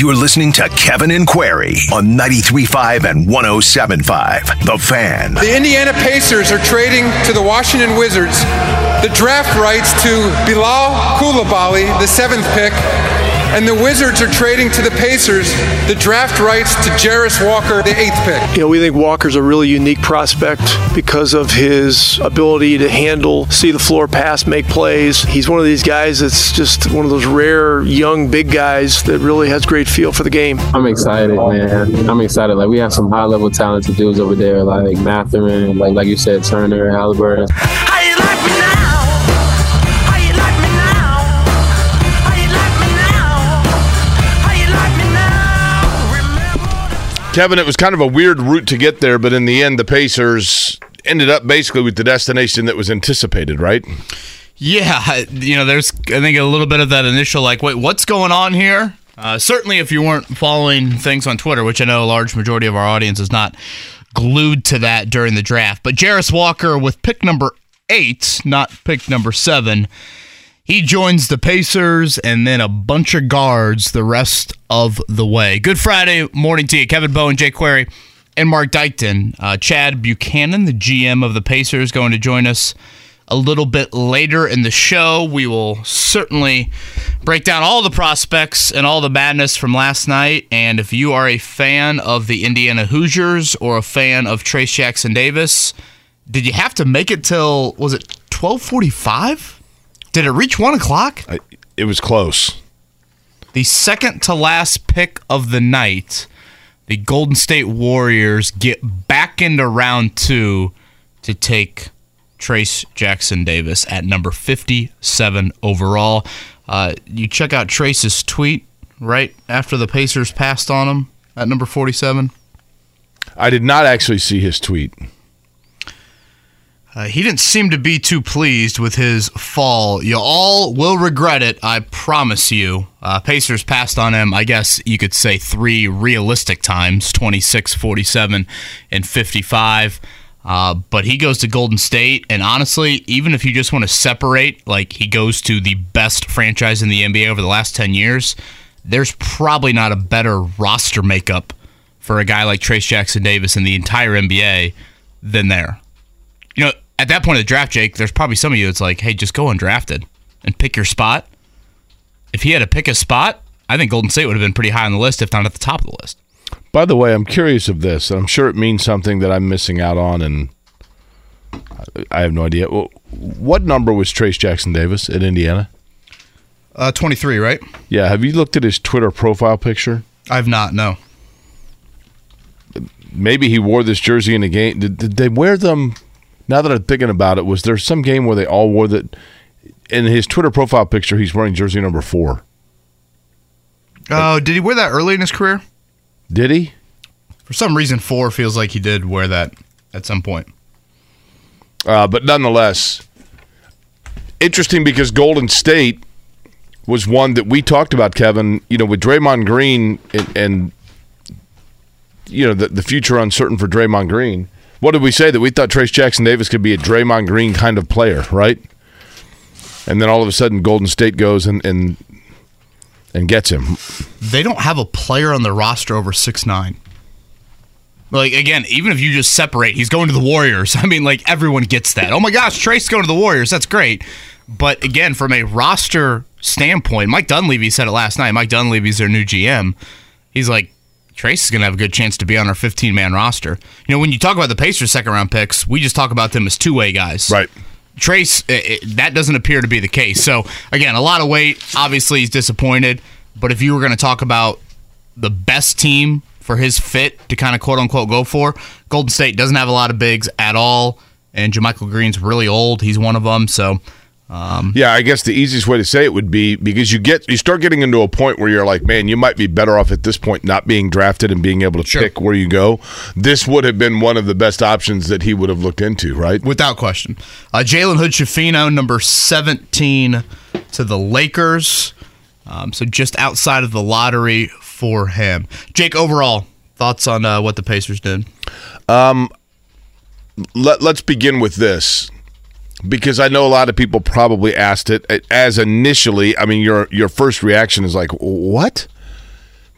You're listening to Kevin and Query on 93.5 and 107.5. The Fan. The Indiana Pacers are trading to the Washington Wizards the draft rights to Bilal Koulibaly, the seventh pick, and the Wizards are trading to the Pacers the draft rights to Jarace Walker, the eighth pick. You know, we think Walker's a really unique prospect because of his ability to handle, see the floor pass, make plays. He's one of these guys that's just one of those rare young big guys that really has great feel for the game. I'm excited, man. I'm excited. Like we have some high level talented dudes over there, like Mathurin, like like you said, Turner, Halliburton. Kevin, it was kind of a weird route to get there, but in the end, the Pacers ended up basically with the destination that was anticipated, right? Yeah, you know, there's I think a little bit of that initial like, wait, what's going on here? Uh, certainly, if you weren't following things on Twitter, which I know a large majority of our audience is not glued to that during the draft, but Jarace Walker with pick number eight, not pick number seven. He joins the Pacers and then a bunch of guards the rest of the way. Good Friday morning to you, Kevin Bowen, Jay Query, and Mark Dykton. Uh, Chad Buchanan, the GM of the Pacers, going to join us a little bit later in the show. We will certainly break down all the prospects and all the madness from last night. And if you are a fan of the Indiana Hoosiers or a fan of Trayce Jackson Davis, did you have to make it till was it twelve forty five? Did it reach one o'clock? I, it was close. The second to last pick of the night, the Golden State Warriors get back into round two to take Trayce Jackson Davis at number 57 overall. Uh, you check out Trayce's tweet right after the Pacers passed on him at number 47. I did not actually see his tweet. Uh, he didn't seem to be too pleased with his fall. You all will regret it, I promise you. Uh, Pacers passed on him, I guess you could say, three realistic times 26, 47, and 55. Uh, but he goes to Golden State, and honestly, even if you just want to separate, like he goes to the best franchise in the NBA over the last 10 years, there's probably not a better roster makeup for a guy like Trayce Jackson Davis in the entire NBA than there at that point of the draft, Jake, there's probably some of you that's like, hey, just go undrafted and pick your spot. If he had to pick a spot, I think Golden State would have been pretty high on the list, if not at the top of the list. By the way, I'm curious of this. I'm sure it means something that I'm missing out on, and I have no idea. What number was Trayce Jackson Davis at Indiana? Uh, 23, right? Yeah. Have you looked at his Twitter profile picture? I've not, no. Maybe he wore this jersey in a game. Did, did they wear them now that I'm thinking about it, was there some game where they all wore that? In his Twitter profile picture, he's wearing jersey number four. Oh, did he wear that early in his career? Did he? For some reason, four feels like he did wear that at some point. Uh, but nonetheless, interesting because Golden State was one that we talked about, Kevin. You know, with Draymond Green and, and you know the the future uncertain for Draymond Green what did we say that we thought Trayce Jackson Davis could be a Draymond Green kind of player, right? And then all of a sudden, Golden State goes and and and gets him. They don't have a player on the roster over six nine. Like again, even if you just separate, he's going to the Warriors. I mean, like everyone gets that. Oh my gosh, Trayce going to the Warriors. That's great. But again, from a roster standpoint, Mike Dunleavy said it last night. Mike Dunleavy's their new GM. He's like, Trayce is going to have a good chance to be on our 15 man roster. You know, when you talk about the Pacers' second round picks, we just talk about them as two way guys. Right. Trayce, it, it, that doesn't appear to be the case. So, again, a lot of weight. Obviously, he's disappointed. But if you were going to talk about the best team for his fit to kind of quote unquote go for, Golden State doesn't have a lot of bigs at all. And JaMychal Green's really old. He's one of them. So, um, yeah, I guess the easiest way to say it would be because you get you start getting into a point where you're like, man, you might be better off at this point not being drafted and being able to sure. pick where you go. This would have been one of the best options that he would have looked into, right? Without question. Uh, Jalen Hood Schifino, number 17 to the Lakers. Um, so just outside of the lottery for him. Jake, overall, thoughts on uh, what the Pacers did? Um, let, let's begin with this because I know a lot of people probably asked it as initially. I mean, your your first reaction is like, "What?"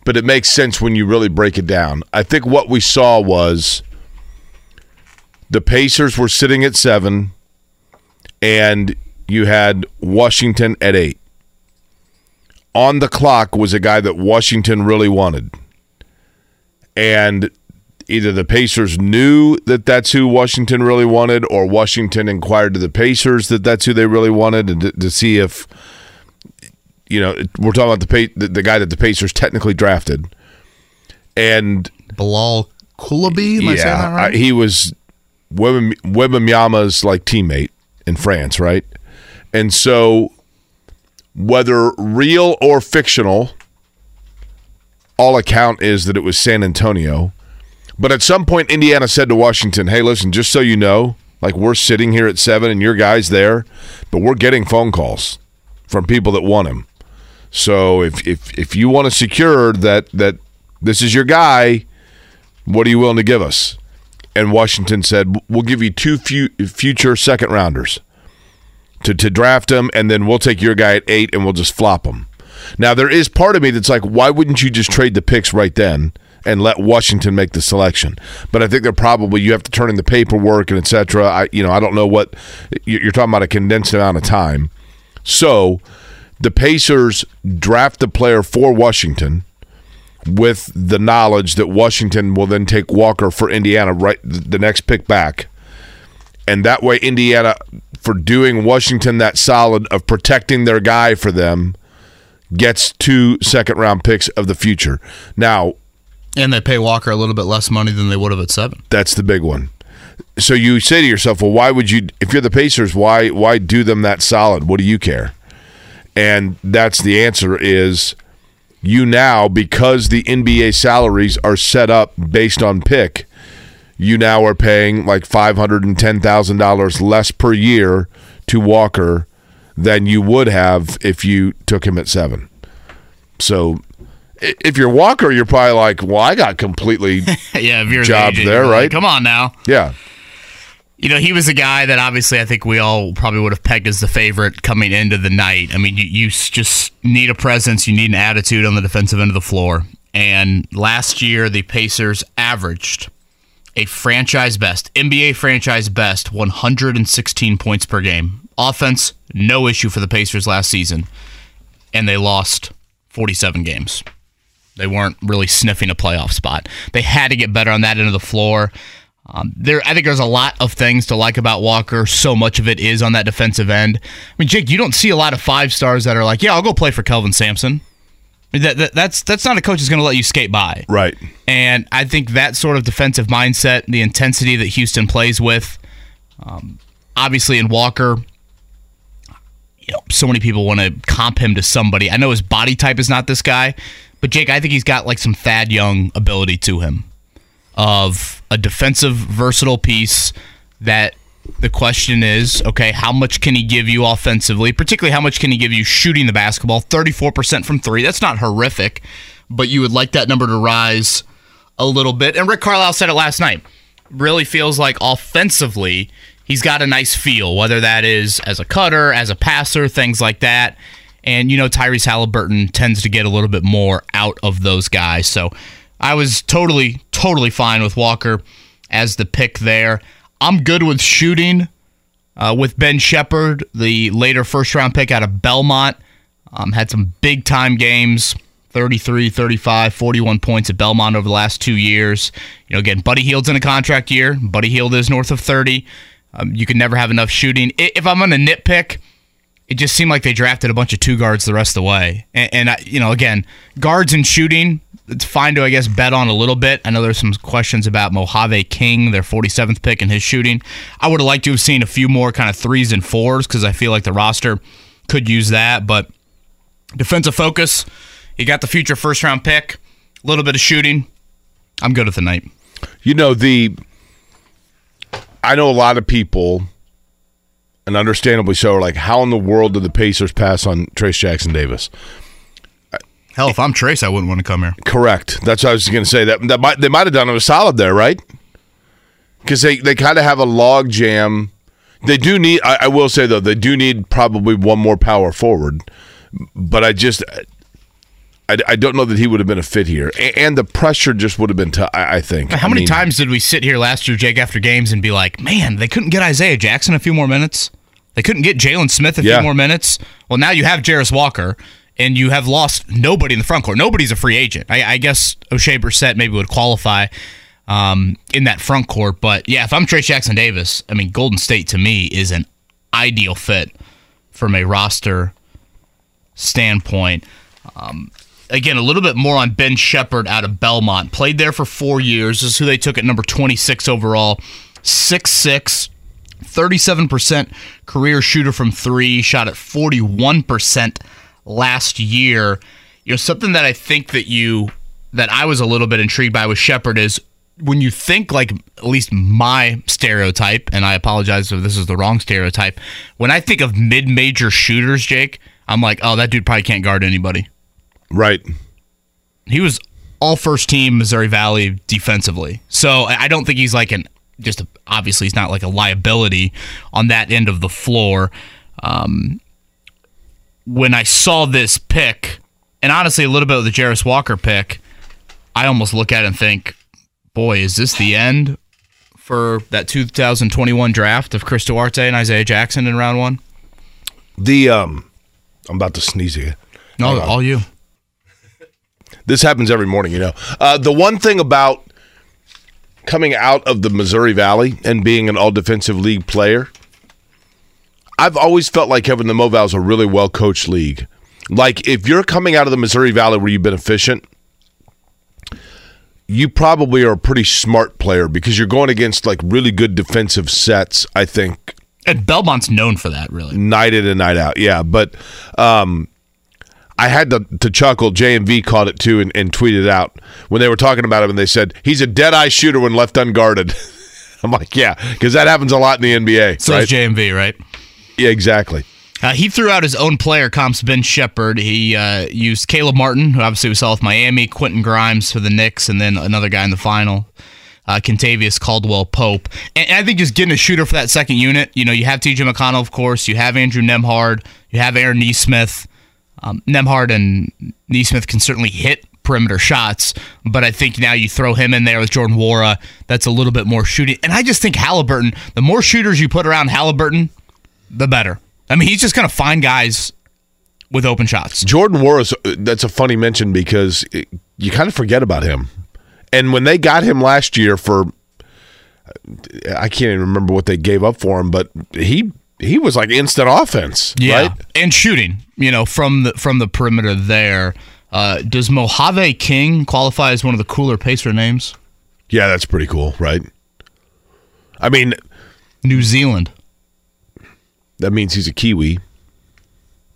but it makes sense when you really break it down. I think what we saw was the Pacers were sitting at seven, and you had Washington at eight. On the clock was a guy that Washington really wanted. And either the Pacers knew that that's who Washington really wanted, or Washington inquired to the Pacers that that's who they really wanted and to, to see if, you know, we're talking about the, the the guy that the Pacers technically drafted. And Bilal Koulibaly, am I saying that yeah, right? I- he was Webam- Wembanyama's like teammate in France, right? And so, whether real or fictional, all account is that it was San Antonio. But at some point, Indiana said to Washington, "Hey, listen, just so you know, like we're sitting here at seven, and your guys there, but we're getting phone calls from people that want him. So if if if you want to secure that that this is your guy, what are you willing to give us?" And Washington said, "We'll give you two fu- future second rounders to to draft him, and then we'll take your guy at eight, and we'll just flop him." Now there is part of me that's like, why wouldn't you just trade the picks right then and let Washington make the selection? But I think they're probably you have to turn in the paperwork and etc. I you know I don't know what you- you're talking about a condensed amount of time. So the Pacers draft the player for Washington with the knowledge that Washington will then take Walker for Indiana right the next pick back. And that way Indiana for doing Washington that solid of protecting their guy for them gets two second round picks of the future. Now, and they pay Walker a little bit less money than they would have at seven. that's the big one. So you say to yourself, well, why would you if you're the Pacers, why why do them that solid? What do you care? And that's the answer is you now because the NBA salaries are set up based on pick, you now are paying like $510,000 less per year to Walker than you would have if you took him at 7. So if you're Walker, you're probably like, "Well, I got completely yeah, if you're the Job agent, there, you're like, right? Come on now. yeah." You know, he was a guy that obviously I think we all probably would have pegged as the favorite coming into the night. I mean, you, you just need a presence, you need an attitude on the defensive end of the floor. And last year, the Pacers averaged a franchise best, NBA franchise best, 116 points per game. Offense, no issue for the Pacers last season. And they lost 47 games. They weren't really sniffing a playoff spot. They had to get better on that end of the floor. Um, there, I think there's a lot of things to like about Walker. So much of it is on that defensive end. I mean, Jake, you don't see a lot of five stars that are like, "Yeah, I'll go play for Kelvin Sampson." I mean, That, that, that's that's not a coach who's going to let you skate by. Right. And I think that sort of defensive mindset, the intensity that Houston plays with, um, obviously in Walker, you know, so many people want to comp him to somebody. I know his body type is not this guy, but Jake, I think he's got like some Thad Young ability to him of a defensive, versatile piece that the question is okay, how much can he give you offensively? Particularly, how much can he give you shooting the basketball? 34% from three. That's not horrific, but you would like that number to rise a little bit. And Rick Carlisle said it last night. Really feels like offensively, he's got a nice feel, whether that is as a cutter, as a passer, things like that. And, you know, Tyrese Halliburton tends to get a little bit more out of those guys. So I was totally, totally fine with Walker as the pick there. I'm good with shooting uh, with Ben Sheppard, the later first round pick out of Belmont. Um, had some big time games 33, 35, 41 points at Belmont over the last two years. You know, again, Buddy Hield's in a contract year. Buddy Hield is north of 30. Um, you can never have enough shooting. If I'm going to nitpick, it just seemed like they drafted a bunch of two guards the rest of the way. And, and I, you know, again, guards and shooting, it's fine to, I guess, bet on a little bit. I know there's some questions about Mojave King, their 47th pick, and his shooting. I would have liked to have seen a few more kind of threes and fours because I feel like the roster could use that. But defensive focus, you got the future first round pick, a little bit of shooting. I'm good with the night. You know the I know a lot of people and understandably so are like how in the world did the Pacers pass on Trayce Jackson Davis? Hell, if I'm Trayce, I wouldn't want to come here. Correct. That's what I was going to say. That that might they might have done him a solid there, right? Because they they kind of have a log jam. They do need. I, I will say though, they do need probably one more power forward. But I just I, I don't know that he would have been a fit here, A- and the pressure just would have been tough. I I think. How I many mean, times did we sit here last year, Jake, after games and be like, man, they couldn't get Isaiah Jackson a few more minutes? They couldn't get Jalen Smith a Yeah. few more minutes? Well, now you have Jarace Walker, and you have lost nobody in the front court. Nobody's a free agent. I, I guess Oshae Brissett maybe would qualify um, in that front court. But yeah, if I'm Trayce Jackson Davis, I mean, Golden State to me is an ideal fit from a roster standpoint. Um, again, a little bit more on Ben Sheppard out of Belmont. Played there for four years. This is who they took at number 26 overall. 6'6, 37% career shooter from three, shot at 41% last year. You know, something that I think that you, that I was a little bit intrigued by with Sheppard is when you think like at least my stereotype, and I apologize if this is the wrong stereotype, when I think of mid major shooters, Jake, I'm like, oh, that dude probably can't guard anybody. Right? He was all first team Missouri Valley defensively. So I don't think he's like an just a, obviously he's not like a liability on that end of the floor. Um, when I saw this pick, and honestly a little bit of the Jarace Walker pick, I almost look at it and think, boy, is this the end for that 2021 draft of Chris Duarte and Isaiah Jackson in round one? The um, I'm about to sneeze again. No, all you. This happens every morning, you know. Uh, the one thing about coming out of the Missouri Valley and being an all defensive league player, I've always felt like Kevin the Moval is a really well coached league. Like if you're coming out of the Missouri Valley where you've been efficient, you probably are a pretty smart player because you're going against like really good defensive sets. I think And Belmont's known for that, really. night in and night out. Yeah, but um, I had to, to chuckle. JMV caught it too and, and tweeted it out when they were talking about him, and they said he's a dead eye shooter when left unguarded. I'm like, yeah, because that happens a lot in the NBA. So right? is JMV, right? yeah, exactly. Uh, he threw out his own player comps, Ben Sheppard. He uh, used Caleb Martin, who obviously we saw with Miami, Quentin Grimes for the Knicks, and then another guy in the final, uh, Kentavious Caldwell Pope. And, and I think just getting a shooter for that second unit, you know, you have TJ McConnell, of course, you have Andrew Nembhard, you have Aaron Nesmith. Um, Nembhard and Nesmith can certainly hit perimeter shots, but I think now you throw him in there with Jordan Nwora, that's a little bit more shooting. And I just think Halliburton, the more shooters you put around Halliburton, the better. I mean, he's just going to find guys with open shots. Jordan Morris, uh, that's a funny mention because it, you kind of forget about him. And when they got him last year for, I can't even remember what they gave up for him, but he he was like instant offense, right? and shooting. You know, from the from the perimeter there. Uh, does Mojave King qualify as one of the cooler Pacer names? Yeah, that's pretty cool, right? I mean, New Zealand. that means he's a Kiwi,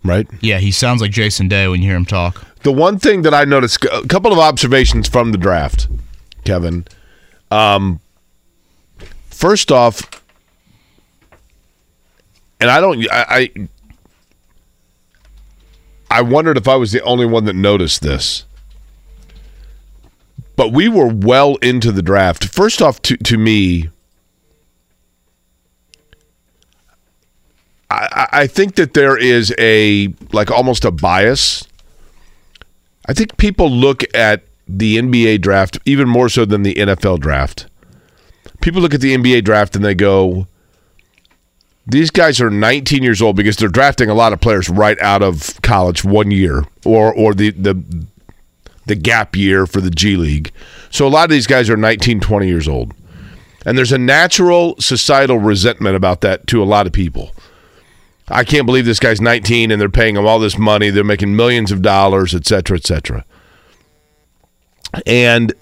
right? Yeah, he sounds like Jason Day when you hear him talk. The one thing that I noticed, a couple of observations from the draft, Kevin. Um, first off, and I don't, I, I, I wondered if I was the only one that noticed this. But we were well into the draft. First off, to to me, I, I I think that there is a like almost a bias. I think people look at the NBA draft even more so than the NFL draft. People look at the NBA draft and they go, these guys are 19 years old because they're drafting a lot of players right out of college one year or or the the the gap year for the G League. So a lot of these guys are 19, 20 years old. And there's a natural societal resentment about that to a lot of people. I can't believe this guy's 19 and they're paying him all this money. They're making millions of dollars, et cetera, et cetera. And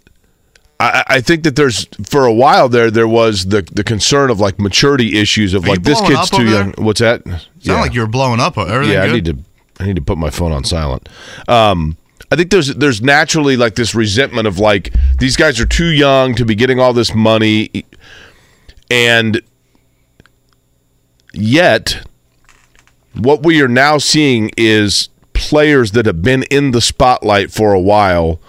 I, I think that there's for a while there there was the the concern of like maturity issues of Are like this kid's too young. What's that? Sound like you're blowing up. Everything yeah, I need to I need to put my phone on silent. Um, I think there's there's naturally like this resentment of like these guys are too young to be getting all this money, and yet what we are now seeing is players that have been in the spotlight for a while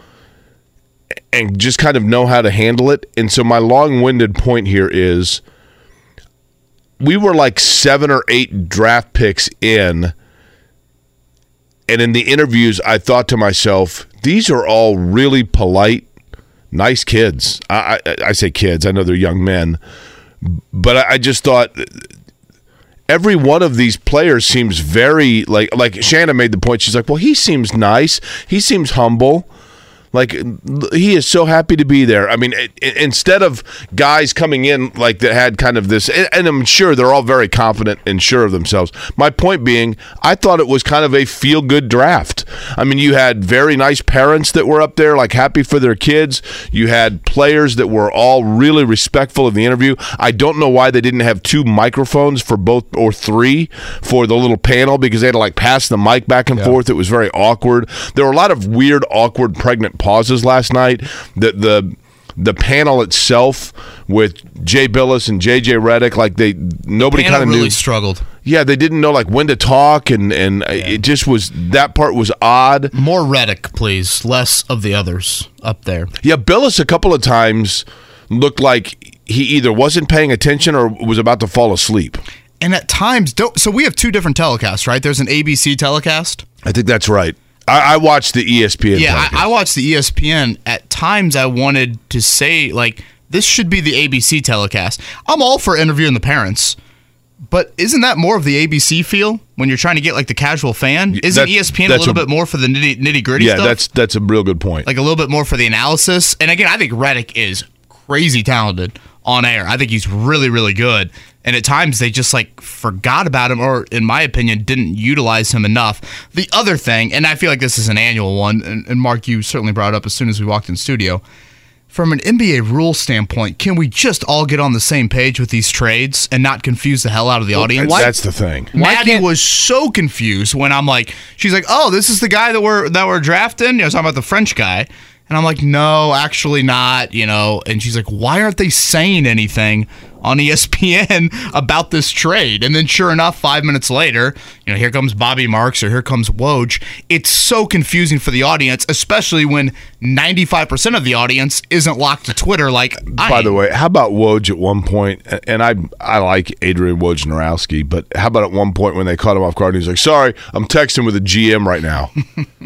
and just kind of know how to handle it. And so my long-winded point here is we were like 7 or 8 draft picks in and in the interviews I thought to myself these are all really polite, nice kids. I, I, I say kids. I know they're young men, but I, I just thought every one of these players seems very like like Shannon made the point. She's like, well, he seems nice. He seems humble. Like he is so happy to be there. I mean, i i- instead of guys coming in like that had kind of this, and, and I'm sure they're all very confident and sure of themselves. My point being, I thought it was kind of a feel good draft. I mean, you had very nice parents that were up there, like happy for their kids. You had players that were all really respectful of the interview. I don't know why they didn't have two microphones for both or three for the little panel because they had to like pass the mic back and forth. It was very awkward. There were a lot of weird, awkward, pregnant pauses last night. The the the panel itself with Jay Bilas and JJ Redick, like they nobody kind of really knew. struggled. Yeah, they didn't know like when to talk, and and it just was that part was odd. More Redick, please. Less of the others up there. Yeah, Bilas a couple of times looked like he either wasn't paying attention or was about to fall asleep. And at times, don't. So we have two different telecasts, right? There's an ABC telecast. I think that's right. I, I watched the ESPN. Yeah. I, I watched the ESPN. At times, I wanted to say like this should be the ABC telecast. I'm all for interviewing the parents, but isn't that more of the ABC feel when you're trying to get like the casual fan? Isn't ESPN a little a- bit more for the nitty nitty gritty yeah, stuff? that's that's a real good point. like a little bit more for the analysis. And again, I think Redick is crazy talented on air. I think he's really, really good. And at times they just like forgot about him, or in my opinion, didn't utilize him enough. The other thing, and I feel like this is an annual one, and, and Mark, you certainly brought it up as soon as we walked in studio. From an NBA rule standpoint, can we just all get on the same page with these trades and not confuse the hell out of the audience? that's, that's the thing. Maddie was so confused when I'm like, she's like, "Oh, this is the guy that we're that we're drafting." You know, talking about the French guy, and I'm like, "No, actually not." You know, and she's like, "Why aren't they saying anything on ESPN about this trade?" And then, sure enough, five minutes later, you know, here comes Bobby Marks or here comes Woj. It's so confusing for the audience, especially when 95% of the audience isn't locked to Twitter. Like, I By the way, how about Woj at one point? And I I like Adrian Wojnarowski, but how about at one point when they caught him off guard and he's like, "Sorry, I'm texting with a GM right now."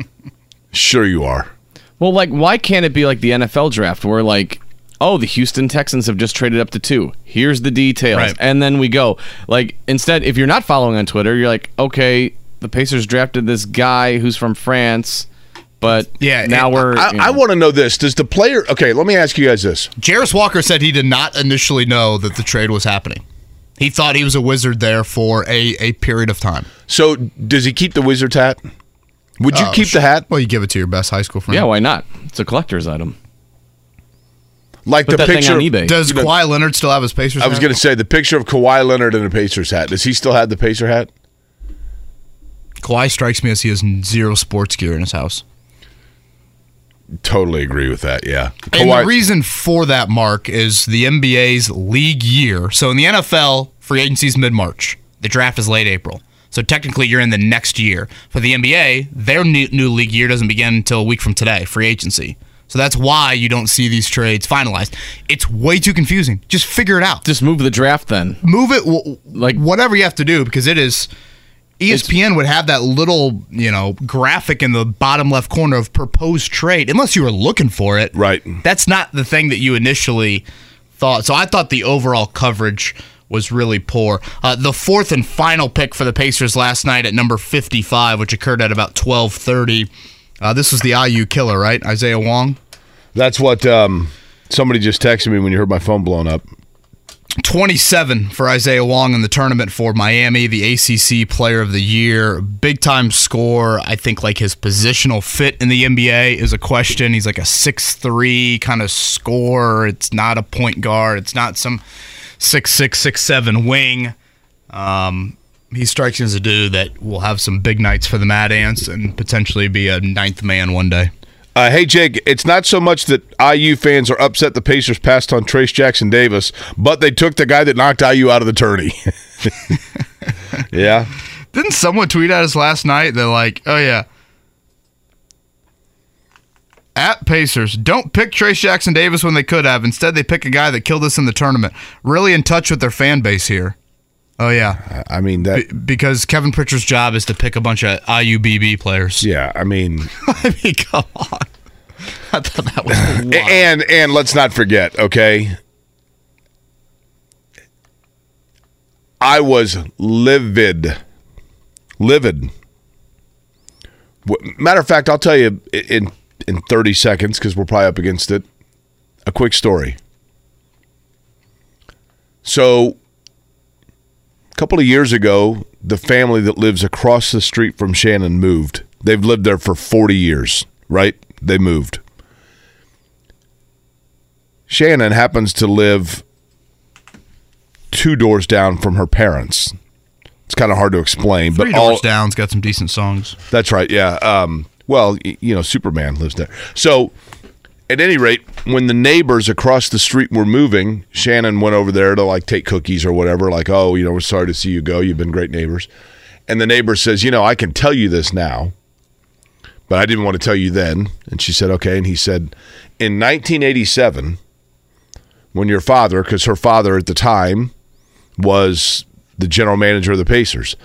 sure, you are. Well, like, why can't it be like the NFL draft where, like, oh, the Houston Texans have just traded up to two. Here's the details. Right. And then we go. Like, instead, if you're not following on Twitter, you're like, okay, the Pacers drafted this guy who's from France, but Yeah, now we're. I, you know. I want to know this. Does the player? Okay, let me ask you guys this. Jarace Walker said he did not initially know that the trade was happening. He thought he was a wizard there for a, a period of time. So, does he keep the Wizards hat? Would you Oh, keep sure. the hat? Well, you give it to your best high school friend. yeah, why not? It's a collector's item. Like Put the that thing picture. on eBay. Does You know- Kawhi Leonard still have his Pacers? I was hat? going to say the picture of Kawhi Leonard in a Pacers hat. Does he still have the Pacer hat? Kawhi strikes me as he has zero sports gear in his house. Totally agree with that. Yeah. And Kawhi- the reason for that, Mark, is the NBA's league year. So in the NFL, free agency is mid March. The draft is late April. So technically, you're in the next year. For the NBA, their new, new league year doesn't begin until a week from today, free agency. So that's why you don't see these trades finalized. It's way too confusing. Just figure it out. Just move the draft then. move it w- Like- like whatever you have to do because it is ESPN would have that little, you know, graphic in the bottom left corner of proposed trade unless you were looking for it. Right. That's not the thing that you initially thought. So I thought the overall coverage was really poor. Uh, the fourth and final pick for the Pacers last night at number 55, which occurred at about 12:30. Uh, this was the IU killer, right? Isaiah Wong. That's what um, somebody just texted me when you heard my phone blown up. 27 for Isaiah Wong in the tournament for Miami, the ACC Player of the Year. Big time score. I think like his positional fit in the NBA is a question. He's like a six-three kind of scorer. It's not a point guard. It's not some six-six, six-seven wing. Um, he strikes me as a dude that will have some big nights for the Mad Ants and potentially be a ninth man one day. Uh, hey, Jake, it's not so much that IU fans are upset the Pacers passed on Trayce Jackson Davis, but they took the guy that knocked IU out of the tourney. yeah. Didn't someone tweet at us last night? They're like, oh, yeah. At Pacers, don't pick Trayce Jackson Davis when they could have. Instead, they pick a guy that killed us in the tournament. Really in touch with their fan base here. Oh, yeah. I mean, that. B- because Kevin Pritchard's job is to pick a bunch of IUBB players. Yeah, I mean, I mean, come on. I thought that was wild. and and let's not forget, okay. I was livid, livid. Matter of fact, I'll tell you in in thirty seconds because we're probably up against it. A quick story. So, couple of years ago, the family that lives across the street from Shannon moved. They've lived there for 40 years, right? They moved. Shannon happens to live two doors down from her parents. It's kind of hard to explain, Three but all doors down's got some decent songs. that's right. Yeah. Um, well, you know, Superman lives there. So, at any rate, when the neighbors across the street were moving, Shannon went over there to like take cookies or whatever. Like, oh, you know, we're sorry to see you go. You've been great neighbors. And the neighbor says, you know, I can tell you this now, but I didn't want to tell you then. And she said, okay. And he said, in 1987, when your father, because her father at the time was the general manager of the Pacers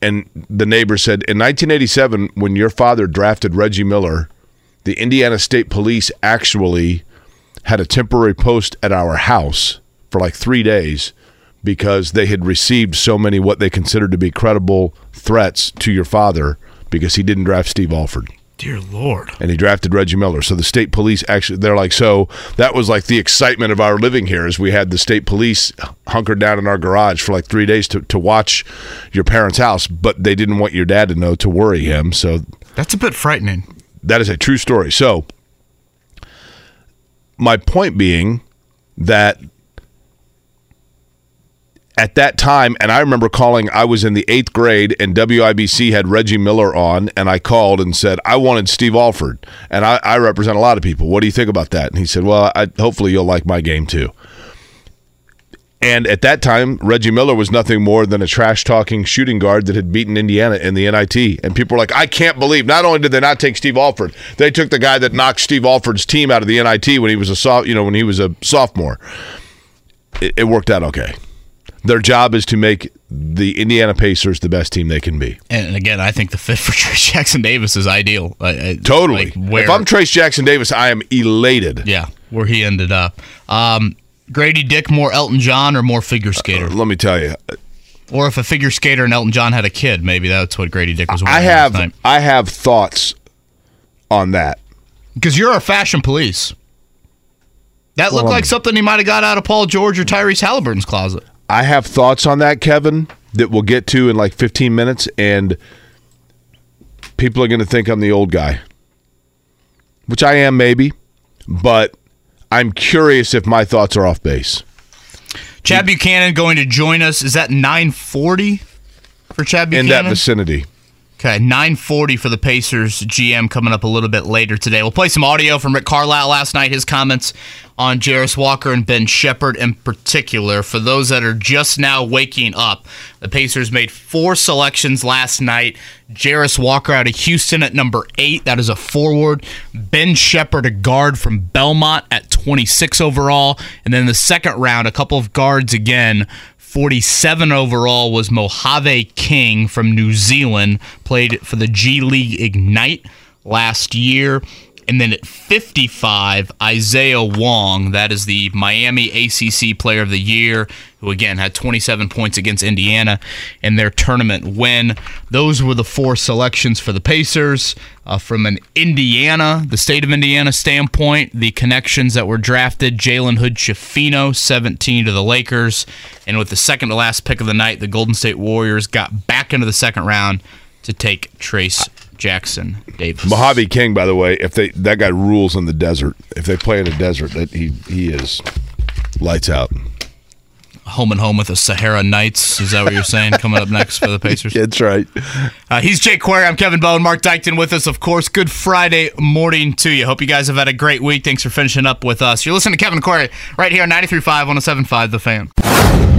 and the neighbor said in 1987 when your father drafted reggie miller the indiana state police actually had a temporary post at our house for like three days because they had received so many what they considered to be credible threats to your father because he didn't draft steve alford Dear Lord. and he drafted Reggie Miller. So the state police actually, they're like, so that was like the excitement of our living here is we had the state police hunkered down in our garage for like three days to, to watch your parents' house, but they didn't want your dad to know to worry him. So That's a bit frightening. That is a true story. So my point being that at that time, and I remember calling, I was in the eighth grade, and WIBC had Reggie Miller on, and I called and said, I wanted Steve Alford. And I, I represent a lot of people. What do you think about that? And he said, Well, I, hopefully you'll like my game too. And at that time, Reggie Miller was nothing more than a trash talking shooting guard that had beaten Indiana in the NIT. And people were like, I can't believe not only did they not take Steve Alford, they took the guy that knocked Steve Alford's team out of the NIT when he was a so, you know when he was a sophomore. It, it worked out okay. Their job is to make the Indiana Pacers the best team they can be. And again, I think the fit for Trayce Jackson Davis is ideal. I- I- Totally. like where, if I'm Trayce Jackson Davis, I am elated. yeah, where he ended up. Um, Gradey Dick, more Elton John or more figure uh, skater? Let me tell you, or if a figure skater and Elton John had a kid, maybe that's what Gradey Dick was. I have I have thoughts on that. because you're a fashion police. That looked Well, like um, something he might have got out of Paul George or Tyrese Halliburton's closet. I have thoughts on that, Kevin, that we'll get to in like 15 minutes, and people are going to think I'm the old guy, which I am, maybe, but I'm curious if my thoughts are off base. Chad Buchanan going to join us. Is that 940 for Chad Buchanan? In that vicinity. Okay, 940 for the Pacers GM coming up a little bit later today. We'll play some audio from Rick Carlisle last night, his comments on Jarace Walker and Ben Sheppard in particular. For those that are just now waking up, the Pacers made four selections last night. Jarace Walker out of Houston at number eight. That is a forward. Ben Sheppard, a guard from Belmont at 26 overall. And then the second round, a couple of guards again. 47 overall was Mojave King from New Zealand, played for the G League Ignite last year. And then at 55, Isaiah Wong, that is the Miami ACC Player of the Year, who again had 27 points against Indiana in their tournament win. Those were the four selections for the Pacers. Uh, from an Indiana, the state of Indiana standpoint, the connections that were drafted Jalen Hood Schifino, 17 to the Lakers. And with the second to last pick of the night, the Golden State Warriors got back into the second round to take Trayce Jackson Davis. Mojave King, by the way, if they that guy rules in the desert. If they play in a desert, that he he is lights out. home and home with the Sahara Knights. Is that what you're saying? Coming up next for the Pacers. That's right. Uh, he's Jake Query. I'm Kevin Bowen. Mark Dykton with us, of course. Good Friday morning to you. Hope you guys have had a great week. Thanks for finishing up with us. You're listening to Kevin Query right here on 93.5, 107.5 The Fan.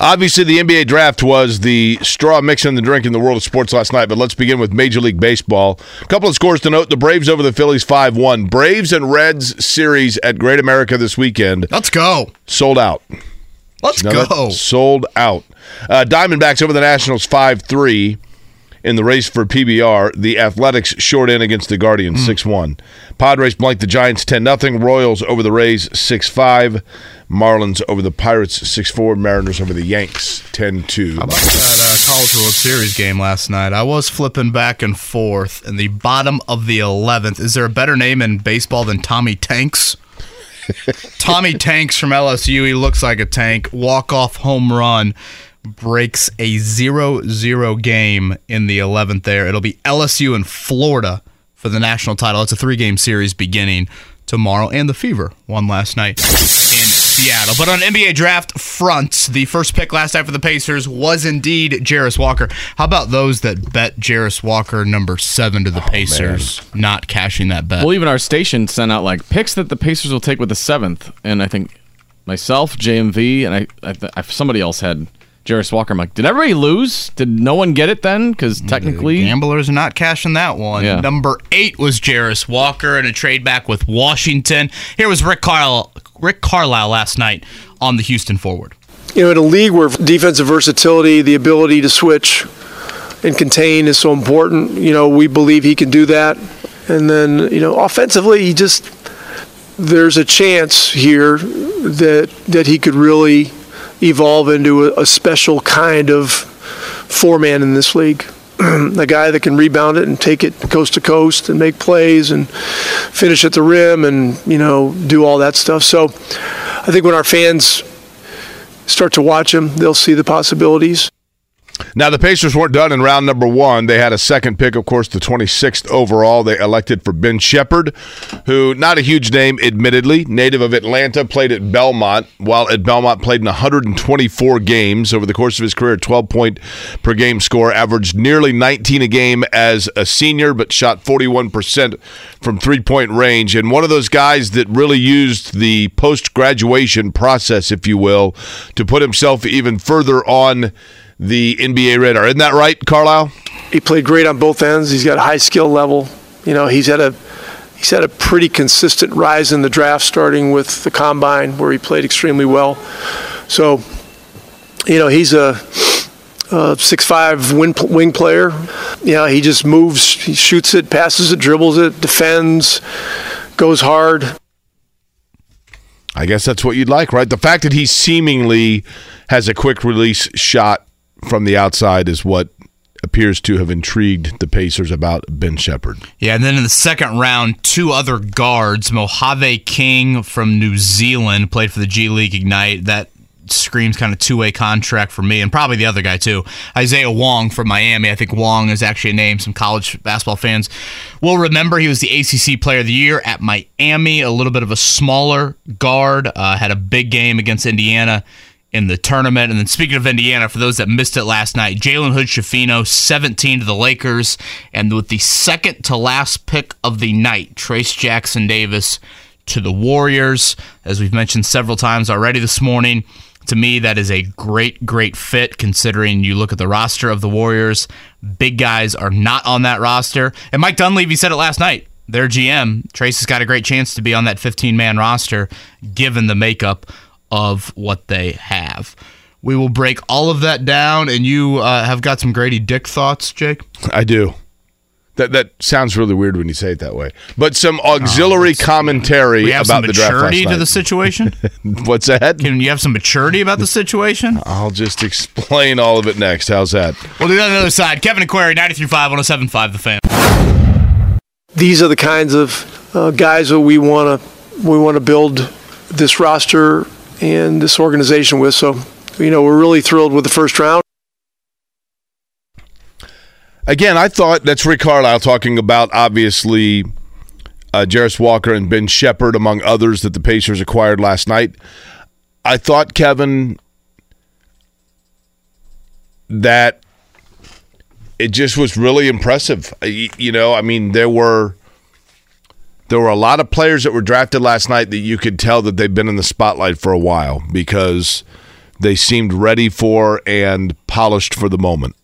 Obviously, the NBA draft was the straw mixing the drink in the world of sports last night, but let's begin with Major League Baseball. A couple of scores to note. The Braves over the Phillies 5 1. Braves and Reds series at Great America this weekend Let's go. sold out. Let's go. Sold out. Uh, Diamondbacks over the Nationals 5 3. in the race for PBR. The Athletics short in against the Guardians 6 1. Padres blank the Giants 10 0. Royals over the Rays 6 5. Marlins over the Pirates 6 4. Mariners over the Yanks 10 2. That uh, College World Series game last night. I was flipping back and forth in the bottom of the 11th. Is there a better name in baseball than Tommy Tanks? Tommy Tanks from LSU. He looks like a tank. Walk off home run breaks a 0 0 game in the 11th there. It'll be LSU and Florida for the national title. It's a three game series beginning tomorrow. And the Fever won last night in Seattle. But on NBA draft front, the first pick last night for the Pacers was indeed Jarace Walker. How about those that bet Jarace Walker number seven to the oh, Pacers, not cashing that bet? Well, even our station sent out like picks that the Pacers will take with the seventh, and I think myself, JMV, and I, I, th- I somebody else had Jarace Walker. I'm like, did everybody lose? Did no one get it then? Because mm, technically, Gamblers are not cashing that one. Yeah. Number eight was Jarace Walker in a trade back with Washington. Here was Rick Carlisle, Rick Carlisle last night on the Houston forward. You know, in a league where defensive versatility, the ability to switch and contain is so important, you know, we believe he can do that. And then, you know, offensively, he just there's a chance here that that he could really evolve into a, a special kind of four man in this league. a guy that can rebound it and take it coast to coast and make plays and finish at the rim and you know do all that stuff. So I think when our fans start to watch him, they'll see the possibilities. Now, the Pacers weren't done in round number one. They had a second pick, of course, the 26th overall. They elected for Ben Sheppard, who, not a huge name, admittedly, native of Atlanta, played at Belmont. While at Belmont, played in 124 games over the course of his career, 12 point per game score, averaged nearly 19 a game as a senior, but shot 41% from three point range. And one of those guys that really used the post graduation process, if you will, to put himself even further on the NBA radar. Isn't that right, Carlisle? He played great on both ends. He's got a high skill level. You know, he's had a he's had a pretty consistent rise in the draft, starting with the combine where he played extremely well. So, you know, he's a, a six-five wing, wing player. You know, he just moves, he shoots it, passes it, dribbles it, defends, goes hard. I guess that's what you'd like, right? The fact that he seemingly has a quick release shot from the outside is what appears to have intrigued the Pacers about Ben Sheppard. Yeah, and then in the second round, two other guards, Mojave King from New Zealand, played for the G League Ignite. That screams kind of two-way contract for me, and probably the other guy too, Isaiah Wong from Miami. I think Wong is actually a name some college basketball fans will remember. He was the ACC Player of the Year at Miami. A little bit of a smaller guard, uh, had a big game against Indiana in the tournament. And then speaking of Indiana, for those that missed it last night, Jalen Hood Schifino, 17 to the Lakers. And with the second to last pick of the night, Trayce Jackson Davis to the Warriors. As we've mentioned several times already this morning, to me, that is a great, great fit considering you look at the roster of the Warriors. Big guys are not on that roster. And Mike Dunleavy said it last night. Their GM, Trayce has got a great chance to be on that 15 man roster given the makeup of what they have. We will break all of that down, and you uh, have got some Gradey Dick thoughts, Jake. I do. That that sounds really weird when you say it that way. But some auxiliary commentary We have about some the draft maturity to the situation. What's that? Can you have some maturity about the situation? I'll just explain all of it next. How's that? We'll do that on the other side. Kevin Aquari, 93.5, 107.5, The Fan. These are the kinds of uh, guys that we want to we want to build this roster and this organization with. So, you know, we're really thrilled with the first round. Again, I thought that's Rick Carlisle talking about obviously uh, Jarace Walker and Ben Sheppard, among others that the Pacers acquired last night. I thought, Kevin, that it just was really impressive. You know, I mean, there were there were a lot of players that were drafted last night that you could tell that they've been in the spotlight for a while because they seemed ready for and polished for the moment.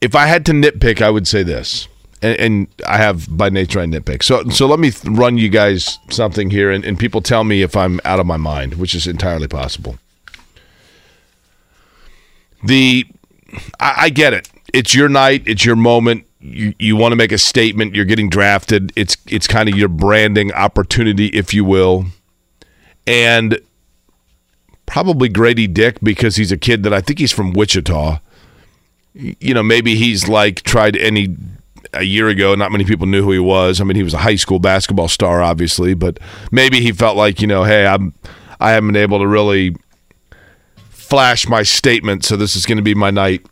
If I had to nitpick, I would say this, and, and I have by nature I nitpick. So, so let me run you guys something here, and, and people tell me if I'm out of my mind, which is entirely possible. The I, I get it. It's your night. It's your moment. You, you want to make a statement. You're getting drafted. It's it's kind of your branding opportunity, if you will, and probably Gradey Dick because he's a kid that I think he's from Wichita. You know, maybe he's like tried any a year ago. Not many people knew who he was. I mean, he was a high school basketball star, obviously, but maybe he felt like you know, hey, I'm I haven't been able to really flash my statement, so this is going to be my night.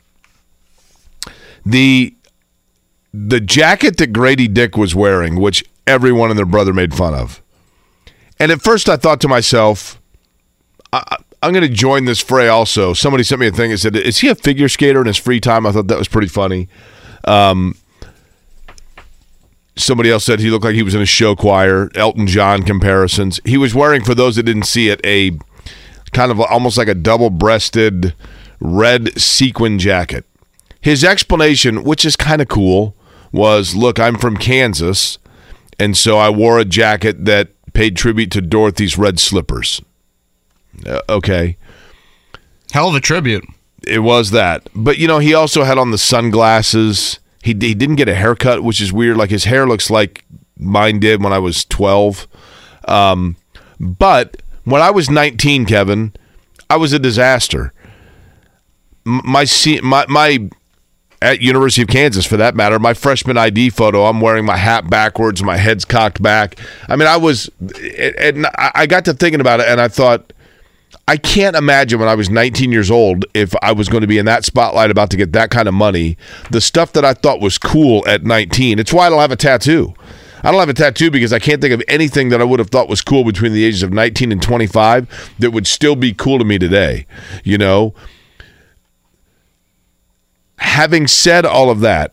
The the jacket that Gradey Dick was wearing, which everyone and their brother made fun of. And at first I thought to myself, I, am going to join this fray also. Somebody sent me a thing and said, Is he a figure skater in his free time? I thought that was pretty funny. Um, somebody else said he looked like he was in a show choir, Elton John comparisons. He was wearing, for those that didn't see it, a kind of almost like a double breasted red sequin jacket. His explanation, which is kind of cool, was look, I'm from Kansas, and so I wore a jacket that paid tribute to Dorothy's red slippers. Uh, okay. Hell of a tribute. It was that. But, you know, he also had on the sunglasses. He, he didn't get a haircut, which is weird. Like his hair looks like mine did when I was 12. Um, but when I was 19, Kevin, I was a disaster. My, my, my at University of Kansas for that matter. My freshman ID photo, I'm wearing my hat backwards, my head's cocked back. I mean, I was, and I got to thinking about it, and I thought, I can't imagine when I was 19 years old if I was going to be in that spotlight about to get that kind of money. The stuff that I thought was cool at 19. It's why I don't have a tattoo. I don't have a tattoo because I can't think of anything that I would have thought was cool between the ages of 19 and 25 that would still be cool to me today. You know, having said all of that,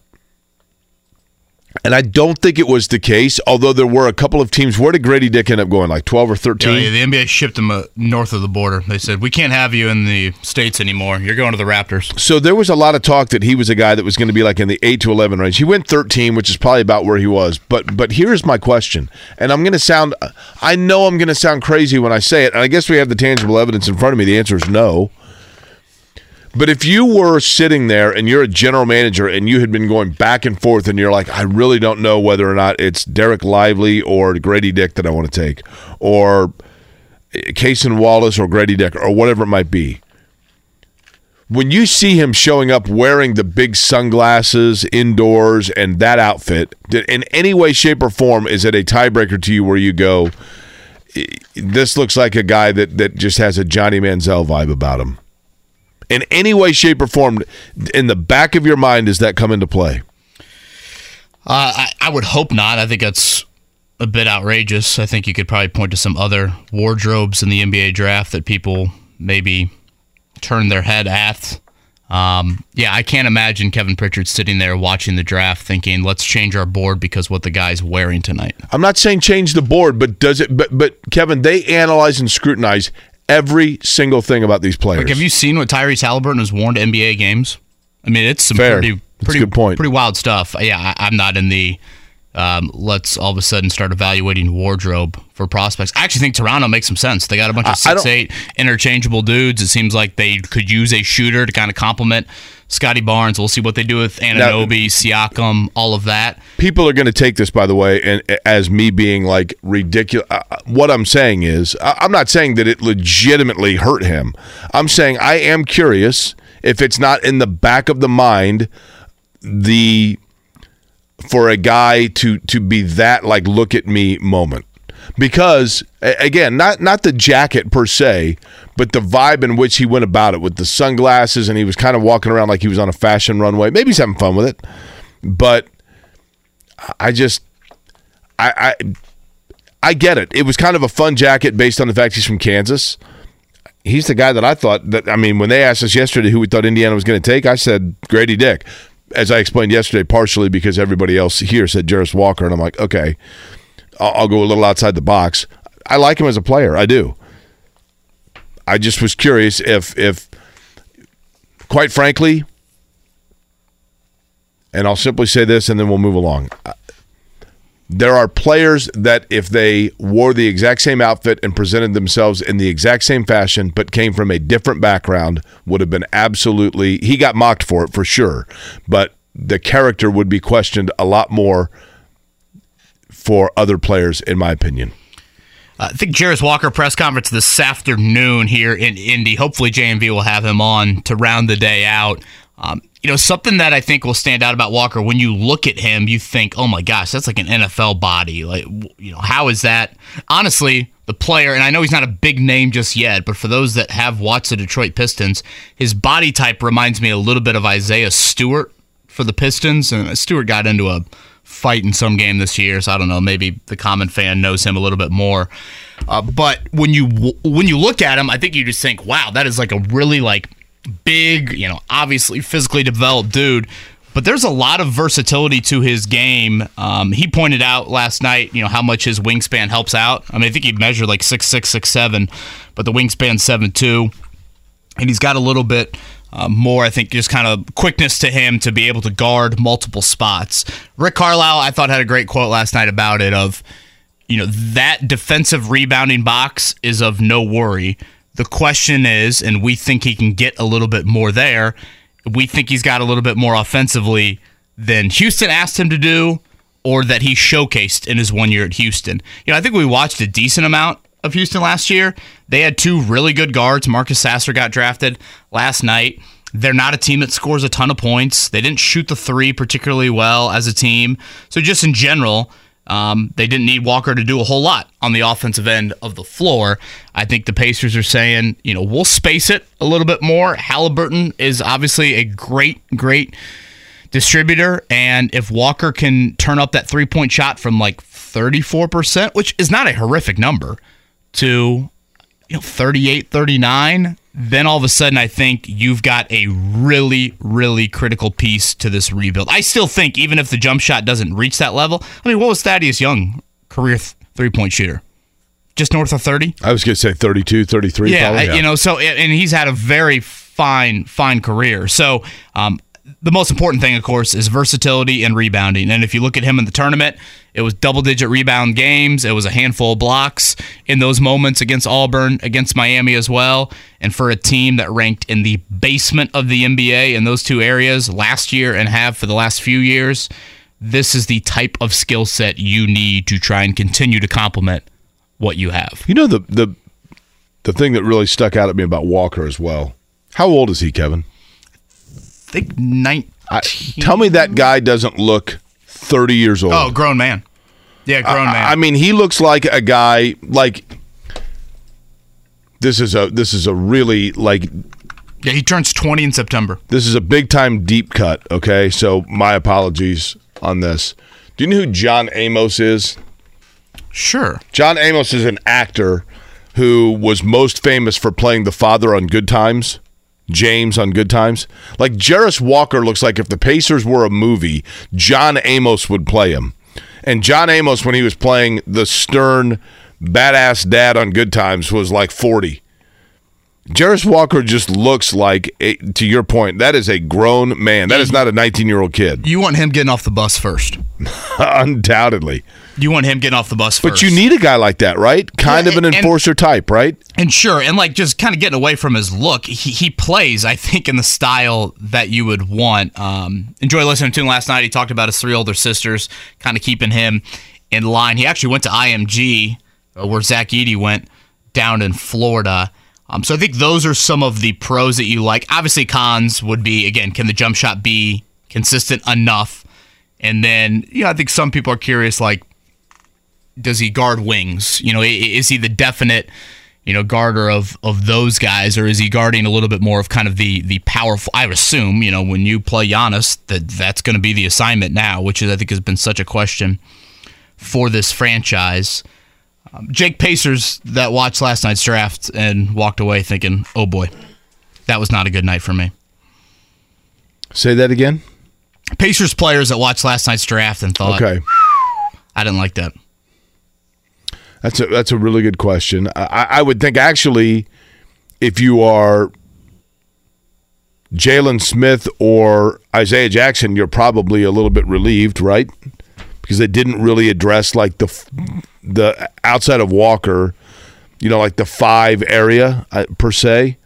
and I don't think it was the case, although there were a couple of teams. Where did Gradey Dick end up going? Like 12 or 13? Yeah, yeah, the NBA shipped him uh, north of the border. They said, We can't have you in the States anymore. You're going to the Raptors. So there was a lot of talk that he was a guy that was going to be like in the 8 to 11 range. He went 13, which is probably about where he was. But but here's my question. And I'm going to sound, I know I'm going to sound crazy when I say it. And I guess we have the tangible evidence in front of me. The answer is no. But if you were sitting there and you're a general manager and you had been going back and forth and you're like, I really don't know whether or not it's Dereck Lively or Gradey Dick that I want to take, or Cason Wallace or Gradey Dick or whatever it might be. When you see him showing up wearing the big sunglasses indoors and that outfit, in any way, shape, or form, is it a tiebreaker to you where you go, this looks like a guy that, that just has a Johnny Manziel vibe about him? In any way, shape, or form, in the back of your mind, does that come into play? Uh, I, I would hope not. I think that's a bit outrageous. I think you could probably point to some other wardrobes in the NBA draft that people maybe turn their head at. Um, yeah, I can't imagine Kevin Pritchard sitting there watching the draft thinking, let's change our board because what the guy's wearing tonight. I'm not saying change the board, but does it, but, but Kevin, they analyze and scrutinize every single thing about these players. Like, have you seen what Tyrese Halliburton has worn to NBA games? I mean, it's some Fair. pretty, pretty, good point. pretty wild stuff. Yeah, I, am not in the um, let's all of a sudden start evaluating wardrobe for prospects. I actually think Toronto makes some sense. They got a bunch of six eight interchangeable dudes. It seems like they could use a shooter to kind of complement Scottie Barnes. We'll see what they do with Anunoby, Siakam, all of that. People are going to take this, by the way, and as me being like ridiculous. Uh, what I'm saying is, I'm not saying that it legitimately hurt him. I'm saying I am curious if it's not in the back of the mind the for a guy to to be that like look at me moment. Because again not not the jacket per se but the vibe in which he went about it with the sunglasses and he was kind of walking around like he was on a fashion runway. Maybe he's having fun with it but i just i i i get it. It was kind of a fun jacket based on the fact he's from kansas. He's the guy that i thought that i mean when they asked us yesterday who we thought indiana was going to take i said gradey dick as I explained yesterday, partially because everybody else here said Jarace Walker, and I'm like, okay, I'll, I'll, go a little outside the box. I like him as a player, I do. I just was curious if, if, quite frankly, and I'll simply say this, and then we'll move along. There are players that if they wore the exact same outfit and presented themselves in the exact same fashion, but came from a different background, would have been absolutely. He got mocked for it for sure, but the character would be questioned a lot more for other players, in my opinion. Uh, I think Jarace Walker press conference this afternoon here in Indy. Hopefully, JMV will have him on to round the day out. Um, you know, something that I think will stand out about Walker when you look at him, you think, oh my gosh, that's like an NFL body. Like, you know, how is that? Honestly, the player, and I know he's not a big name just yet, but for those that have watched the Detroit Pistons, his body type reminds me a little bit of Isaiah Stewart for the Pistons. And Stewart got into a fight in some game this year, so I don't know. Maybe the common fan knows him a little bit more. Uh, but when you when you look at him, I think you just think, wow, that is like a really like big, you know, obviously physically developed dude. But there's a lot of versatility to his game. Um, he pointed out last night, you know, how much his wingspan helps out. I mean, I think he measured like six six six seven, but the wingspan seven two, and he's got a little bit uh, more, I think, just kind of quickness to him to be able to guard multiple spots. Rick Carlisle, I thought, had a great quote last night about it of, you know, that defensive rebounding box is of no worry. The question is, and we think he can get a little bit more there. We think he's got a little bit more offensively than Houston asked him to do or that he showcased in his one year at Houston. You know, I think we watched a decent amount of Houston last year. They had two really good guards. Marcus Sasser got drafted last night. They're not a team that scores a ton of points. They didn't shoot the three particularly well as a team. So, just in general, um, they didn't need Walker to do a whole lot on the offensive end of the floor. I think the Pacers are saying, you know, we'll space it a little bit more. Halliburton is obviously a great, great distributor. And if Walker can turn up that three point shot from like 34%, which is not a horrific number, to you know 38 39 then all of a sudden I think you've got a really, really critical piece to this rebuild. I still think even if the jump shot doesn't reach that level, I mean, what was Thaddeus Young career th- three point shooter? Just north of 30? I was going to say 32, 33. Yeah, I- you know, so, and he's had a very fine, fine career. So, um, the most important thing, of course, is versatility and rebounding. And if you look at him in the tournament, it was double digit rebound games. It was a handful of blocks in those moments against Auburn, against Miami as well. And for a team that ranked in the basement of the NBA in those two areas last year and have for the last few years, this is the type of skill set you need to try and continue to complement what you have. You know the the the thing that really stuck out at me about Walker as well. How old is he, Kevin? Think 19. I, tell me that guy doesn't look 30 years old. Oh, grown man. Yeah, grown man. I, I mean, he looks like a guy like this is a this is a really like yeah, he turns 20 in September. this is a big time deep cut, okay? So my apologies on this. Do you know who John Amos is? Sure. John Amos is an actor who was most famous for playing the father on Good Times. James on Good Times. Like Jarace Walker looks like if the Pacers were a movie, John Amos would play him. And John Amos, when he was playing the stern, badass dad on Good Times, was like 40. Jarace Walker just looks like, a, to your point, that is a grown man. That is not a 19 year old kid. You want him getting off the bus first. Undoubtedly. You want him getting off the bus first. But you need a guy like that, right? Kind Yeah, of an and- enforcer type, right? And sure, and like just kind of getting away from his look, he, he plays, I think, in the style that you would want. Um, enjoy listening to him last night. He talked about his three older sisters, kind of keeping him in line. He actually went to IMG, uh, where Zach Edey went down in Florida. Um, so I think those are some of the pros that you like. Obviously, cons would be again, can the jump shot be consistent enough? And then, you know, I think some people are curious, like, does he guard wings? You know, is he the definite, you know, guarder of of those guys, or is he guarding a little bit more of kind of the the powerful? I assume, you know, when you play Giannis, that that's going to be the assignment now, which is I think has been such a question for this franchise. Um, Jake Pacers that watched last night's draft and walked away thinking, "Oh boy, that was not a good night for me." Say that again. Pacers players that watched last night's draft and thought, Okay. "I didn't like that." That's a that's a really good question. I, I would think actually, if you are Jalen Smith or Isaiah Jackson, you're probably a little bit relieved, right? Because they didn't really address like the the outside of Walker, you know, like the five area uh, per se.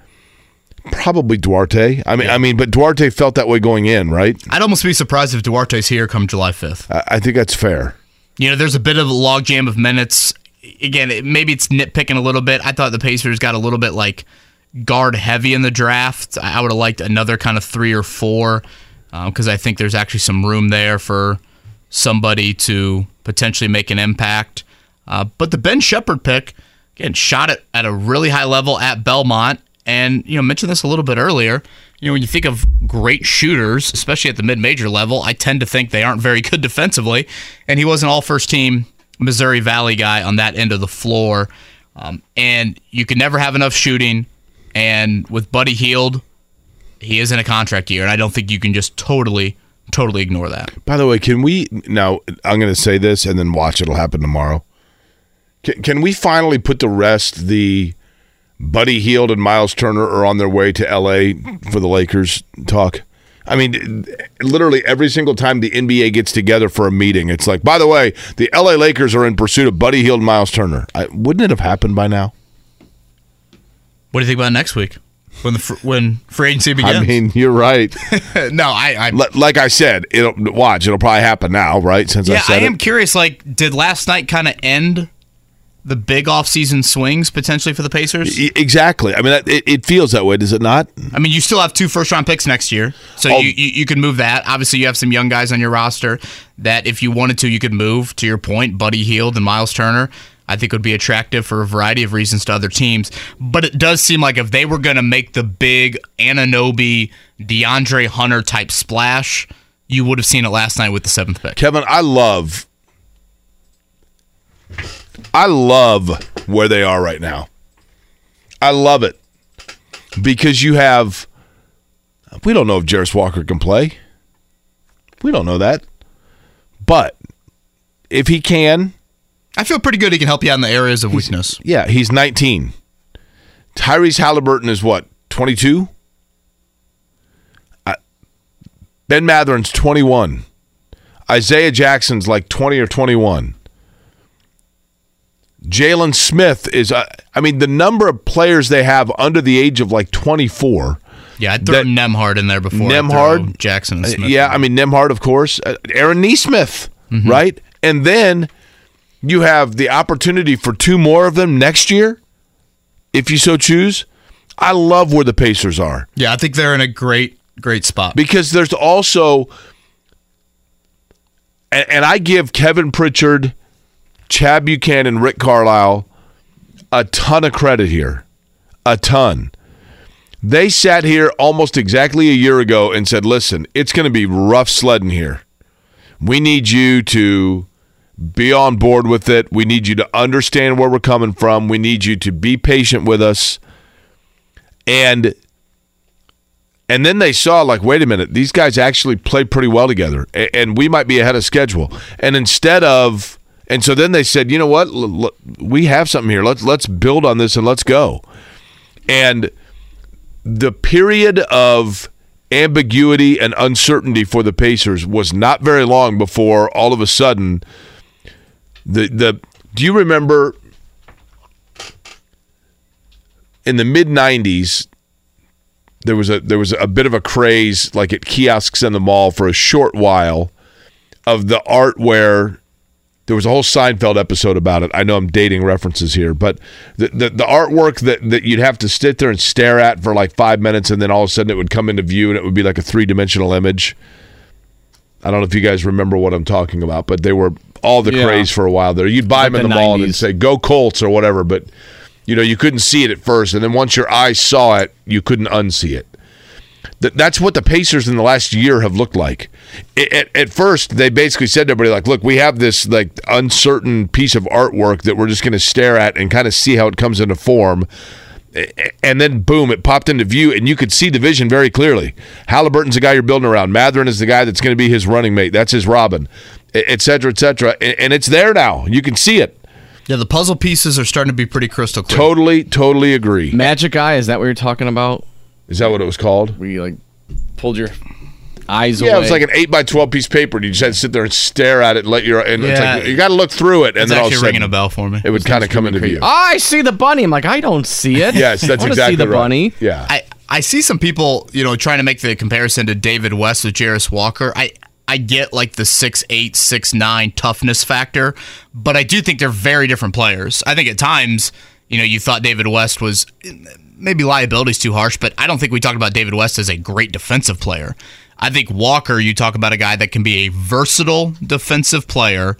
Probably Duarte. I mean, I mean, but Duarte felt that way going in, right? I'd almost be surprised if Duarte's here come July 5th. I, I think that's fair. You know, there's a bit of a logjam of minutes. Again, it, maybe it's nitpicking a little bit. I thought the Pacers got a little bit like guard heavy in the draft. I would have liked another kind of three or four because I think there's actually some room there for somebody to potentially make an impact. Uh, but the Ben Sheppard pick, again, shot it at a really high level at Belmont. And, you know, mentioned this a little bit earlier. You know, when you think of great shooters, especially at the mid major level, I tend to think they aren't very good defensively. And he was an all first team Missouri Valley guy on that end of the floor. Um, and you can never have enough shooting. And with Buddy Hield, he is in a contract year. And I don't think you can just totally, totally ignore that. By the way, can we now? I'm going to say this and then watch. It'll happen tomorrow. Can, can we finally put to rest the Buddy Hield and Miles Turner are on their way to L.A. for the Lakers talk? I mean, literally every single time the NBA gets together for a meeting, it's like, by the way, the LA Lakers are in pursuit of Buddy Hield and Miles Turner. I, wouldn't it have happened by now? What do you think about next week when the fr- when free agency begins? I mean, you're right. no, I, I like I said, it'll watch. It'll probably happen now, right? Since I yeah, said I am it. curious. Like, did last night kind of end the big offseason swings potentially for the Pacers? Exactly. I mean, it, it feels that way, does it not? I mean, you still have two first round picks next year, so Oh. you, you you can move that. Obviously, you have some young guys on your roster that, if you wanted to, you could move. To your point, Buddy Hield and Miles Turner, I think would be attractive for a variety of reasons to other teams. But it does seem like if they were going to make the big Anunoby, DeAndre Hunter type splash, you would have seen it last night with the seventh pick. Kevin, I love, I love where they are right now. I love it because you have. We don't know if Jarace Walker can play. We don't know that, but if he can, I feel pretty good. He can help you out in the areas of weakness. yeah, he's 19. Tyrese Halliburton is what 22. Ben Mathurin's 21. Isaiah Jackson's like 20 or 21. Jalen Smith is, uh, I mean, the number of players they have under the age of like 24. Yeah, I'd throw That- Nembhard in there before. Nembhard? Jackson, Uh, Yeah, I mean, Nembhard, of course. Uh, Aaron Nesmith, Mm-hmm. right? And then you have the opportunity for two more of them next year, if you so choose. I love where the Pacers are yeah, I think they're in a great, great spot. because there's also, and, and I give Kevin Pritchard, Chad Buchanan, Rick Carlisle a ton of credit here, a ton. They sat here almost exactly a year ago and said, "Listen, it's going to be rough sledding here. We need you to." Be on board with it. We need you to understand where we're coming from. We need you to be patient with us. And and then they saw, like, wait a minute, these guys actually play pretty well together, and we might be ahead of schedule. And instead of, and so then they said, you know what, L- l- we have something here. Let's let's build on this and let's go. And the period of ambiguity and uncertainty for the Pacers was not very long before all of a sudden, the the. Do you remember in the mid '90s? there was a there was a bit of a craze like at kiosks in the mall for a short while of the art where there was a whole Seinfeld episode about it. I know I'm dating references here, but the, the the artwork that that you'd have to sit there and stare at for like five minutes, and then all of a sudden it would come into view, and it would be like a three dimensional image. I don't know if you guys remember what I'm talking about, but they were all the Yeah. craze for a while there. You'd buy Like them in the, the mall and say "Go Colts" or whatever, but you know you couldn't see it at first, and then once your eyes saw it, you couldn't unsee it. Th- That's what the Pacers in the last year have looked like. I- At, at first, they basically said to everybody, like, look, we have this like uncertain piece of artwork that we're just going to stare at and kind of see how it comes into form. And then, boom, it popped into view, and you could see the vision very clearly. Halliburton's the guy you're building around. Mathurin is the guy that's going to be his running mate. That's his Robin, et cetera, et cetera. And it's there now. You can see it. Yeah, the puzzle pieces are starting to be pretty crystal clear. Totally, totally agree. Magic Eye, is that what you're talking about? Is that what it was called? Where you like pulled your eyes Yeah, away. it was like an eight by twelve piece of paper, and you just had to sit there and stare at it, and let your and it's Yeah. like you got to look through it, and It's then all of a actually sudden ringing a bell for me. it would kind of come into view. Oh, I see the bunny. I'm like, I don't see it. Yes, that's I wanna exactly see the right. bunny. Yeah, I, I see some people, you know, trying to make the comparison to David West with Jarace Walker. I I get like the six eight, six nine toughness factor, but I do think they're very different players. I think at times, you know, you thought David West was maybe liability's too harsh, but I don't think we talked about David West as a great defensive player. I think Walker, you talk about a guy that can be a versatile defensive player.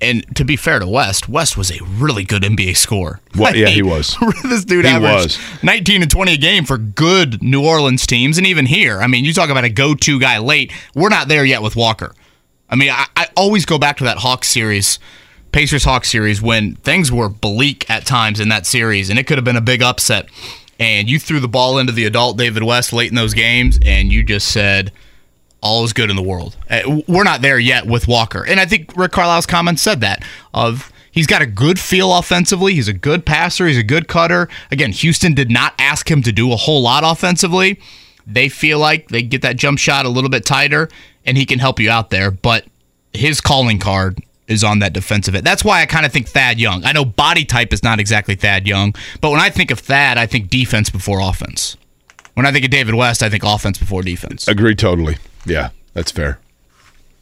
And to be fair to West, West was a really good NBA scorer. Well, yeah, he was. this dude He averaged was. 19 and 20 a game for good New Orleans teams, and even here. I mean, you talk about a go-to guy late. We're not there yet with Walker. I mean, I, I always go back to that Hawks series, Pacers Hawks series, when things were bleak at times in that series, and it could have been a big upset. And you threw the ball into the adult David West late in those games, and you just said, all is good in the world. Uh, We're not there yet with Walker. And I think Rick Carlisle's comments said that of he's got a good feel offensively, he's a good passer, he's a good cutter. Again, Houston did not ask him to do a whole lot offensively. They feel like they get that jump shot a little bit tighter and he can help you out there, but his calling card is on that defensive end. That's why I kind of think Thad Young. I know body type is not exactly Thad Young, but when I think of Thad, I think defense before offense. When I think of David West, I think offense before defense. Agree totally. Yeah, that's fair.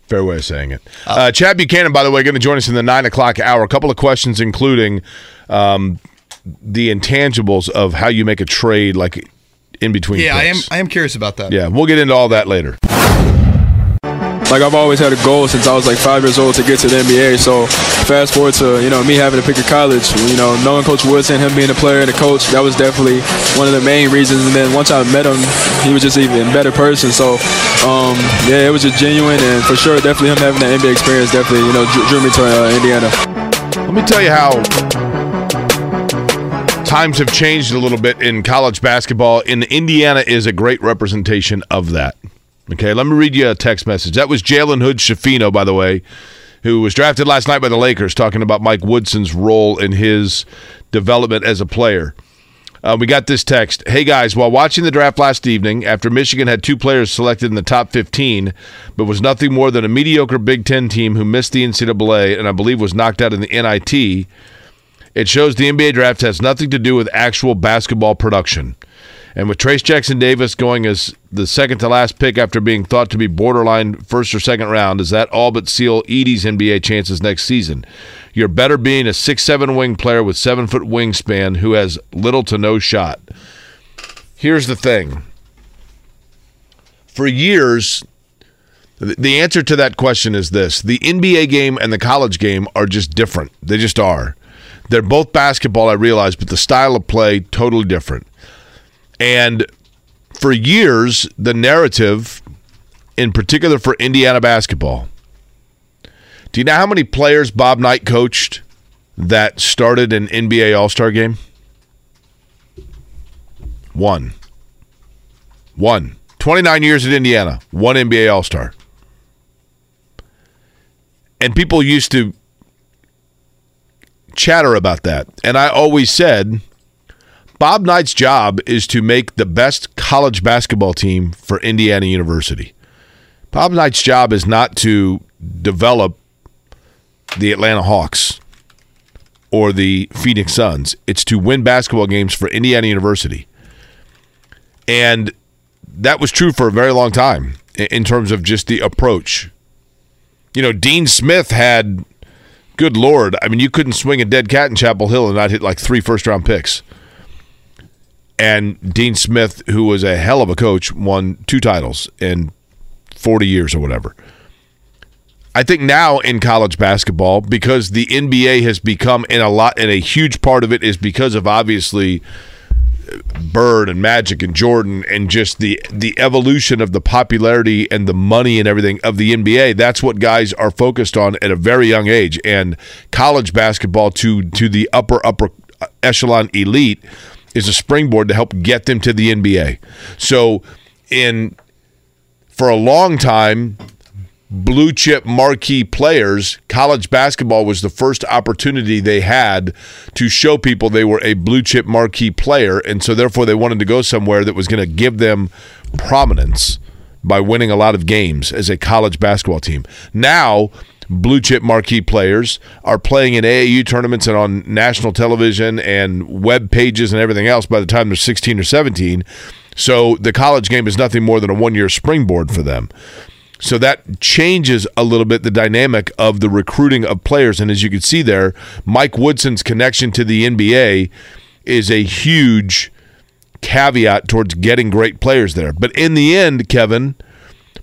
Fair way of saying it. Uh, Chad Buchanan, by the way, going to join us in the nine o'clock hour. A couple of questions, including um, the intangibles of how you make a trade, like in between. Yeah, I am. I am curious about that. Yeah, we'll get into all that later. Like I've always had a goal since I was like five years old to get to the NBA. So fast forward to you know me having to pick a college. You know, knowing Coach Woodson, him being a player and a coach, that was definitely one of the main reasons. And then once I met him, he was just even better person. So um, yeah, it was just genuine and for sure, definitely him having that NBA experience definitely you know drew, me to uh, Indiana. Let me tell you how times have changed a little bit in college basketball, and Indiana is a great representation of that. Okay, let me read you a text message. That was Jalen Hood Schifino, by the way, who was drafted last night by the Lakers, talking about Mike Woodson's role in his development as a player. Uh, we got this text. Hey guys, while watching the draft last evening, after Michigan had two players selected in the top 15, but was nothing more than a mediocre Big Ten team who missed the NCAA and I believe was knocked out in the NIT, it shows the NBA draft has nothing to do with actual basketball production. And with Trayce Jackson Davis going as the second to last pick after being thought to be borderline first or second round, does that all but seal Edey's NBA chances next season? You're better being a six-seven wing player with seven foot wingspan who has little to no shot. Here's the thing. For years, the answer to that question is this the NBA game and the college game are just different. They just are. They're both basketball, I realize, but the style of play totally different. And for years, the narrative, in particular for Indiana basketball, do you know how many players Bob Knight coached that started an NBA All Star game? One. One. 29 years at Indiana, one NBA All Star. And people used to chatter about that. And I always said Bob Knight's job is to make the best college basketball team for Indiana University. Bob Knight's job is not to develop the Atlanta Hawks or the Phoenix Suns. It's to win basketball games for Indiana University. And that was true for a very long time in terms of just the approach. You know, Dean Smith had, good Lord, I mean, you couldn't swing a dead cat in Chapel Hill and not hit like three first round picks. And Dean Smith, who was a hell of a coach, won two titles in 40 years or whatever. I think now in college basketball, because the NBA has become in a lot, and a huge part of it is because of obviously Bird and Magic and Jordan and just the the evolution of the popularity and the money and everything of the NBA. That's what guys are focused on at a very young age. And college basketball to to the upper upper echelon elite is a springboard to help get them to the NBA. So in for a long time blue chip marquee players, college basketball was the first opportunity they had to show people they were a blue chip marquee player. And so, therefore, they wanted to go somewhere that was going to give them prominence by winning a lot of games as a college basketball team. Now, blue chip marquee players are playing in AAU tournaments and on national television and web pages and everything else by the time they're 16 or 17. So the college game is nothing more than a one year springboard for them. So that changes a little bit the dynamic of the recruiting of players. And as you can see there, Mike Woodson's connection to the NBA is a huge caveat towards getting great players there. But in the end, Kevin,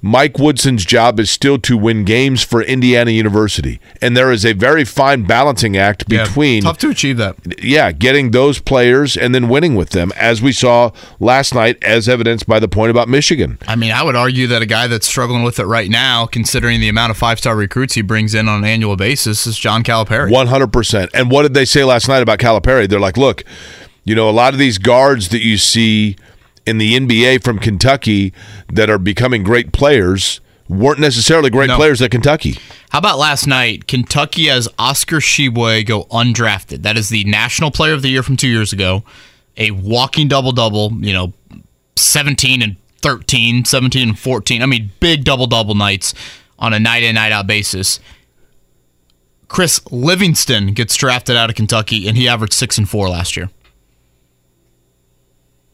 Mike Woodson's job is still to win games for Indiana University. And there is a very fine balancing act Yeah, between tough to achieve that. yeah, getting those players and then winning with them, as we saw last night, as evidenced by the point about Michigan. I mean, I would argue that a guy that's struggling with it right now, considering the amount of five star recruits he brings in on an annual basis, is John Calipari. One hundred percent. And what did they say last night about Calipari? They're like, look, you know, a lot of these guards that you see in the NBA from Kentucky that are becoming great players weren't necessarily great No. players at Kentucky. How about last night? Kentucky has Oscar Tshiebwe go undrafted. That is the National Player of the Year from two years ago. A walking double double, you know, 17 and 13, 17 and 14. I mean, big double double nights on a night in, night out basis. Chris Livingston gets drafted out of Kentucky, and he averaged six and four last year.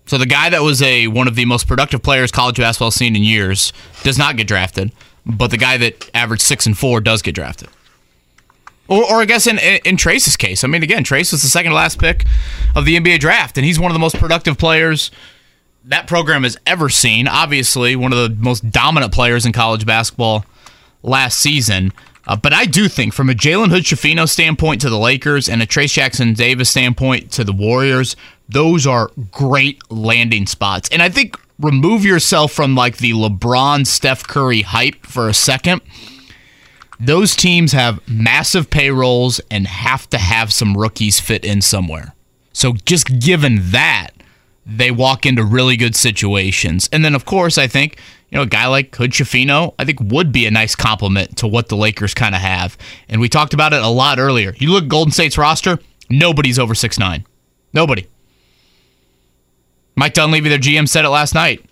So the guy that was a one of the most productive players college basketball seen in years does not get drafted, but the guy that averaged six and four does get drafted. Or, or I guess in, in in Trayce's case, I mean, again, Trayce was the second to last pick of the NBA draft, and he's one of the most productive players that program has ever seen. Obviously, one of the most dominant players in college basketball last season. Uh, but I do think, from a Jalen Hood Schifino standpoint to the Lakers and a Trayce Jackson Davis standpoint to the Warriors, those are great landing spots. And I think remove yourself from like the LeBron Steph Curry hype for a second. Those teams have massive payrolls and have to have some rookies fit in somewhere. So just given that, they walk into really good situations. And then, of course, I think you know a guy like Hood Schifino, I think would be a nice complement to what the Lakers kind of have. And we talked about it a lot earlier. You look at Golden State's roster, nobody's over six nine, nobody. Mike Dunleavy, their GM, said it last night.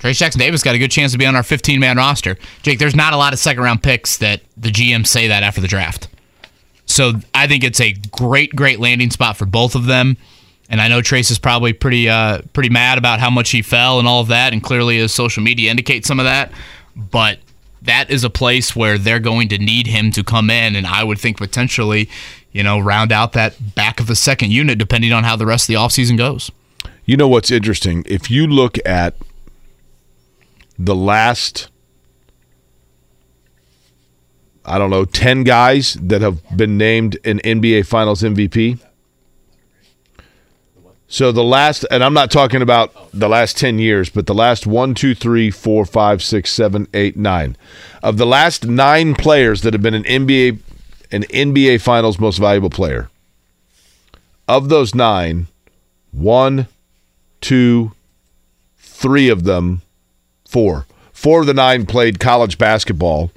Trayce Jackson Davis got a good chance to be on our 15 man roster. Jake, there's not a lot of second round picks that the GM say that after the draft. So I think it's a great, great landing spot for both of them. And I know Trayce is probably pretty, uh, pretty mad about how much he fell and all of that, and clearly his social media indicates some of that. But that is a place where they're going to need him to come in, and I would think potentially, you know, round out that back of the second unit, depending on how the rest of the offseason goes. You know what's interesting? If you look at the last, I don't know, 10 guys that have been named an NBA Finals MVP. So the last, and I'm not talking about the last 10 years, but the last one, two, three, four, five, six, seven, eight, nine. Of the last nine players that have been an NBA, an NBA Finals most valuable player, of those nine, one, two, three of them, four. Four of the nine played college basketball,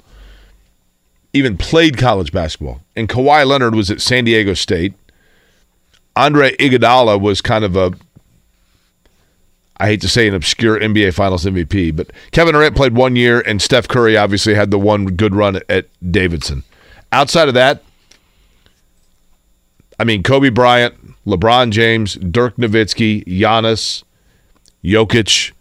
even played college basketball. And Kawhi Leonard was at San Diego State. Andre Iguodala was kind of a, I hate to say an obscure NBA Finals MVP, but Kevin Durant played one year, and Steph Curry obviously had the one good run at Davidson. Outside of that, I mean, Kobe Bryant, LeBron James, Dirk Nowitzki, Giannis, Jokic.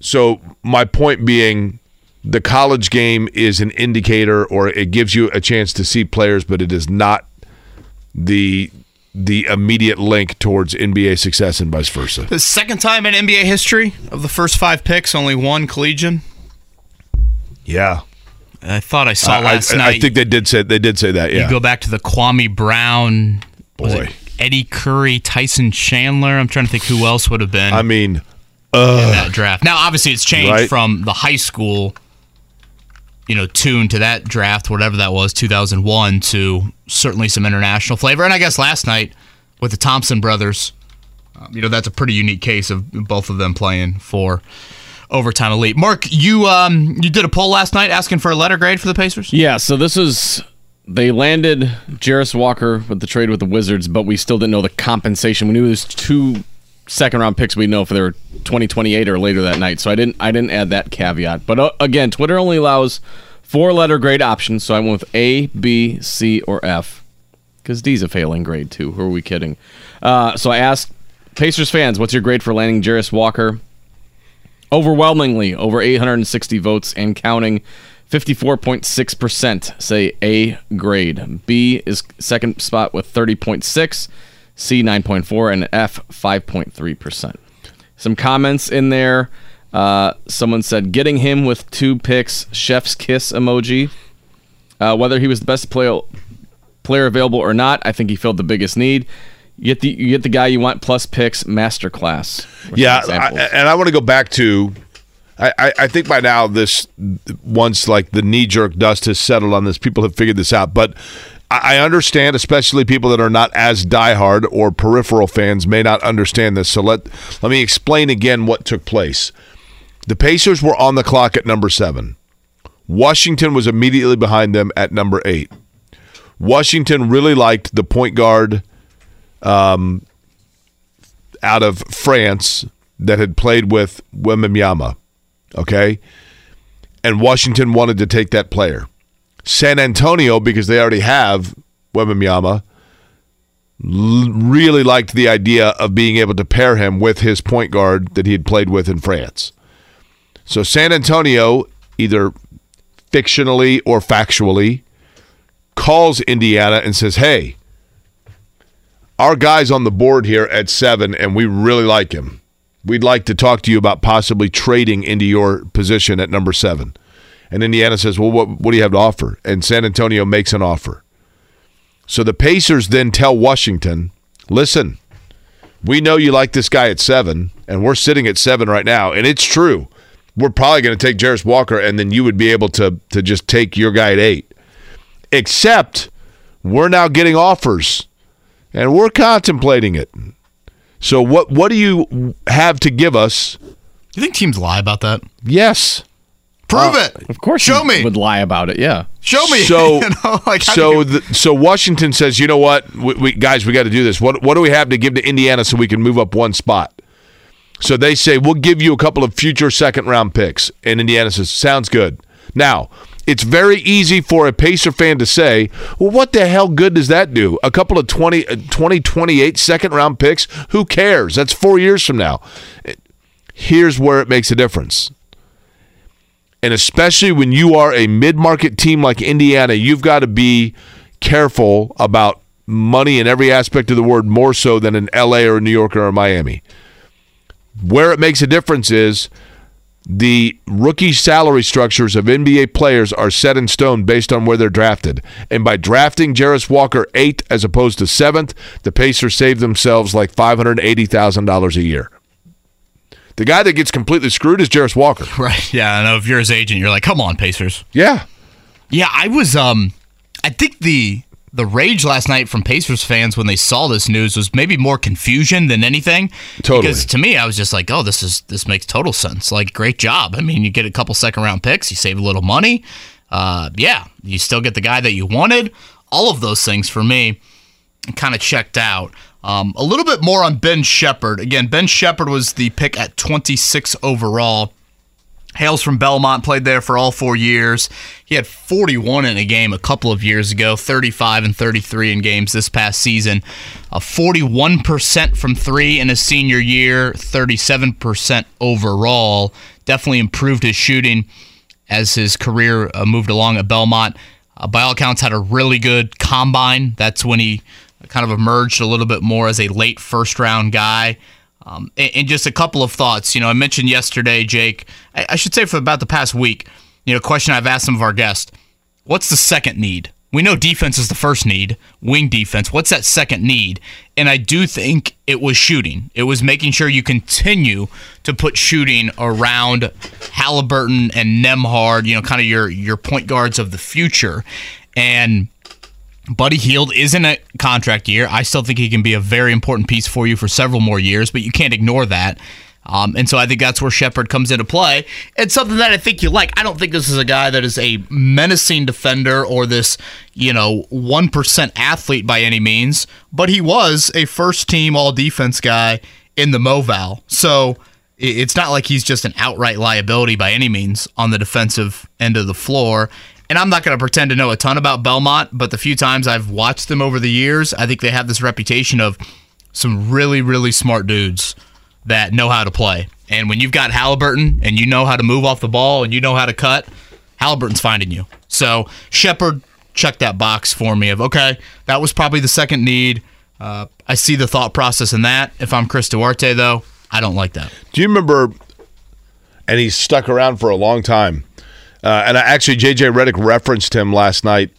So my point being, the college game is an indicator, or it gives you a chance to see players, but it is not the the immediate link towards NBA success and vice versa. The second time in NBA history of the first five picks, only one collegian. Yeah, I thought I saw I, last I- night. I think they did say they did say that. Yeah, You go back to the Kwame Brown, Boy. Eddie Curry, Tyson Chandler. I'm trying to think who else would have been I mean, in uh, that draft. Now, obviously, it's changed Right. from the high school, you know, tuned to that draft, whatever that was, 2001, to certainly some international flavor. And I guess last night with the Thompson brothers, um, you know, that's a pretty unique case of both of them playing for overtime elite. Mark, you um, you did a poll last night asking for a letter grade for the Pacers. Yeah, so this is they landed Jarace Walker with the trade with the Wizards, but we still didn't know the compensation. We knew it was two second round picks we know for their 2028 or later that night. So I didn't I didn't add that caveat. But uh, again, Twitter only allows four letter grade options, so I went with A, B, C, or F. Because D's a failing grade too. Who are we kidding? Uh, so I asked Pacers fans, what's your grade for landing Jarace Walker? Overwhelmingly, over 860 votes and counting. 54.6% say A grade. B is second spot with 30.6, C 9.4, and F 5.3%. Some comments in there. Uh, someone said getting him with two picks, chef's kiss emoji. Uh, whether he was the best player player available or not, I think he filled the biggest need. You get the you get the guy you want plus picks masterclass. Yeah, I, and I want to go back to. I, I, I think by now this once like the knee jerk dust has settled on this, people have figured this out. But I understand, especially people that are not as diehard or peripheral fans may not understand this. So let let me explain again what took place. The Pacers were on the clock at number seven. Washington was immediately behind them at number eight. Washington really liked the point guard um, out of France that had played with Wembanyama. Okay, and Washington wanted to take that player. San Antonio, because they already have Wembanyama, l- really liked the idea of being able to pair him with his point guard that he had played with in France. So San Antonio, either fictionally or factually, calls Indiana and says, "Hey, our guy's on the board here at seven, and we really like him. We'd like to talk to you about possibly trading into your position at number seven. And Indiana says, Well, what, what do you have to offer? And San Antonio makes an offer. So the Pacers then tell Washington, Listen, we know you like this guy at seven, and we're sitting at seven right now. And it's true. We're probably going to take Jarace Walker, and then you would be able to, to just take your guy at eight. Except we're now getting offers and we're contemplating it. So what what do you have to give us? You think teams lie about that? Yes. Prove it. Of course, Show you me. Would lie about it. Yeah. Show me. So You know, like, so you- the, so Washington says, you know what, we, we, guys, we got to do this. What what do we have to give to Indiana so we can move up one spot? So they say we'll give you a couple of future second round picks, and Indiana says sounds good. Now it's very easy for a Pacer fan to say, well, what the hell good does that do? A couple of 20, uh, 20 28 second round picks? Who cares? That's four years from now. Here's where it makes a difference. And especially when you are a mid market team like Indiana, you've got to be careful about money in every aspect of the word more so than in LA or New York or Miami. Where it makes a difference is the rookie salary structures of NBA players are set in stone based on where they're drafted. And by drafting Jarace Walker eighth as opposed to seventh, the Pacers save themselves like $580,000 a year. The guy that gets completely screwed is Jarace Walker. Right. Yeah. I know. If you're his agent, you're like, come on, Pacers. Yeah. Yeah. I was. Um. I think the the rage last night from Pacers fans when they saw this news was maybe more confusion than anything. Totally. Because to me, I was just like, oh, this is this makes total sense. Like, great job. I mean, you get a couple second round picks, you save a little money. Uh, yeah, you still get the guy that you wanted. All of those things for me kind of checked out. Um, a little bit more on Ben Sheppard. Again, Ben Sheppard was the pick at 26 overall. Hails from Belmont, played there for all four years. He had 41 in a game a couple of years ago, 35 and 33 in games this past season. A 41% from three in his senior year, 37% overall. Definitely improved his shooting as his career uh, moved along at Belmont. Uh, by all accounts, had a really good combine. That's when he kind of emerged a little bit more as a late first round guy. Um, and, and just a couple of thoughts. You know, I mentioned yesterday, Jake, I, I should say for about the past week, you know, question I've asked some of our guests what's the second need? We know defense is the first need, wing defense. What's that second need? And I do think it was shooting. It was making sure you continue to put shooting around Halliburton and Nembhard, you know, kind of your your point guards of the future. And Buddy Hield is in a contract year. I still think he can be a very important piece for you for several more years, but you can't ignore that. Um, and so I think that's where Sheppard comes into play. It's something that I think you like. I don't think this is a guy that is a menacing defender or this, you know, 1% athlete by any means, but he was a first team all defense guy in the Moval. So it's not like he's just an outright liability by any means on the defensive end of the floor. And I'm not going to pretend to know a ton about Belmont, but the few times I've watched them over the years, I think they have this reputation of some really, really smart dudes that know how to play. And when you've got Halliburton and you know how to move off the ball and you know how to cut, Halliburton's finding you. So Sheppard check that box for me of okay, that was probably the second need. Uh, I see the thought process in that. If I'm Chris Duarte, though, I don't like that. Do you remember? And he stuck around for a long time. Uh, and I, actually, JJ Redick referenced him last night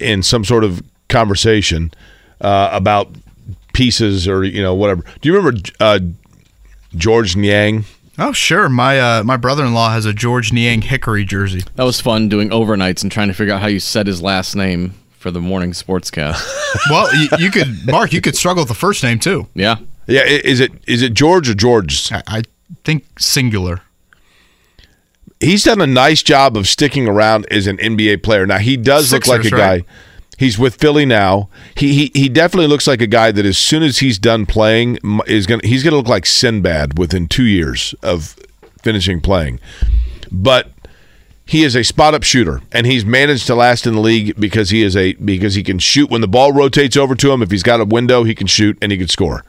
in some sort of conversation uh, about pieces or you know whatever. Do you remember uh, George Niang? Oh sure, my uh, my brother-in-law has a George Niang Hickory jersey. That was fun doing overnights and trying to figure out how you said his last name for the morning sportscast. well, you, you could Mark, you could struggle with the first name too. Yeah, Yeah, is it is it George or George? I, I think singular. He's done a nice job of sticking around as an NBA player. Now he does look like a Sixers, guy. right? He's with Philly now. He, he he definitely looks like a guy that as soon as he's done playing is gonna he's gonna look like Sinbad within two years of finishing playing. But he is a spot up shooter, and he's managed to last in the league because he is a because he can shoot when the ball rotates over to him. If he's got a window, he can shoot and he can score.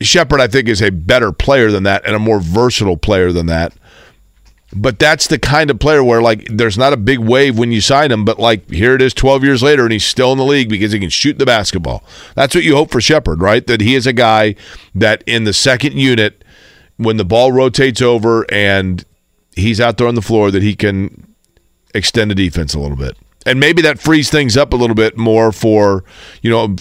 Sheppard, I think, is a better player than that and a more versatile player than that. But that's the kind of player where, like, there's not a big wave when you sign him, but like, here it is 12 years later, and he's still in the league because he can shoot the basketball. That's what you hope for Sheppard, right? That he is a guy that in the second unit, when the ball rotates over and he's out there on the floor, that he can extend the defense a little bit. And maybe that frees things up a little bit more for, you know,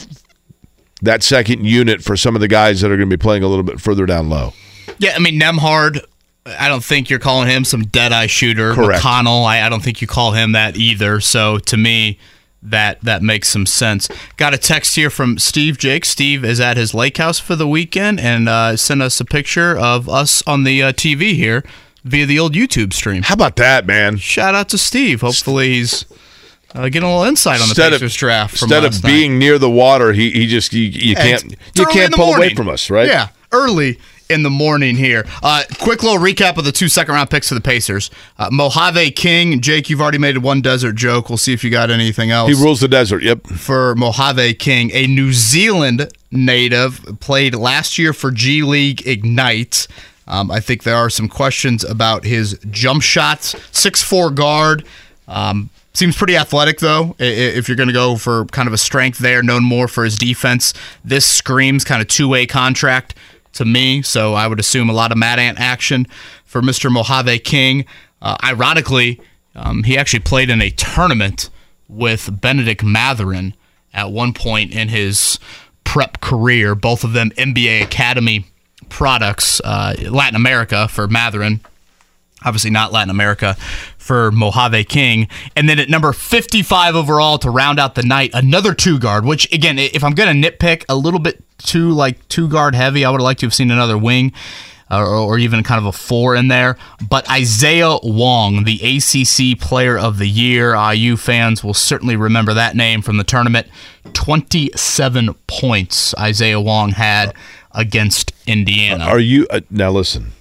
that second unit for some of the guys that are going to be playing a little bit further down low. Yeah, I mean Nembhard. I don't think you're calling him some dead eye shooter. Correct. McConnell. I, I don't think you call him that either. So to me, that that makes some sense. Got a text here from Steve Jake. Steve is at his lake house for the weekend and uh, sent us a picture of us on the uh, TV here via the old YouTube stream. How about that, man? Shout out to Steve. Hopefully he's uh, getting a little insight on the Instead of- Pacers draft. From Instead of last night. being near the water, he, he just you, you Yeah, can't you can't the pull away from us, right? Yeah, early in the morning here. Uh, quick little recap of the two second round picks for the Pacers. Uh, Mojave King, Jake, you've already made one desert joke. We'll see if you got anything else. He rules the desert. Yep. for Mojave King, a New Zealand native, played last year for G League Ignite. Um, I think there are some questions about his jump shots. Six four guard. Um, seems pretty athletic, though, if you're going to go for kind of a strength there, known more for his defense. This screams kind of two way contract to me, so I would assume a lot of Mad Ant action for Mr. Mojave King. Uh, ironically, um, he actually played in a tournament with Benedict Mathurin at one point in his prep career. Both of them NBA Academy products, uh, Latin America for Mathurin, obviously not Latin America for Mojave King. And then at number 55 overall to round out the night, another two guard, which again, if I'm going to nitpick a little bit too like two guard heavy, I would have liked to have seen another wing. uh, Or, or even kind of a four in there. But Isaiah Wong, the ACC Player of the Year, IU fans will certainly remember that name from the tournament. 27 points Isaiah Wong had against Indiana. Are you uh, now? Listen,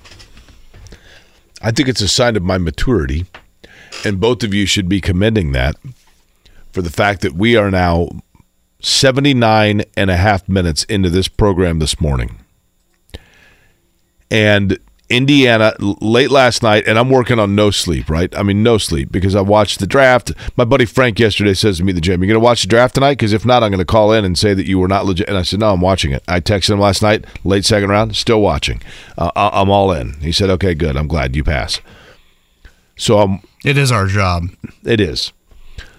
I think it's a sign of my maturity, and both of you should be commending that for the fact that we are now 79 and a half minutes into this program this morning. And Indiana late last night, and I'm working on no sleep, right? I mean, no sleep because I watched the draft. My buddy Frank yesterday says to me, "The gym, you're going to watch the draft tonight? Because if not, I'm going to call in and say that you were not legit." And I said, "No, I'm watching it." I texted him last night, late second round, still watching. Uh, I- I'm all in. He said, "Okay, good. I'm glad you pass." So I'm it is our job. it is.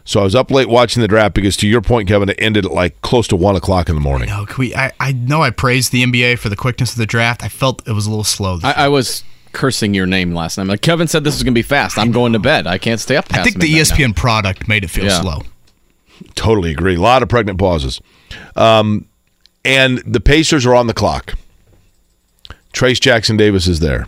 So I was up late watching the draft because, to your point, Kevin, it ended at like close to one o'clock in the morning. No, we, I, I know I praised the NBA for the quickness of the draft. I felt it was a little slow. I, I was cursing your name last night. Like Kevin said, this is gonna be fast. I'm going to bed. I can't stay up. I think the E midnight now. ESPN product made it feel Yeah. slow. Totally agree. A lot of pregnant pauses. Um, and the Pacers are on the clock. Trayce Jackson Davis is there.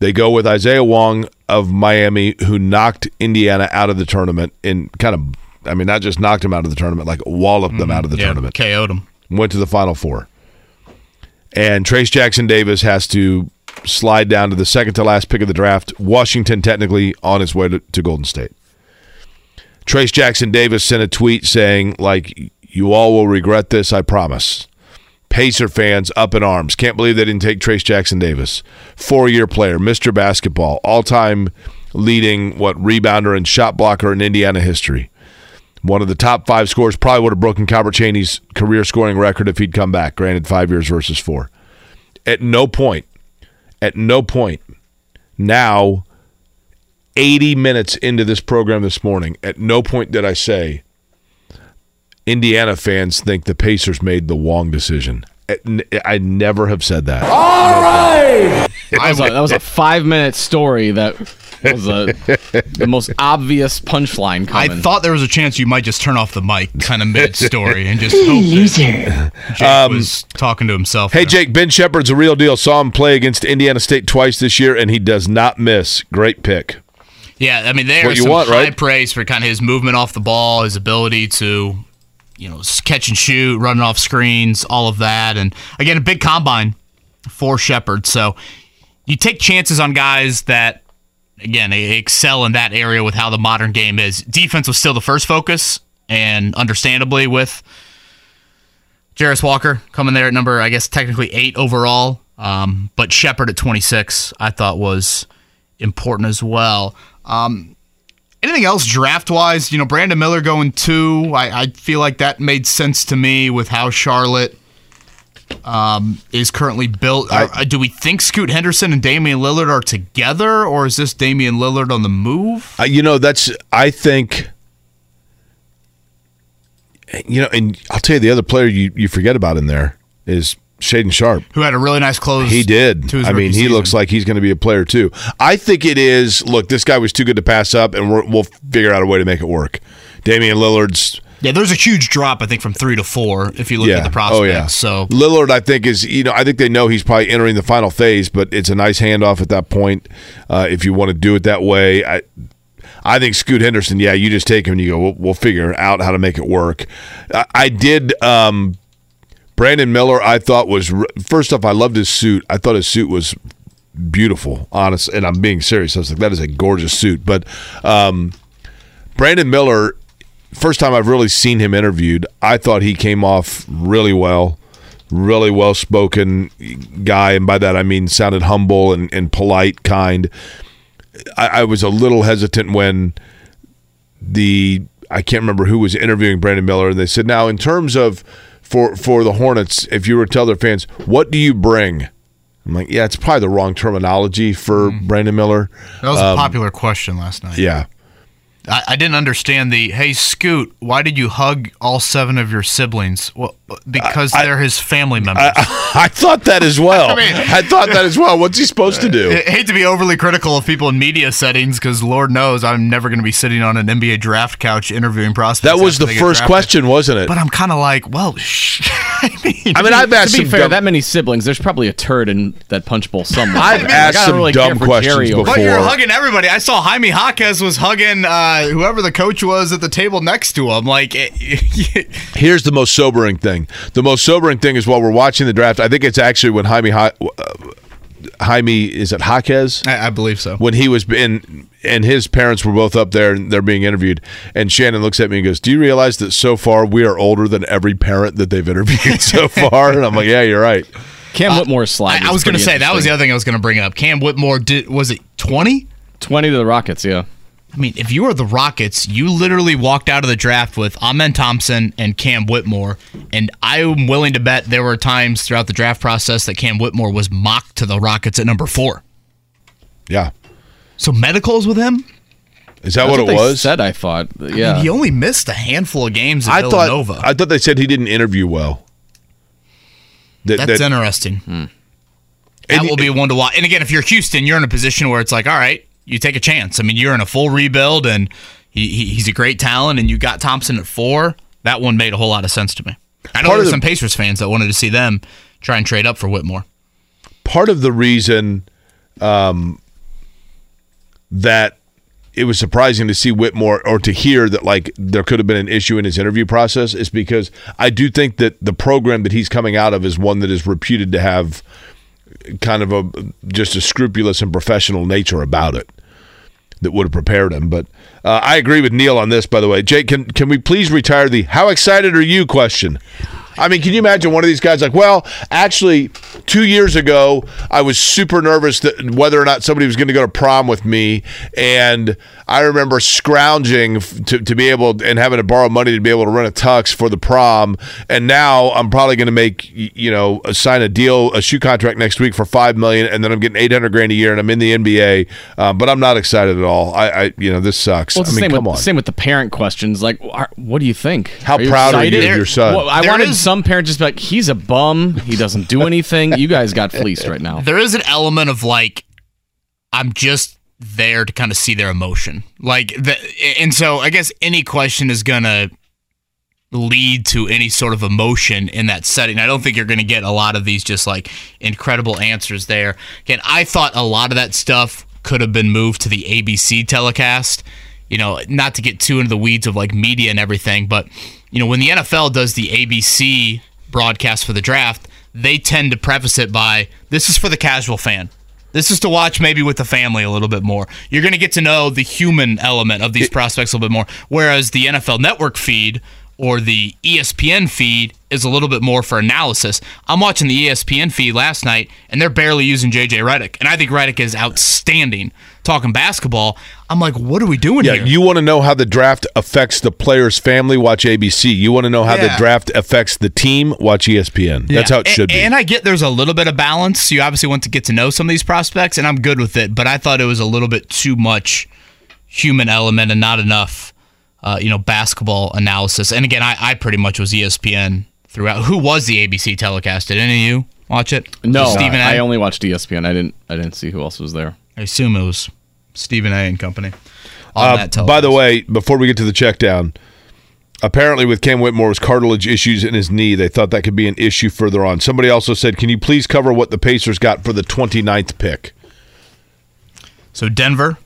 They go with Isaiah Wong of Miami, who knocked Indiana out of the tournament in kind of, I mean, not just knocked him out of the tournament, like walloped them mm-hmm. out of the yeah, tournament. KO'd him. Went to the Final Four. and Trayce Jackson Davis has to slide down to the second to last pick of the draft. Washington technically on his way to, to Golden State. Trayce Jackson Davis sent a tweet saying, like, you all will regret this, I promise. Pacer fans up in arms. Can't believe they didn't take Trayce Jackson Davis. Four year player, Mr. Basketball, all time leading, what, rebounder and shot blocker in Indiana history. One of the top five scorers, probably would have broken Calbert Cheaney's career scoring record if he'd come back, granted, five years versus four. At no point, at no point, now, 80 minutes into this program this morning, at no point did I say, Indiana fans think the Pacers made the wrong decision. I never have said that. All right. That was, a, that was a five minute story that was a, the most obvious punchline coming. I thought there was a chance you might just turn off the mic kind of mid story and just hope that Jake Um, was talking to himself. Hey, there. Jake, Ben Sheppard's a real deal. Saw him play against Indiana State twice this year, and he does not miss. Great pick. Yeah, I mean, there's What you some want, high right? praise for kind of his movement off the ball, his ability to, you know, catch and shoot, running off screens, all of that, and again, a big combine for Sheppard. So you take chances on guys that, again, they excel in that area with how the modern game is. Defense was still the first focus, and understandably with Jarace Walker coming there at number, I guess technically eight overall. Um, but Sheppard at 26, I thought was important as well. Um, anything else draft wise? You know, Brandon Miller going two. I, I feel like that made sense to me with how Charlotte um, is currently built. Are- uh, do we think Scoot Henderson and Damian Lillard are together, or is this Damian Lillard on the move? Uh, you know, that's, I think, you know, and I'll tell you the other player you, you forget about in there is Shaedon Sharpe. Who had a really nice close? He did. I mean, he season. looks like he's going to be a player too. I think it is. Look, this guy was too good to pass up, and we're, we'll figure out a way to make it work. Damian Lillard's. Yeah, there's a huge drop, I think, from three to four if you look yeah. at the prospects. Oh yeah. So Lillard, I think is you know I think they know he's probably entering the final phase, but it's a nice handoff at that point uh, if you want to do it that way. I. I think Scoot Henderson, yeah, you just take him and you go, we'll, we'll figure out how to make it work. I, I did. Um, Brandon Miller, I thought was first off, I loved his suit. I thought his suit was beautiful, honest, and I'm being serious. I was like, that is a gorgeous suit. But um, Brandon Miller, first time I've really seen him interviewed, I thought he came off really well, really well spoken guy, and by that I mean sounded humble and, and polite, kind. I, I was a little hesitant when the I can't remember who was interviewing Brandon Miller, and they said, "Now, in terms of for for the Hornets, if you were to tell their fans, what do you bring?" I'm like, "Yeah, it's probably the wrong terminology for Brandon Miller." that was Um, a popular question last night. Yeah, I, I didn't understand the hey Scoot, why did you hug all seven of your siblings? Well, because they're his family members. I thought that as well. I, mean, I thought that as well. What's he supposed to do? I hate to be overly critical of people in media settings because Lord knows I'm never going to be sitting on an NBA draft couch interviewing prospects. That was the first question, wasn't it? But I'm kind of like, well, shh. I mean, I mean, I've asked to be some fair, dumb- that many siblings, there's probably a turd in that punch bowl somewhere. I've Like, asked I don't some really dumb questions Jerry before. But you're hugging everybody. I saw Jaime Jaquez was hugging uh, whoever the coach was at the table next to him. Like, it, Here's the most sobering thing. The most sobering thing is while we're watching the draft. I think it's actually when Jaime Ha- uh, Jaime is it Jaquez I, I believe so. when he was in and his parents were both up there and they're being interviewed. And Shannon looks at me and goes, "Do you realize that so far we are older than every parent that they've interviewed so far?" And I'm like, "Yeah, you're right." Cam Whitmore's slide. I, I was going to say that was the other thing I was going to bring up. Cam Whitmore did was it 20? 20 to the Rockets, yeah. I mean, if you were the Rockets, you literally walked out of the draft with Amen Thompson and Cam Whitmore, and I'm willing to bet there were times throughout the draft process that Cam Whitmore was mocked to the Rockets at number four. Yeah. So medicals with him? Is that That's what it they was? Said I thought, I mean, yeah. he only missed a handful of games at I Villanova. thought I thought they said he didn't interview well. That, That's that- interesting. Hmm. That And- will be one to watch. And again, if you're Houston, you're in a position where it's like, all right, you take a chance. I mean, you're in a full rebuild, and he, he, he's a great talent, and you got Thompson at four. That one made a whole lot of sense to me. I know Part there were some Pacers fans that wanted to see them try and trade up for Whitmore. part of the reason um, that it was surprising to see Whitmore or to hear that like there could have been an issue in his interview process is because I do think that the program that he's coming out of is one that is reputed to have kind of a just a scrupulous and professional nature about it that would have prepared him. But uh, I agree with Neil on this, by the way. Jake, can can we please retire the "How excited are you?" question? I mean, can you imagine one of these guys like, well, actually, two years ago, I was super nervous that whether or not somebody was going to go to prom with me, and I remember scrounging to, to be able and having to borrow money to be able to rent a tux for the prom, and now I'm probably going to make you know sign a deal, a shoe contract next week for five million, and then I'm getting eight hundred grand a year, and I'm in the NBA, uh, but I'm not excited at all. I, I you know, this sucks. Well, I the mean, same come with, on. Same with the parent questions. Like, what do you think? How proud are you of your son? Well, I There wanted is- some parents just be like, he's a bum. He doesn't do anything. you guys got fleeced right now. There is an element of like, I'm just there to kind of see their emotion. Like, the, and so I guess any question is gonna lead to any sort of emotion in that setting. I don't think you're going to get a lot of these just like incredible answers there. Again, I thought a lot of that stuff could have been moved to the ABC telecast. You know, not to get too into the weeds of like media and everything, but you know, when the NFL does the ABC broadcast for the draft, they tend to preface it by this is for the casual fan. This is to watch maybe with the family a little bit more. You're going to get to know the human element of these prospects a little bit more. Whereas the NFL network feed or the ESPN feed is a little bit more for analysis. I'm watching the ESPN feed last night, and they're barely using JJ Redick, and I think Redick is outstanding. Talking basketball, I'm like, what are we doing Yeah, here? you want to know how the draft affects the player's family? Watch ABC. You want to know how the draft affects the team? Watch ESPN. That's how it A- should be. And I get there's a little bit of balance. You obviously want to get to know some of these prospects, and I'm good with it. But I thought it was a little bit too much human element and not enough, uh, you know, basketball analysis. And again, I, I pretty much was ESPN throughout. Who was the ABC telecast? Did any of you watch it? No, Just Stephen A. I only watched ESPN. I didn't. I didn't see who else was there. I assume it was Stephen A. and company. On Uh, that by the way, before we get to the check down, apparently with Cam Whitmore's cartilage issues in his knee, they thought that could be an issue further on. Somebody also said, "Can you please cover what the Pacers got for the 29th pick?" so Denver,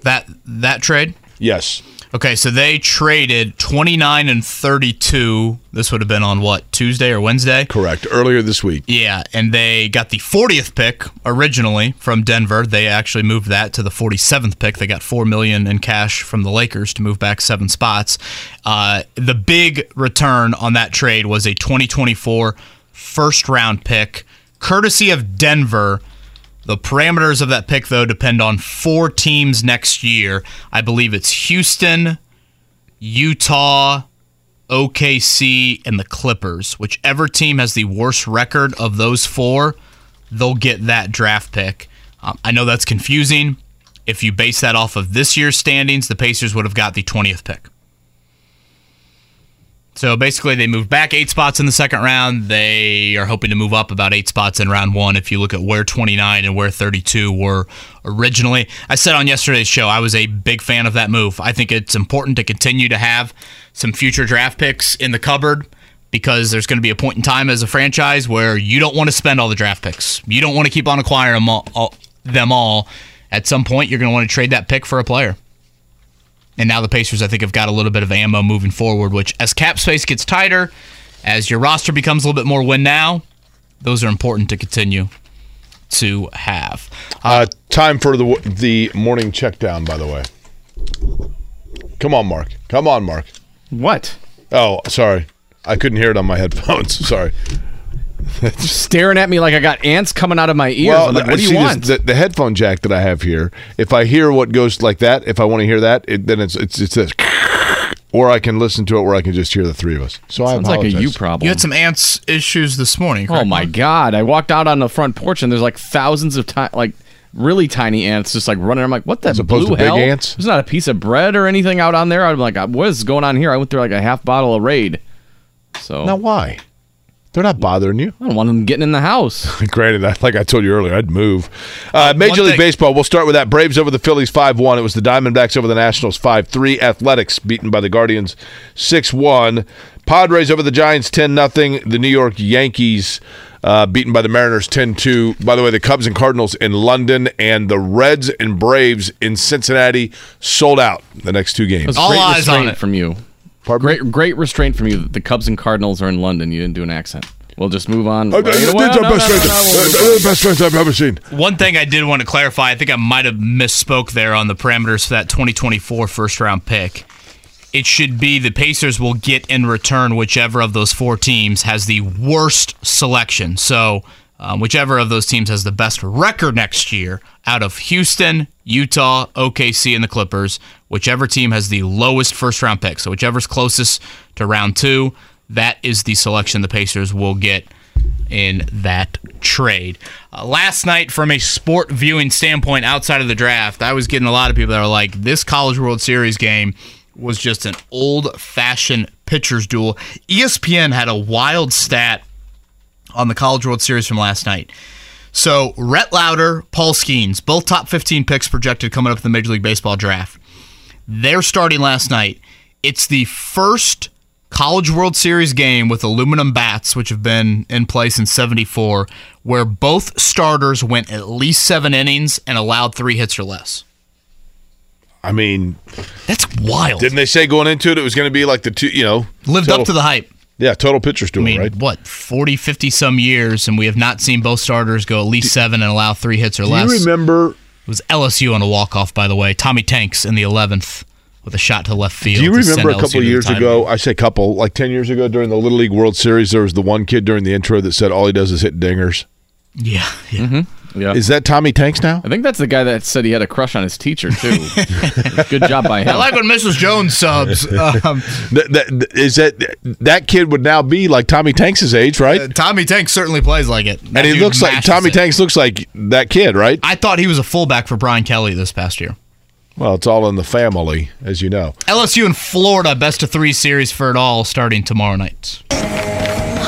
that that trade. Yes. Okay, so they traded 29 and 32. This would have been on what, Tuesday or Wednesday? Correct. Earlier this week. Yeah, and they got the 40th pick originally from Denver. They actually moved that to the 47th pick. They got 4 million in cash from the Lakers to move back 7 spots. Uh, the big return on that trade was a 2024 first round pick courtesy of Denver. The parameters of that pick, though, depend on four teams next year. I believe it's Houston, Utah, OKC, and the Clippers. Whichever team has the worst record of those four, they'll get that draft pick. Um, I know that's confusing. If you base that off of this year's standings, the Pacers would have got the 20th pick. So basically, they moved back eight spots in the second round. They are hoping to move up about eight spots in round one. If you look at where 29 and where 32 were originally, I said on yesterday's show I was a big fan of that move. I think it's important to continue to have some future draft picks in the cupboard because there's going to be a point in time as a franchise where you don't want to spend all the draft picks. You don't want to keep on acquiring them all. At some point, you're going to want to trade that pick for a player. And now the Pacers, I think, have got a little bit of ammo moving forward, which as cap space gets tighter, as your roster becomes a little bit more win now, those are important to continue to have. Uh, time for the the morning check down. By the way, come on, Mark. Come on, Mark. What? Oh, sorry, I couldn't hear it on my headphones. Sorry. Staring at me like I got ants coming out of my ears. I'm like, what do see you this- want? the, the headphone jack that I have here. If I hear what goes like that, if I want to hear that, it, then it's it's it's this. Or I can listen to it where I can just hear the three of us. So I Sounds like a you problem. You had some ants issues this morning. Oh my god! I walked out on the front porch and there's like thousands of ti- like really tiny ants just like running. I'm like, what the As opposed blue to big ants? There's not a piece of bread or anything out on there. I'm like, what is going on here? I went through like a half bottle of Raid. So Now why? They're not bothering you. I don't want them getting in the house. Granted, I- like I told you earlier, I'd move. Uh, Major one League thing- Baseball. We'll start with that. Braves over the Phillies five one. It was the Diamondbacks over the Nationals five three. Athletics beaten by the Guardians six one. Padres over the Giants ten nothing. The New York Yankees uh, beaten by the Mariners 10 2. By the way, the Cubs and Cardinals in London and the Reds and Braves in Cincinnati sold out the next two games. All eyes on it. from you. Great, great restraint from you. The Cubs and Cardinals are in London. You didn't do an accent. We'll just move on. Well, you know they're what? the No, no, best no, friends- no, no, we'll move they're the best friends I've ever seen. One thing I did want to clarify, I think I might have misspoke there on the parameters for that 2024 first round pick. It should be the Pacers will get in return whichever of those four teams has the worst selection. So, um, whichever of those teams has the best record next year out of Houston, Utah, OKC, and the Clippers, whichever team has the lowest first round pick. So, whichever's closest to round two, that is the selection the Pacers will get in that trade. Uh, last night, from a sport viewing standpoint outside of the draft, I was getting a lot of people that are like, this College World Series game was just an old fashioned pitcher's duel. ESPN had a wild stat on the College World Series from last night. So, Rhett Lowder, Paul Skenes, both top 15 picks projected coming up in the Major League Baseball draft. They're starting last night. It's the first College World Series game with aluminum bats, which have been in place in 74, where both starters went at least seven innings and allowed three hits or less. I mean, That's wild. didn't they say going into it it was going to be like the two, you know, Lived total- up to the hype. Yeah, total pitcher's duel, I mean, right? what, 40, 50 some years, and we have not seen both starters go at least seven and allow three hits or Do less. you remember It was LSU on a walk off, by the way. Tommy Tanks in the 11th with a shot to left field. Do you remember a couple to years ago? I say couple, like ten years ago during the Little League World Series, there was the one kid during the intro that said all he does is hit dingers. Yeah, yeah. Mm-hmm. Yeah. Is that Tommy Tanks now? I think that's the guy that said he had a crush on his teacher too. Good job by him. I like when Mrs. Jones subs. Um, That, that, is that that kid would now be like Tommy Tanks' age, right? Tommy Tanks certainly plays like it. That and he looks like Tommy it. Tanks looks like that kid, right? I thought he was a fullback for Brian Kelly this past year. Well, it's all in the family, as you know. LSU and Florida best of three series for it all starting tomorrow night.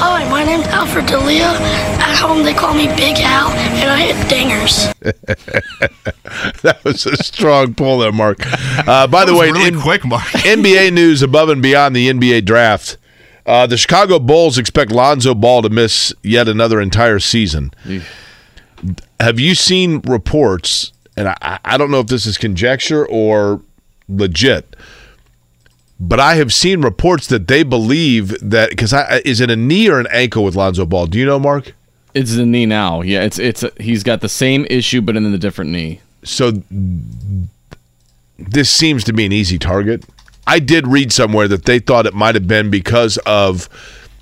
Hi, my name's Alfred Delia. At home, they call me Big Al, and I hit dingers. that was a strong pull there, Mark. Uh, by the was way, really in- quick, Mark. NBA news above and beyond the NBA draft. Uh, the Chicago Bulls expect Lonzo Ball to miss yet another entire season. Have you seen reports? And I, I don't know if this is conjecture or legit, but I have seen reports that they believe that because is it a knee or an ankle with Lonzo Ball? Do you know, Mark? It's the knee now. Yeah, it's it's a, he's got the same issue but in a different knee. so this seems to be an easy target. I did read somewhere that they thought it might have been because of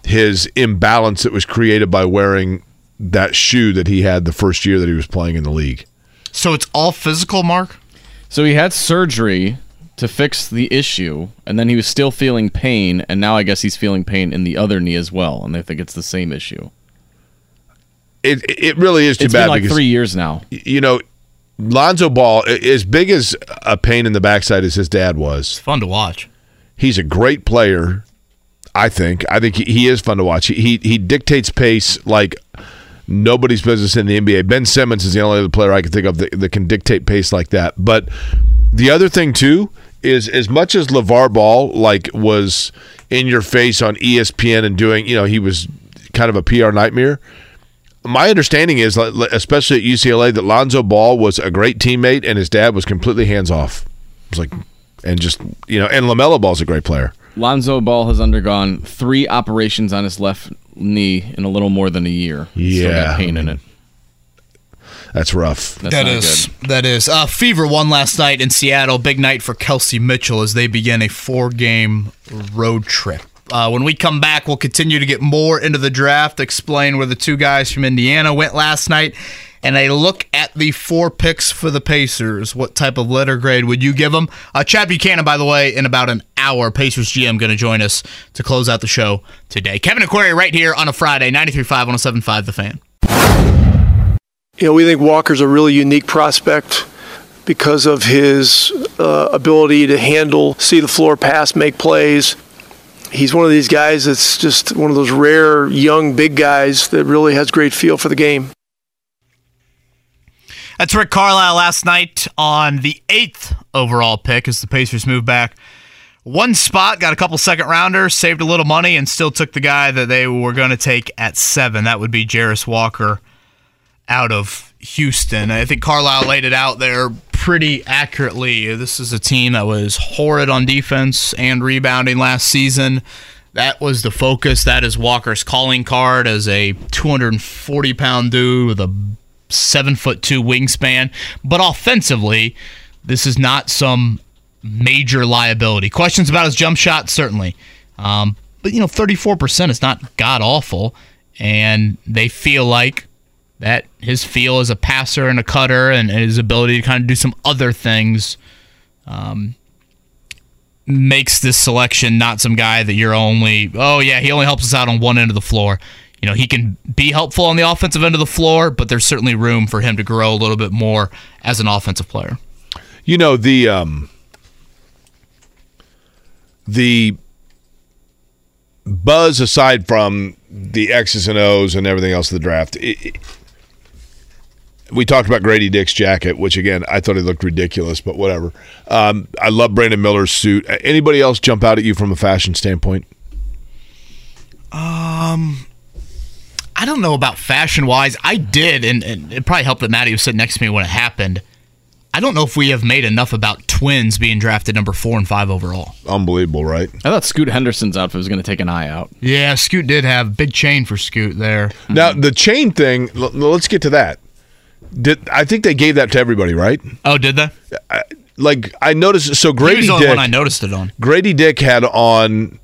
his imbalance that was created by wearing that shoe that he had the first year that he was playing in the league. So it's all physical, Mark? So he had surgery to fix the issue, and then he was still feeling pain, and now I guess he's feeling pain in the other knee as well, and they think it's the same issue. It it really is too It's bad been like because three years now. you know Lonzo Ball, as big as a pain in the backside as his dad was, Fun to watch. he's a great player. I think. I think he, he is fun to watch. He, he he dictates pace like nobody's business in the NBA. Ben Simmons is the only other player I can think of that, that can dictate pace like that. But the other thing too is as much as LeVar Ball like was in your face on ESPN and doing, you know, he was kind of a PR nightmare. My understanding is, especially at UCLA, that Lonzo Ball was a great teammate and his dad was completely hands off. It was like, and just you know, and LaMelo Ball's a great player. Lonzo Ball has undergone three operations on his left knee in a little more than a year. Still Yeah. got pain in it. That's rough. That's That not is good. that is. Uh, Fever won last night in Seattle. Big night for Kelsey Mitchell as they begin a four-game road trip. Uh, when we come back, we'll continue to get more into the draft, explain where the two guys from Indiana went last night, and a look at the four picks for the Pacers. What type of letter grade would you give them? Uh, Chad Buchanan, by the way, in about an hour, Pacers GM going to join us to close out the show today. Kevin Aquari right here on a Friday, 93.5, 107.5 The Fan. You know, we think Walker's a really unique prospect because of his uh, ability to handle, see the floor pass, make plays. He's one of these guys that's just one of those rare young big guys that really has great feel for the game. That's Rick Carlisle last night on the eighth overall pick as the Pacers move back one spot, got a couple second rounders, saved a little money, and still took the guy that they were going to take at seven. That would be Jarace Walker out of Houston. I think Carlisle laid it out there pretty accurately. This is a team that was horrid on defense and rebounding last season. That was the focus. That is Walker's calling card as a 240 pound dude with a seven foot two wingspan. But offensively, this is not some major liability. Questions about his jump shot, certainly. Um, but, you know, 34% is not god awful. And they feel like that his feel as a passer and a cutter and his ability to kind of do some other things um, makes this selection not some guy that you're only, oh, yeah, he only helps us out on one end of the floor. You know, he can be helpful on the offensive end of the floor, but there's certainly room for him to grow a little bit more as an offensive player. You know the um, the buzz aside from the X's and O's and everything else of the draft. It, it, we talked about Gradey Dick's jacket, which again I thought it looked ridiculous, but whatever. Um, I love Brandon Miller's suit. Anybody else jump out at you from a fashion standpoint? Um, I don't know about fashion wise. I did, and, and it probably helped that Maddie was sitting next to me when it happened. I don't know if we have made enough about twins being drafted number four and five overall. Unbelievable, right? I thought Scoot Henderson's outfit was going to take an eye out. Yeah, Scoot did have big chain for Scoot there. Now the chain thing. l- Let's get to that. Did I think they gave that to everybody, right? Oh, did they? I, like I noticed. So Gradey was the only Dick. one I noticed it on. Gradey Dick had on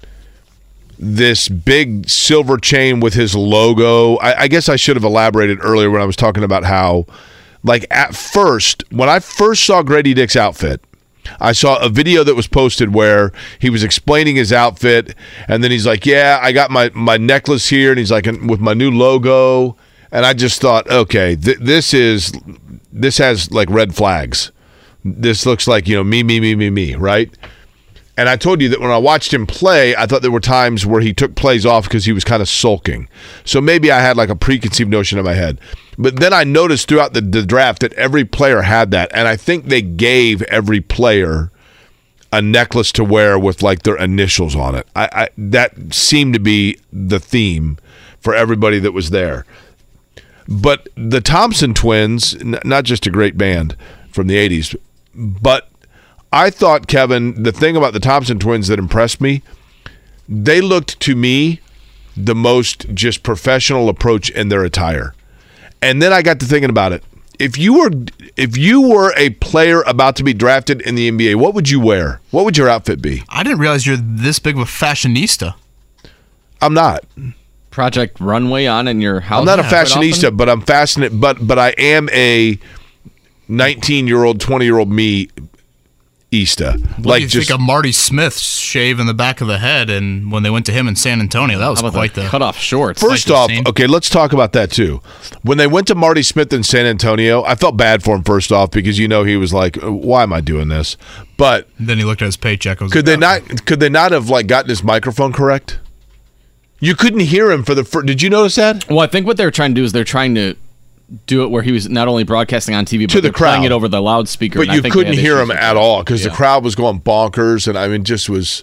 this big silver chain with his logo. I, I guess I should have elaborated earlier when I was talking about how, like, at first, when I first saw Gradey Dick's outfit, I saw a video that was posted where he was explaining his outfit, and then he's like, "Yeah, I got my my necklace here," and he's like, "with my new logo," and I just thought, okay, th- this is this has like red flags. This looks like you know me, me, me, me, me, right? And I told you that when I watched him play, I thought there were times where he took plays off because he was kind of sulking. So maybe I had like a preconceived notion in my head. But then I noticed throughout the, the draft that every player had that. And I think they gave every player a necklace to wear with like their initials on it. I, I that seemed to be the theme for everybody that was there. But the Thompson twins, n- not just a great band from the 80s, but I thought, Kevin, the thing about the Thompson twins that impressed me, they looked to me the most just professional approach in their attire. And then I got to thinking about it. If you were if you were a player about to be drafted in the NBA, what would you wear? What would your outfit be? I didn't realize you're this big of a fashionista. I'm not. Project Runway on in your house. I'm not a fashionista, but I'm fascinated. But but I am a 19 year old, 20 year old me, Easta. What like do you just think of Marty Smith's shave in the back of the head, and when they went to him in San Antonio, that was quite the the cut off shorts? First Like off, scene. okay, let's talk about that too. When they went to Marty Smith in San Antonio, I felt bad for him first off because you know he was like, "Why am I doing this?" But Then he looked at his paycheck. and Was could like, they "Oh." not? Could they not have like gotten his microphone correct? You couldn't hear him for the first. Did you notice that? Well, I think what they're trying to do is they're trying to do it where he was not only broadcasting on TV, but To the they're playing it over the loudspeaker. But and I you think couldn't hear him at all because the crowd was going bonkers, and I mean, just was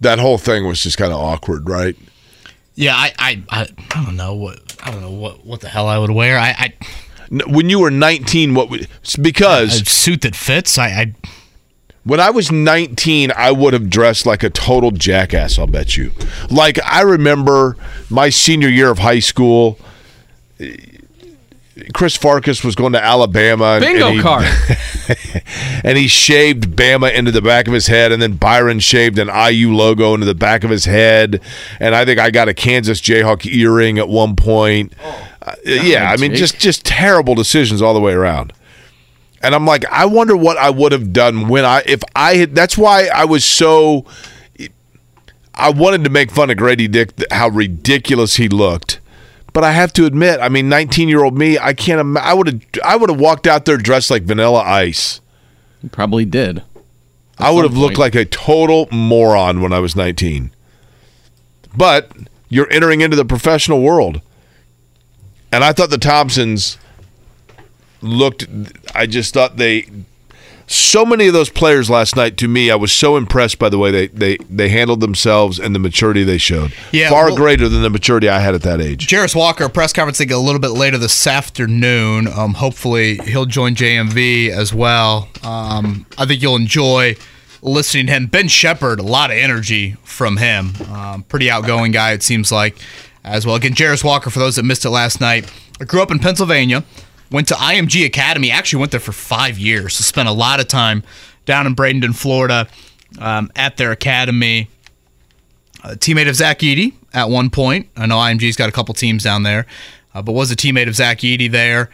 that whole thing was just kind of awkward, right? Yeah, I, I, I, I don't know what I don't know what what the hell I would wear. I, I When you were 19, what? would- it's a Because suit that fits. I, I When I was 19, I would have dressed like a total jackass, I'll bet you. Like, I remember my senior year of high school, Chris Farkas was going to Alabama. and- Bingo and he, card. And he shaved Bama into the back of his head, and then Byron shaved an IU logo into the back of his head. And I think I got a Kansas Jayhawk earring at one point. Uh, yeah, I mean, Jake. just just terrible decisions all the way around. And I'm like, I wonder what I would have done when I if I had. That's why I was so. I wanted to make fun of Gradey Dick, how ridiculous he looked. But I have to admit, I mean, 19 year old me, I can't. Im- I would have. I would have walked out there dressed like Vanilla Ice. He probably did. I would have looked like a total moron when I was 19. But you're entering into the professional world. And I thought the Thompsons looked I just thought they So many of those players last night, to me, I was so impressed by the way they they, they handled themselves and the maturity they showed. Yeah, Far well- greater than the maturity I had at that age. Jarace Walker press conference I think a little bit later this afternoon. Um, hopefully he'll join JMV as well. Um, I think you'll enjoy listening to him. Ben Sheppard, a lot of energy from him. Um, pretty outgoing guy it seems like as well. Again, Jarace Walker for those that missed it last night. I grew up in Pennsylvania. Went to IMG Academy. Actually went there for five years. So spent a lot of time down in Bradenton, Florida, um, at their academy a teammate of Zach Edey at one point. I know IMG's got a couple teams down there, uh, but was a teammate of Zach Edey there.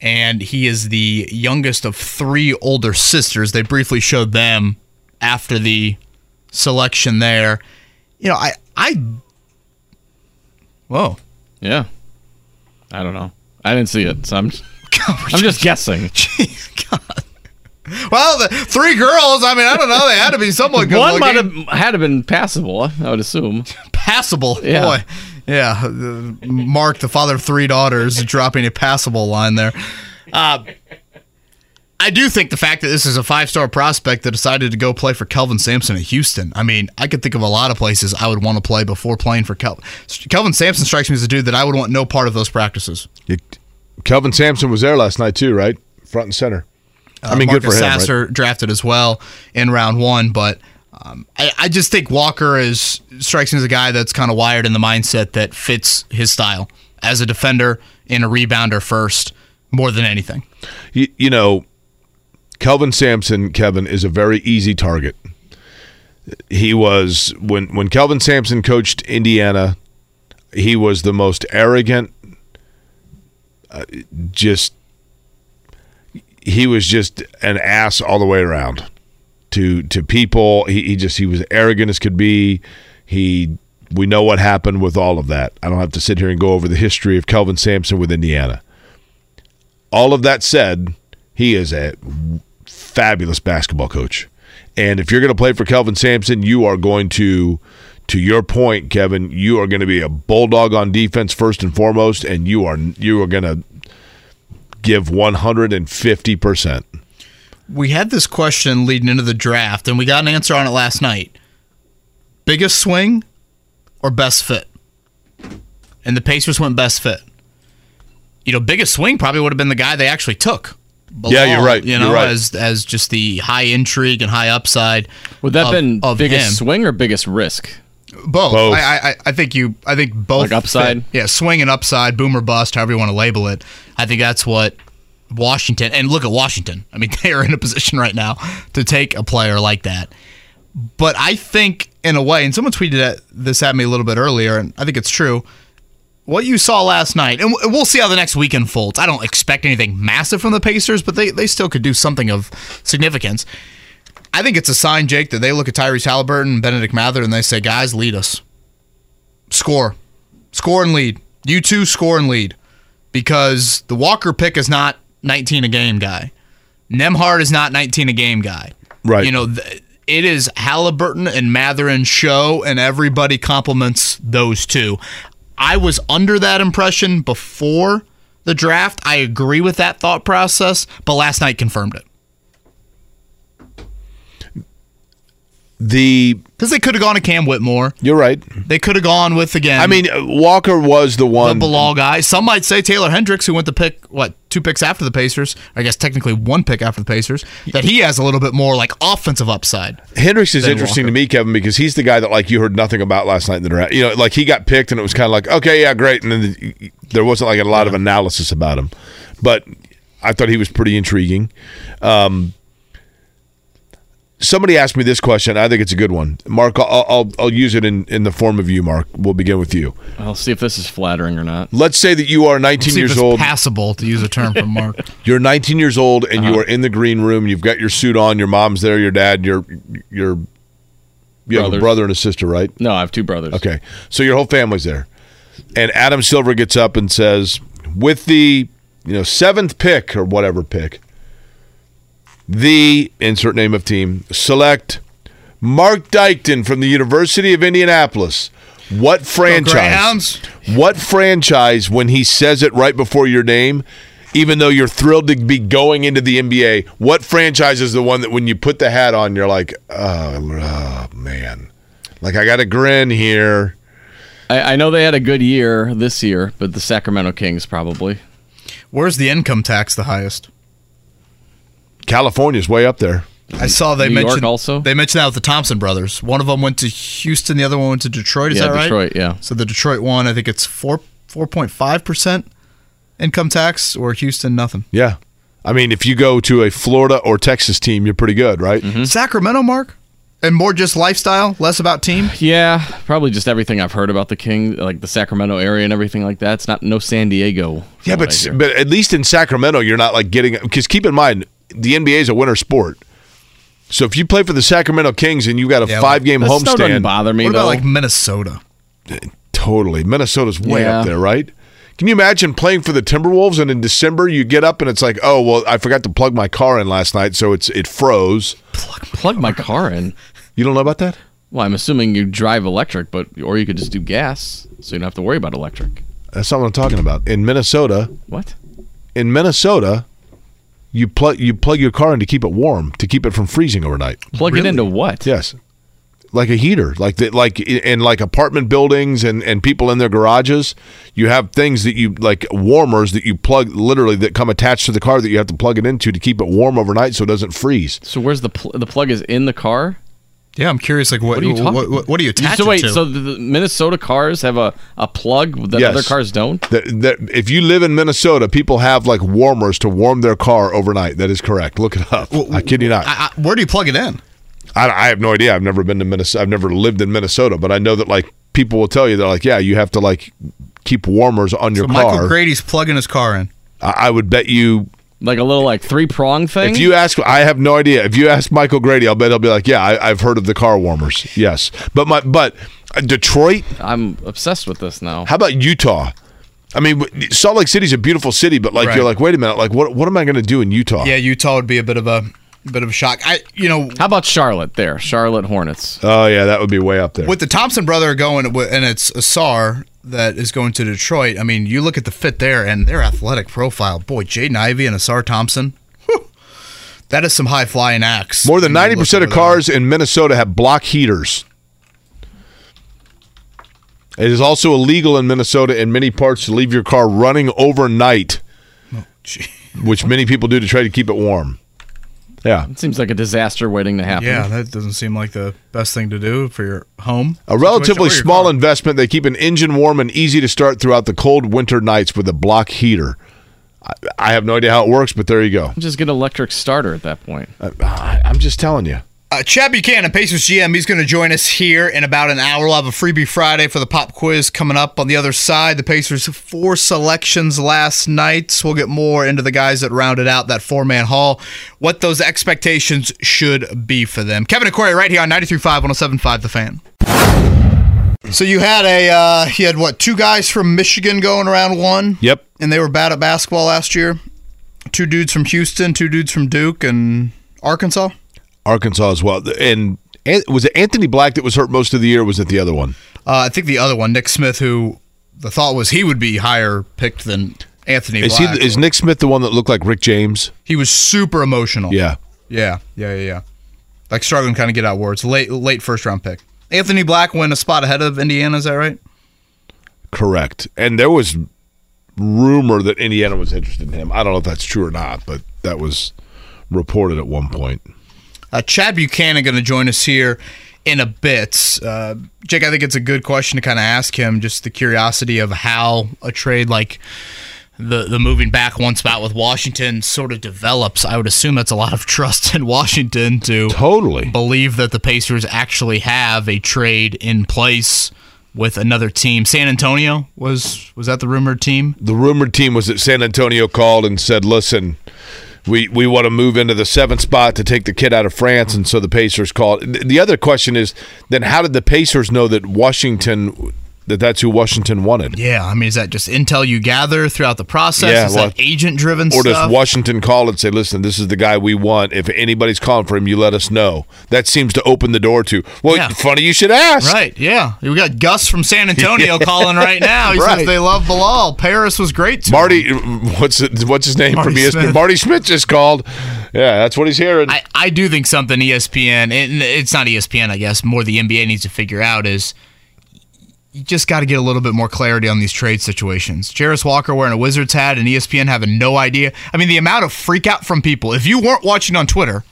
And he is the youngest of three older sisters. They briefly showed them after the selection there. You know, I, I, whoa, Yeah. I don't know. I didn't see it, so I'm I'm just guessing. Jeez, God. Well, the three girls. I mean, I don't know. They had to be somewhat good One might have had to been passable, I would assume. passable. Yeah. Boy. Yeah. Mark, the father of three daughters, dropping a passable line there. Uh, I do think the fact that this is a five star prospect that decided to go play for Kelvin Sampson at Houston. I mean, I could think of a lot of places I would want to play before playing for Kelvin. Kelvin Sampson strikes me as a dude that I would want no part of those practices. You- Kelvin Sampson was there last night too, right? Front and center. I mean, good for Marcus him. right? Sasser drafted as well in round one, but um, I, I just think Walker is strikes me as a guy that's kind of wired in the mindset that fits his style as a defender and a rebounder first more than anything. You, you know, Kelvin Sampson, Kevin, is a very easy target. He was when when Kelvin Sampson coached Indiana, he was the most arrogant. Just he was just an ass all the way around to to people. He, he just he was arrogant as could be. He we know what happened with all of that. I don't have to sit here and go over the history of Kelvin Sampson with Indiana. All of that said, he is a fabulous basketball coach. And if you're going to play for Kelvin Sampson, you are going to, to your point, Kevin, you are going to be a bulldog on defense first and foremost, and you are you are going to give 150 percent. We had this question leading into the draft, and we got an answer on it last night. Biggest swing or best fit? And the Pacers went best fit. You know, biggest swing probably would have been the guy they actually took. Yeah, you're right. You You're know, right. as as just the high intrigue and high upside. Would that of, been of biggest him. swing or biggest risk? Both. Both. I, I I think you. I think both. Like upside? fit. Yeah, swing and upside, boom or bust, however you want to label it. I think that's what Washington. And look at Washington. I mean, they are in a position right now to take a player like that. But I think, in a way, and someone tweeted at, this at me a little bit earlier, and I think it's true. What you saw last night, and we'll see how the next week unfolds. I don't expect anything massive from the Pacers, but they, they still could do something of significance. I think it's a sign, Jake, that they look at Tyrese Halliburton and Benedict Mather and they say, guys, lead us. Score. Score and lead. You two score and lead. Because the Walker pick is not 19 a game guy. Nembhard is not 19 a game guy. Right. You know, th- it is Halliburton and Mather and show, and everybody compliments those two. I was under that impression before the draft. I agree with that thought process, but last night confirmed it. The Because they could have gone to Cam Whitmore. you're right. They could have gone with again. I mean, uh, Walker was the one, the. Bilal guy. Some might say Taylor Hendricks, who went to pick what two picks after the Pacers. I guess technically one pick after the Pacers. That he has a little bit more like offensive upside. Hendricks is interesting Walker. to me, Kevin, because he's the guy that like you heard nothing about last night in the draft. You know, like he got picked and it was kind of like, okay, yeah, great, and then the, there wasn't like a lot of analysis about him, but I thought he was pretty intriguing. Um, somebody asked me this question. I think it's a good one, Mark. I'll I'll, I'll use it in in the form of you, Mark. We'll begin with you. I'll see if this is flattering or not. Let's say that you are 19 See if years it's old. passable to use a term from Mark. You're 19 years old and Uh-huh. you are in the green room. You've got your suit on. Your mom's there. Your dad. Your your you have a brother and a sister, right? No, I have two brothers. Okay. So your whole family's there. And Adam Silver gets up and says, with the, you know, seventh pick or whatever pick, the insert name of team, select Mark Dykton from the University of Indianapolis. What franchise? What franchise, when he says it right before your name, even though you're thrilled to be going into the NBA, what franchise is the one that when you put the hat on, you're like, oh, oh man, like I got a grin here. I, I know they had a good year this year, but the Sacramento Kings probably. Where's the income tax the highest? California's way up there. I saw they New York mentioned also? They mentioned that with the Thompson brothers. One of them went to Houston, the other one went to Detroit. Is Yeah, that right? Detroit, yeah. So the Detroit one, I think it's four four point five percent income tax, or Houston nothing. Yeah. I mean, if you go to a Florida or Texas team, you're pretty good, right? Mm-hmm. Sacramento, Mark, and more just lifestyle, less about team. Yeah, probably just everything I've heard about the King, like the Sacramento area and everything like that. It's not no San Diego. Yeah, but but at least in Sacramento, you're not like getting because keep in mind the NBA is a winter sport. So if you play for the Sacramento Kings and you got a Yeah, five game the snow doesn't homestand, bother me What about though. like Minnesota? totally Minnesota's way Yeah. up there, right? Can you imagine playing for the Timberwolves and in December you get up and it's like, oh well, I forgot to plug my car in last night, so it's it froze. plug my car in. You don't know about that? Well, I'm assuming you drive electric, but or you could just do gas, so you don't have to worry about electric. That's not what I'm talking about. In Minnesota, What? in Minnesota, you plug you plug your car in to keep it warm, to keep it from freezing overnight. Plug it into what? Yes. Like a heater, like the, like in like apartment buildings and, and people in their garages, you have things that you like warmers that you plug literally that come attached to the car that you have to plug it into to keep it warm overnight so it doesn't freeze. So where's the pl- the plug is in the car? Yeah, I'm curious. Like, what, What are you talking? what, what, what do you attach so wait, to? so the, the Minnesota cars have a, a plug that Yes. other cars don't? That, that if you live in Minnesota, people have like warmers to warm their car overnight. That is correct. Look it up. I kid you not. I, I, where do you plug it in? I, I have no idea. I've never been to Minnesota. I've never lived in Minnesota, but I know that like people will tell you they're like, yeah, you have to like keep warmers on your So car. Michael Grady's plugging his car in. I, I would bet you Like a little like three prong thing? If you ask, I have no idea. If you ask Michael Grady, I'll bet he'll be like, "Yeah, I, I've heard of the car warmers." Yes, but my but uh, Detroit. I'm obsessed with this now. How about Utah? I mean, Salt Lake City's a beautiful city, but like Right. you're like, wait a minute, like what what am I going to do in Utah? Yeah, Utah would be a bit of a bit of a shock. I, you know, How about Charlotte there? Charlotte Hornets. Oh yeah, that would be way up there. with the Thompson brother going, and it's Ausar that is going to Detroit. I mean, you look at the fit there and their athletic profile. Boy, Jaden Ivey and Ausar Thompson. whew, that is some high flying acts. More than 90% of there. cars in Minnesota have block heaters. It is also illegal in Minnesota in many parts to leave your car running overnight, oh, Gee. which many people do to try to keep it warm. Yeah. It seems like a disaster waiting to happen. Yeah, that doesn't seem like the best thing to do for your home. A relatively situation or your small car. investment. They keep an engine warm and easy to start throughout the cold winter nights with a block heater. I, I have no idea how it works, but there you go. Just get an electric starter at that point. Uh, I, I'm just telling you. Uh, Chad Buchanan, Pacers GM, he's going to join us here in about an hour. We'll have a freebie Friday for the pop quiz coming up on the other side. The Pacers four selections last night. So we'll get more into the guys that rounded out that four man haul, what those expectations should be for them. Kevin Corey right here on 93.5, 107.5 The Fan. So you had a uh, you had what two guys from Michigan going around one? Yep. And they were bad at basketball last year. Two dudes from Houston, two dudes from Duke and Arkansas. Arkansas as well. And was it Anthony Black that was hurt most of the year? Or was it the other one? Uh, I think the other one, Nick Smith, who the thought was he would be higher picked than Anthony Is Black. he? Is Nick Smith the one that looked like Rick James? he was super emotional. Yeah. yeah, yeah, yeah, yeah. Like struggling to kind of get out words. Late, late first round pick. Anthony Black went a spot ahead of Indiana. Is that right? Correct. And there was rumor that Indiana was interested in him. I don't know if that's true or not, but that was reported at one point. Uh, Chad Buchanan going to join us here in a bit. Uh, Jake, I think it's a good question to kind of ask him. Just the curiosity of how a trade like the the moving back one spot with Washington sort of develops. I would assume that's a lot of trust in Washington to Totally. believe that the Pacers actually have a trade in place with another team. San Antonio was was that the rumored team? The rumored team was that San Antonio called and said, "Listen, we we want to move into the seventh spot to take the kid out of France," and so the Pacers called. The other question is, then how did the Pacers know that Washington? That that's who Washington wanted. Yeah, I mean, is that just intel you gather throughout the process? Yeah, is well, that agent driven Or stuff? does Washington call and say, "Listen, this is the guy we want. If anybody's calling for him, you let us know." That seems to open the door to. Well, Yeah. funny you should ask. Right, yeah. We got Gus from San Antonio calling right now. He Right. says they love Bilal. Paris was great to Marty, what's it, what's his name Marty from ESPN? Smith. Marty Smith just called. Yeah, that's what he's hearing. I, I do think something ESPN, and it's not ESPN, I guess, more the NBA needs to figure out is you just got to get a little bit more clarity on these trade situations. Jarace Walker wearing a Wizards hat and ESPN having no idea. I mean, the amount of freak out from people. If you weren't watching on Twitter,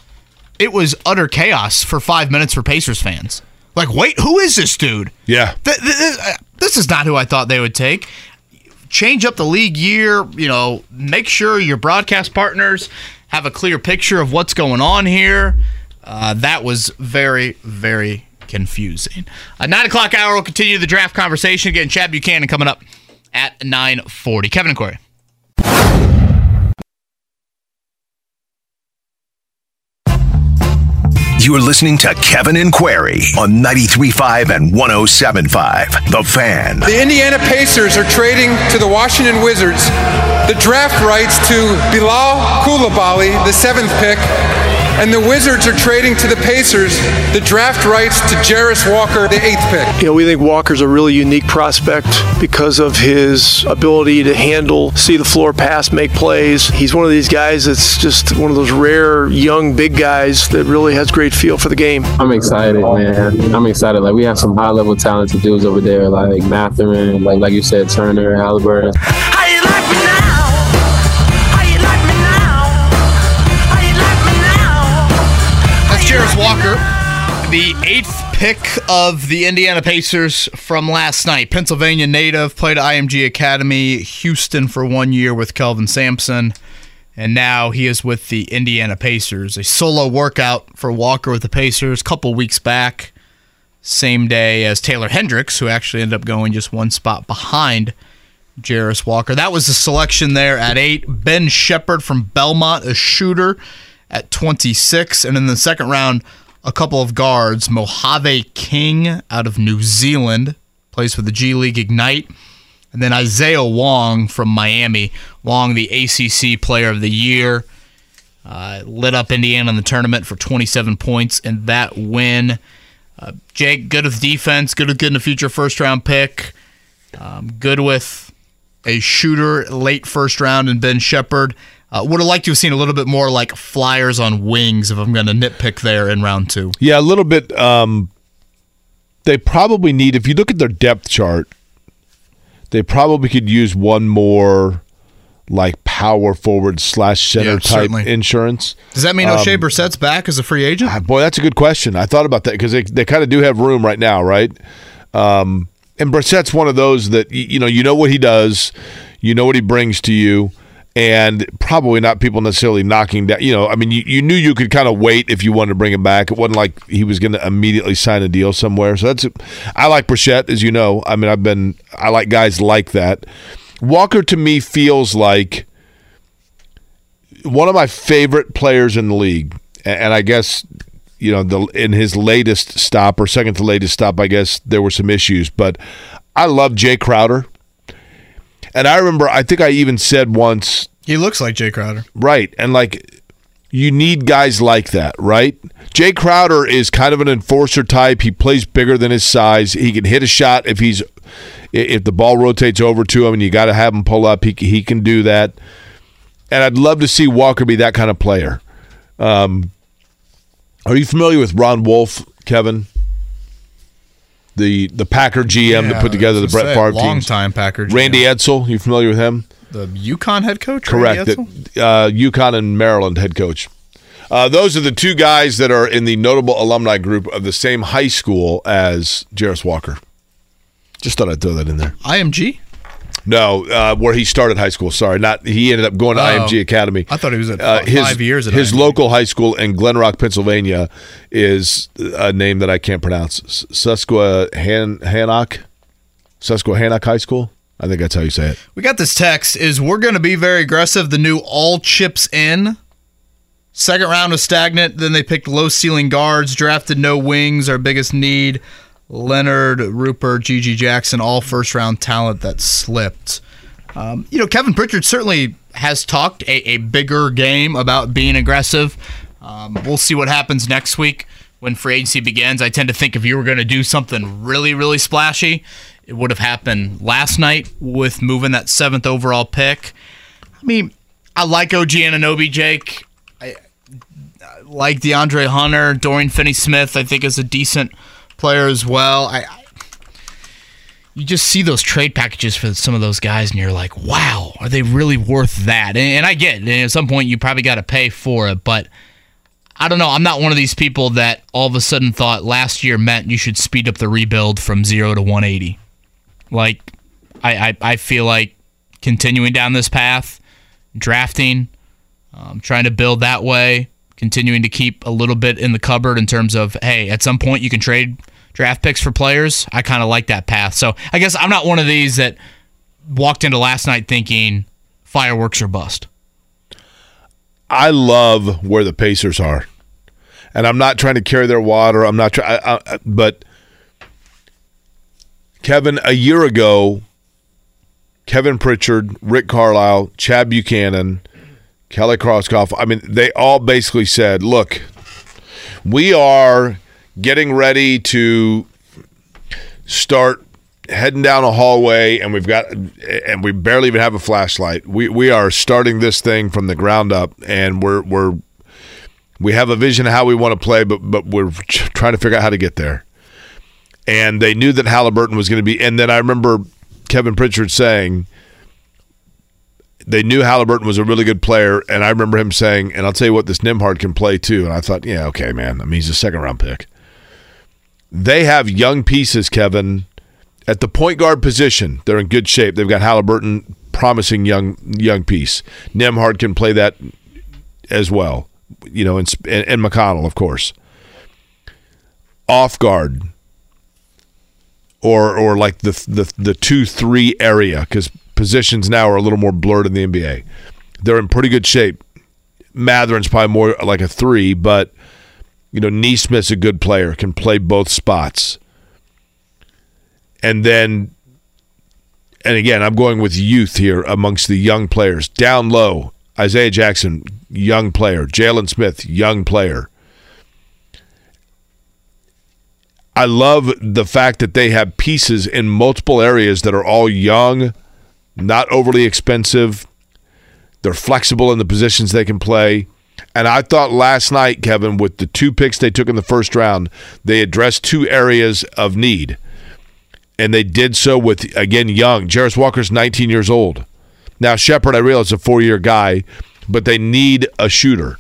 it was utter chaos for five minutes for Pacers fans. Like, wait, who is this dude? yeah, Th- th- th- uh, this is not who I thought they would take. Change up the league year, you know, make sure your broadcast partners have a clear picture of what's going on here. Uh, that was very, very confusing. A nine o'clock hour will continue the draft conversation. Again, Chad Buchanan coming up at nine forty. Kevin and Corey. You are listening to Kevin and Corey on 93.5 and 107.5. The Fan. The Indiana Pacers are trading to the Washington Wizards the draft rights to Bilal Koulibaly, the seventh pick, and the Wizards are trading to the Pacers the draft rights to Jarace Walker, the eighth pick. You know, we think Walker's a really unique prospect because of his ability to handle, see the floor pass, make plays. He's one of these guys that's just one of those rare young big guys that really has great feel for the game. I'm excited, man. I'm excited. Like we have some high level talented dudes over there, like Mathurin, like like you said, Turner, Halliburton. Jarace Walker, the eighth pick of the Indiana Pacers from last night. Pennsylvania native, played at IMG Academy, Houston for one year with Kelvin Sampson, and now he is with the Indiana Pacers. A solo workout for Walker with the Pacers a couple weeks back, same day as Taylor Hendricks, who actually ended up going just one spot behind Jarace Walker. That was the selection there at eight. Ben Sheppard from Belmont, a shooter at 26. And in the second round, a couple of guards. Mojave King out of New Zealand, plays for the G League Ignite. And then Isaiah Wong from Miami. Wong, the ACC Player of the Year. Uh, lit up Indiana in the tournament for 27 points in that win. Uh, Jake, good with defense, good with getting a future first round pick. Um, good with a shooter late first round and Ben Sheppard. Uh, would have liked to have seen a little bit more like flyers on wings if I'm going to nitpick there in round two. Yeah, a little bit. Um, they probably need, if you look at their depth chart, they probably could use one more like power forward slash center Yeah, type certainly. insurance. Does that mean Oshae Brissett's back as a free agent? Ah, Boy, that's a good question. I thought about that because they, they kind of do have room right now, right? Um, and Brissett's one of those that y- you know you know what he does, you know what he brings to you, and probably not people necessarily knocking down. You know, I mean, you, you knew you could kind of wait if you wanted to bring him back. It wasn't like he was going to immediately sign a deal somewhere. So that's I like Brissett, as you know. I mean, I've been I like guys like that. Walker to me feels like one of my favorite players in the league, and I guess you know the in his latest stop or second to latest stop, I guess there were some issues, but I love Jae Crowder, and I remember I think I even said once, He looks like Jae Crowder. right, and like you need guys like that, right? Jae Crowder is kind of an enforcer type. He plays bigger than his size. He can hit a shot if he's if the ball rotates over to him and you got to have him pull up. He he can do that. And I'd love to see Walker be that kind of player. Um, are you familiar with Ron Wolf, Kevin? The the Packer GM that put together the Brett Favre long time Packer. GM. Randy Edsall, you familiar with him? the UConn head coach. Correct. Edsall? uh, UConn and Maryland head coach. Uh, those are the two guys that are in the notable alumni group of the same high school as Jarace Walker. Just thought I'd throw that in there. IMG. No, uh, where he started high school. Sorry, not he ended up going to Oh. IMG Academy. I thought he was at Uh, his, five years at his IMG. local high school in Glen Rock, Pennsylvania, is a name that I can't pronounce. Susquehannock, Susquehannock High School. I think that's how you say it. We got this text is we're going to be very aggressive. The new all chips in. Second round was stagnant. Then they picked low ceiling guards, drafted no wings, our biggest need. Leonard, Rupert, GG Jackson, all first round talent that slipped. Um, you know, Kevin Pritchard certainly has talked a, a bigger game about being aggressive. Um, we'll see what happens next week when free agency begins. I tend to think if you were going to do something really, really splashy, it would have happened last night with moving that seventh overall pick. I mean, I like OG Anunoby, Jake. I, I like DeAndre Hunter, Dorian Finney-Smith. I think is a decent player as well. I, I you just see those trade packages for some of those guys, and you're like, wow, are they really worth that? And, and I get it. And at some point, you probably got to pay for it, but I don't know. I'm not one of these people that all of a sudden thought last year meant you should speed up the rebuild from zero to 180. Like, I, I, I feel like continuing down this path, drafting, um, trying to build that way, continuing to keep a little bit in the cupboard in terms of, hey, at some point you can trade draft picks for players. I kind of like that path. So I guess I'm not one of these that walked into last night thinking fireworks are bust. I love where the Pacers are, and I'm not trying to carry their water. I'm not trying, but Kevin, a year ago, Kevin Pritchard, Rick Carlisle, Chad Buchanan, Kelly Krauskopf. I mean, they all basically said, "Look, we are getting ready to start." heading down a hallway and we've got and we barely even have a flashlight. We we are starting this thing from the ground up and we're we're we have a vision of how we want to play, but but we're trying to figure out how to get there. And they knew that Halliburton was going to be. And then I remember Kevin Pritchard saying they knew Halliburton was a really good player, and I remember him saying, "And I'll tell you what, this Nembhard can play too." And I thought, yeah, okay, man. I mean, he's a second round pick. They have young pieces, Kevin, at the point guard position, they're in good shape. They've got Halliburton, promising young young piece. Nembhard can play that as well, you know, and, and McConnell, of course. Off guard, or or like the the the two three area because positions now are a little more blurred in the NBA. They're in pretty good shape. Mathurin's probably more like a three, but you know, Nesmith's a good player, can play both spots. And then and again i'm going with youth here amongst the young players. Down low isaiah jackson young player. Jalen smith young player. I love the fact that they have pieces in multiple areas that are all young not overly expensive. They're flexible in the positions they can play and I thought last night, Kevin, with the two picks they took in the first round, they addressed two areas of need and they did so with again young. Jarace Walker's 19 years old. Now Sheppard, I realize, is a four-year guy, but they need a shooter.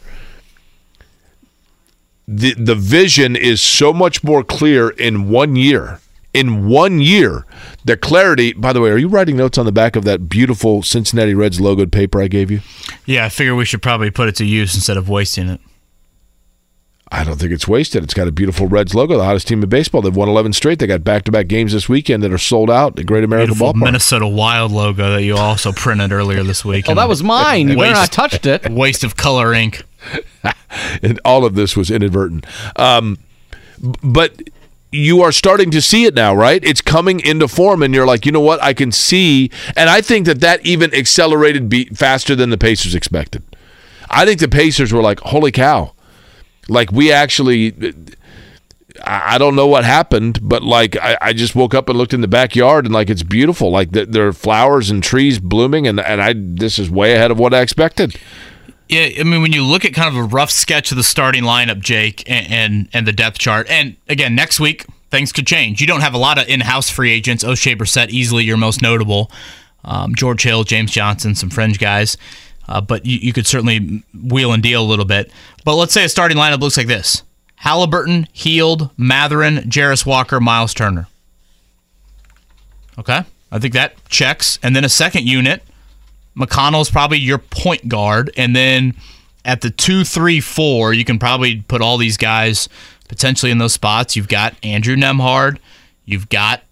the The vision is so much more clear in one year. In one year, the clarity. By the way, are you writing notes on the back of that beautiful Cincinnati Reds logoed paper I gave you? Yeah, I figure we should probably put it to use instead of wasting it. I don't think it's wasted. It's got a beautiful Reds logo, the hottest team in baseball. They've won 11 straight. They got back-to-back games this weekend that are sold out at Great American Beautiful Ballpark. Minnesota Wild logo that you also printed earlier this week. Oh, that was mine. You better not touched it. Waste of color ink. and all of this was inadvertent. Um, but you are starting to see it now, right? It's coming into form, and you're like, you know what? I can see, and I think that that even accelerated be- faster than the Pacers expected. I think the Pacers were like, holy cow. Like, we actually. I don't know what happened, but like I, I just woke up and looked in the backyard and like it's beautiful. Like th- there are flowers and trees blooming, and and I this is way ahead of what I expected. Yeah, I mean, when you look at kind of a rough sketch of the starting lineup, Jake, and and, and the depth chart, and again, next week things could change. You don't have a lot of in-house free agents. Oshae Brissett, easily your most notable. Um, George Hill, James Johnson, some fringe guys, uh, but you, you could certainly wheel and deal a little bit. But let's say a starting lineup looks like this: Halliburton, Hield, Mathurin, Jarace Walker, Miles Turner. Okay, I think that checks. And then a second unit. McConnell's probably your point guard, and then at the two, three, four, you can probably put all these guys potentially in those spots. You've got Andrew Nembhard, you've got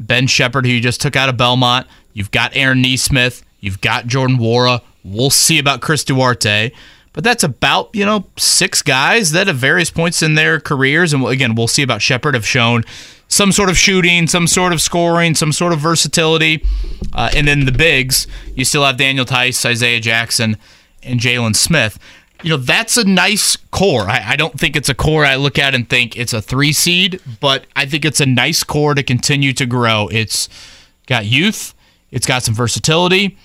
Ben Sheppard, who you just took out of Belmont, you've got Aaron Nesmith, you've got Jordan Nwora. We'll see about Chris Duarte, but that's about you know six guys that at various points in their careers, and again, we'll see about Sheppard have shown some sort of shooting, some sort of scoring, some sort of versatility. Uh, and then the bigs, you still have Daniel Theis, Isaiah Jackson, and Jalen Smith. You know, that's a nice core. I, I don't think it's a core I look at and think it's a three seed, but I think it's a nice core to continue to grow. It's got youth, it's got some versatility.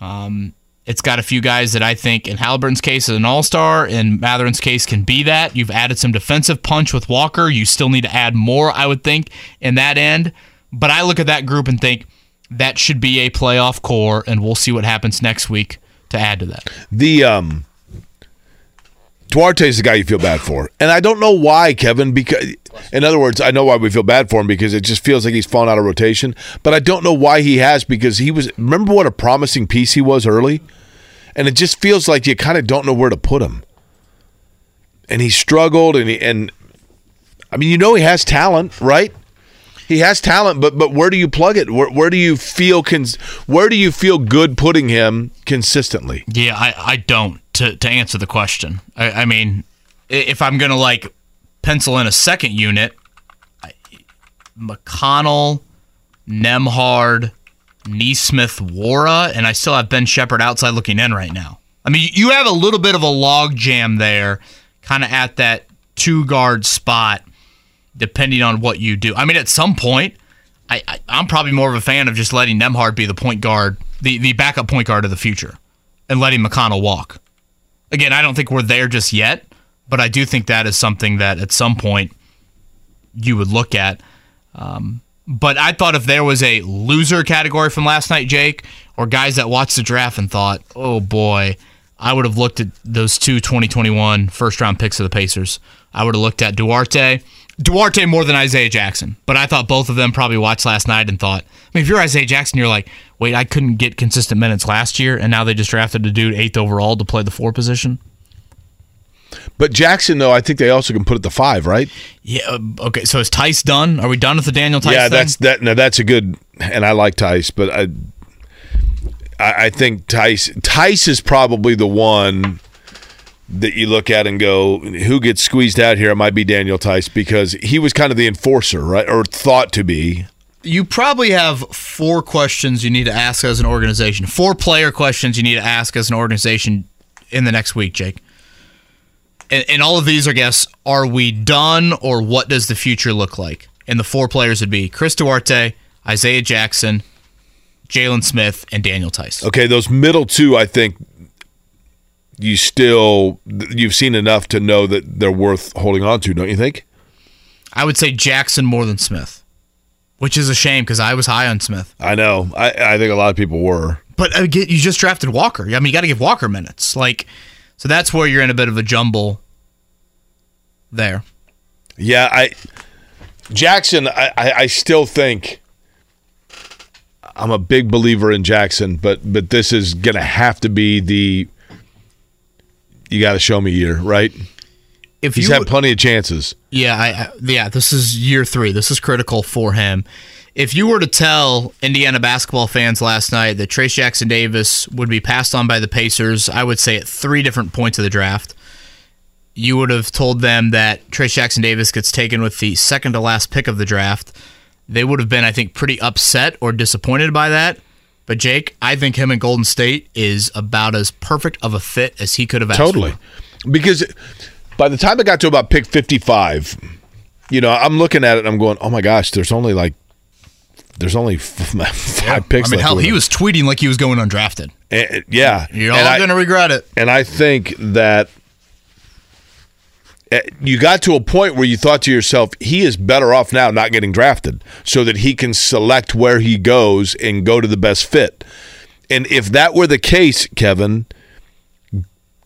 Um, it's got a few guys that I think, in Halliburton's case, is an all star. In Mathurin's case, can be that. You've added some defensive punch with Walker. You still need to add more, I would think, in that end. But I look at that group and think that should be a playoff core, and we'll see what happens next week to add to that. The um, Duarte is the guy you feel bad for, and I don't know why, Kevin. Because, in other words, I know why we feel bad for him because it just feels like he's fallen out of rotation. But I don't know why he has because he was. Remember what a promising piece he was early, and it just feels like you kind of don't know where to put him. And he struggled, and he, and I mean, you know, he has talent, right? He has talent, but but where do you plug it? Where, where do you feel cons- Where do you feel good putting him consistently? Yeah, I, I don't. To, to answer the question, I, I mean, if I'm gonna like pencil in a second unit, I, McConnell, Nembhard, Nesmith, Nwora, and I still have Ben Sheppard outside looking in right now. I mean, you have a little bit of a log jam there, kind of at that two guard spot, depending on what you do. I mean, at some point, I, I I'm probably more of a fan of just letting Nembhard be the point guard, the the backup point guard of the future, and letting McConnell walk. Again, I don't think we're there just yet, but I do think that is something that at some point you would look at. Um, but I thought if there was a loser category from last night, Jake, or guys that watched the draft and thought, oh boy, I would have looked at those two 2021 first round picks of the Pacers. I would have looked at Duarte. Duarte more than Isaiah Jackson, but I thought both of them probably watched last night and thought, I mean, if you're Isaiah Jackson, you're like, wait, I couldn't get consistent minutes last year, and now they just drafted a dude eighth overall to play the four position. But Jackson, though, I think they also can put it to five, right? Yeah. uh, Okay. So is Theis done? Are we done with the Daniel Theis? yeah, thing? that's that. Now that's a good, and I like Theis, but I, I, I think Theis Theis is probably the one that you look at and go, who gets squeezed out here? It might be Daniel Theis because he was kind of the enforcer, right, or thought to be. you probably have four questions you need to ask as an organization. Four player questions you need to ask as an organization in the next week, Jake. And, and all of these, I guess, are we done or what does the future look like? And the four players would be Chris Duarte, Isaiah Jackson, Jalen Smith, and Daniel Theis. Okay, those middle two, I think you still you've seen enough to know that they're worth holding on to, don't you think? I would say Jackson more than Smith, which is a shame because I was high on Smith. I know. I, I think a lot of people were. But uh, again, you just drafted Walker. I mean, you got to give Walker minutes. Like, so that's where you're in a bit of a jumble there. Yeah, I Jackson. I, I, I still think I'm a big believer in Jackson, but but this is gonna have to be the you got to show me year, right? If He's you had plenty of chances. Yeah, I, I, yeah. This is year three. This is critical for him. If you were to tell Indiana basketball fans last night that Trayce Jackson Davis would be passed on by the Pacers, I would say at three different points of the draft, you would have told them that Trayce Jackson Davis gets taken with the second to last pick of the draft. They would have been, I think, pretty upset or disappointed by that. But Jake, I think him and Golden State is about as perfect of a fit as he could have asked Totally. for. Because by the time I got to about pick 55, you know, I'm looking at it and I'm going, oh my gosh, there's only like, there's only five picks. I mean, hell, he was tweeting like he was going undrafted. And- yeah. You're And all going to regret it. And I think that eh, you got to a point where you thought to yourself, he is better off now not getting drafted so that he can select where he goes and go to the best fit. And if that were the case, Kevin,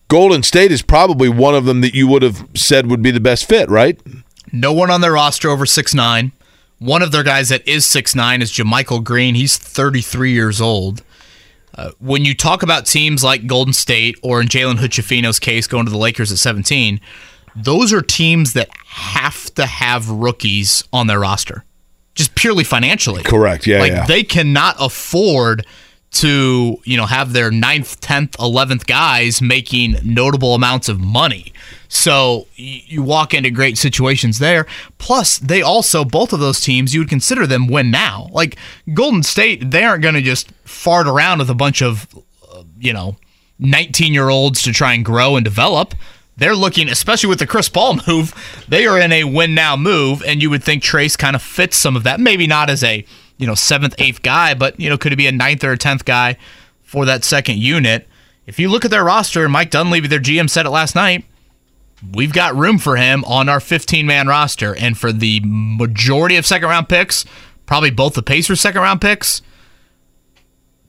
Golden State is probably one of them that you would have said would be the best fit, right? No one on their roster over six nine. One of their guys that is six nine is JaMychal Green. He's 33 years old. Uh, when you talk about teams like Golden State or in Jalen Hood-Schifino's case going to the Lakers at 17, those are teams that have to have rookies on their roster, just purely financially. Correct. Yeah, like yeah. they cannot afford to you know have their ninth, tenth, eleventh guys making notable amounts of money. So you walk into great situations there. Plus, they also both of those teams you would consider them win now. Like Golden State, they aren't going to just fart around with a bunch of you know 19 year olds to try and grow and develop. They're looking, especially with the Chris Paul move, they are in a win now move, and you would think Trayce kind of fits some of that. Maybe not as a you know seventh, eighth guy, but you know could it be a ninth or a tenth guy for that second unit? If you look at their roster, Mike Dunleavy, their GM, said it last night. We've got room for him on our 15 man roster, and for the majority of second round picks, probably both the Pacers second round picks,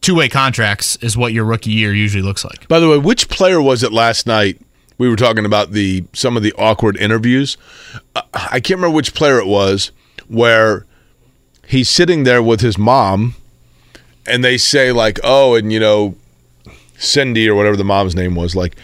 two way contracts is what your rookie year usually looks like. By the way, which player was it last night? We were talking about the some of the awkward interviews. I can't remember which player it was where he's sitting there with his mom, and they say like, "Oh, and you know, Cindy or whatever the mom's name was, like,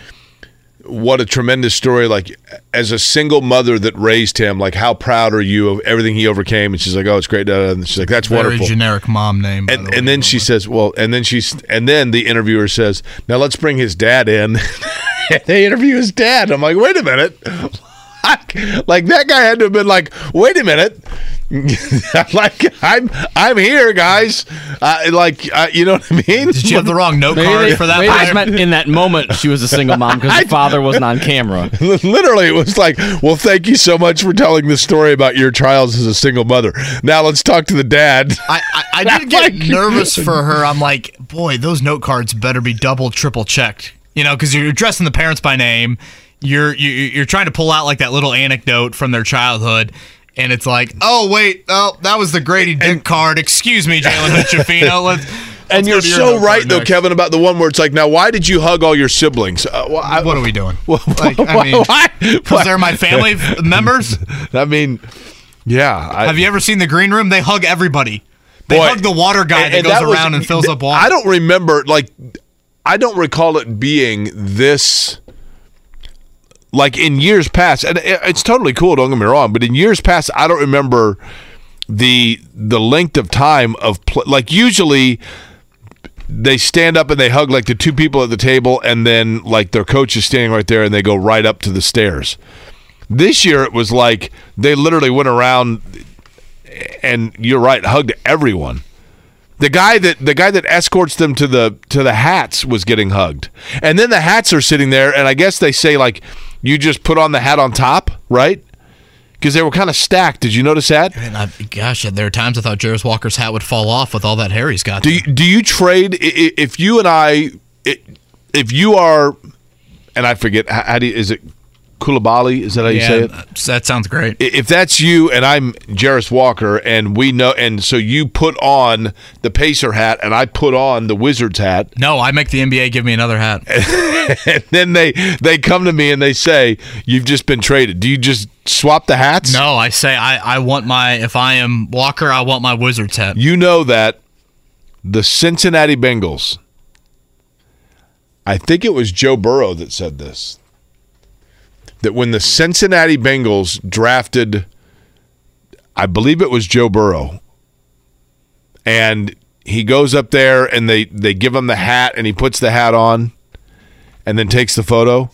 what a tremendous story! Like, as a single mother that raised him, like, how proud are you of everything he overcame?" And she's like, "Oh, it's great." da, da, da." And she's like, "That's Very wonderful." generic mom name. and, the way. and then she says, "Well," and then she's, and then the interviewer says, "Now let's bring his dad in." they interview his dad. I'm like, "Wait a minute!" Like, like that guy had to have been like, "Wait a minute!" like I'm, I'm here, guys. Uh, like, uh, you know what I mean? Did you have the wrong note Maybe card they, for that? maybe they player? just meant in that moment she was a single mom because the father wasn't on camera. Literally, it was like, "Well, thank you so much for telling the story about your trials as a single mother." Now let's talk to the dad. I, I, I did get nervous for her. I'm like, boy, those note cards better be double, triple checked. You know, because you're addressing the parents by name. You're you, you're trying to pull out like that little anecdote from their childhood, and it's like, oh wait, oh that was the Gradey Dick card. Excuse me, Jalen Hood-Schifino. Let's. and you're go your so right, though, next. Kevin, about the one where it's like, "Now, why did you hug all your siblings?" Uh, well, I, What are we doing? Well, Like, I mean, why- because they're my family members. I mean, yeah. I, Have you ever seen the green room? They hug everybody. They Boy, hug the water guy and- that and goes was- around and fills up water. I don't remember like I don't recall it being this like in years past and it's totally cool don't get me wrong but in years past I don't remember the the length of time of pl- like usually they stand up and they hug like the two people at the table and then like their coach is standing right there and they go right up to the stairs. This year it was like they literally went around and you're right hugged everyone. The guy that the guy that escorts them to the to the hats was getting hugged, and then the hats are sitting there, and I guess they say like you just put on the hat on top, right? Because they were kind of stacked. Did you notice that? I, gosh, there are times I thought Jarvis Walker's hat would fall off with all that hair he's got. Do you, do you trade if you and I if you are and I forget how, how do you, is it Koulibaly? Is that how you yeah, say it? that sounds great. If that's you and I'm Jarace Walker and we know and so you put on the Pacer hat and I put on the Wizards hat No, I make the NBA give me another hat. and then they they come to me and they say you've just been traded. Do you just swap the hats? No, I say I, I want my if I am Walker, I want my Wizards hat. You know that the Cincinnati Bengals. I think it was Joe Burrow that said this. That when the Cincinnati Bengals drafted I believe it was Joe Burrow. And he goes up there and they they give him the hat and he puts the hat on and then takes the photo.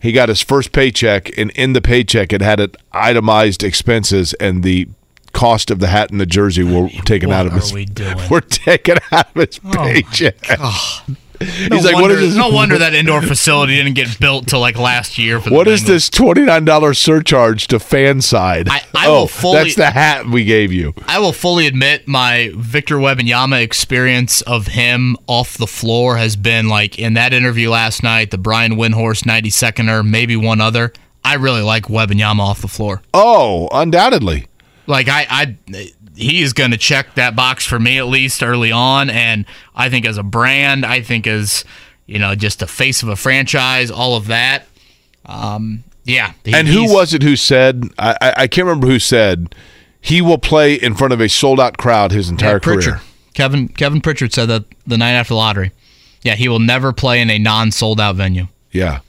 He got his first paycheck and in the paycheck it had it itemized expenses and the cost of the hat and the jersey were taken What out of are his we doing? were taken out of his Oh my paycheck. No He's like, wonder, what is this? no wonder that indoor facility didn't get built till like last year. For the What is this twenty nine dollars surcharge to fan side? I- I oh, will fully- that's the hat we gave you. I will fully admit my Victor Wembanyama experience of him off the floor has been like in that interview last night, the Brian Windhorst 90 seconder, maybe one other. I really like Wembanyama off the floor. Oh, undoubtedly. Like I, I he is going to check that box for me at least early on, and I think as a brand, I think as you know, just the face of a franchise, all of that. Um, yeah. he- and who was it who said? I, I I can't remember who said he will play in front of a sold out crowd his entire Yeah, career. Kevin Kevin Pritchard said that the night after the lottery. Yeah, he will never play in a non-sold out venue. Yeah,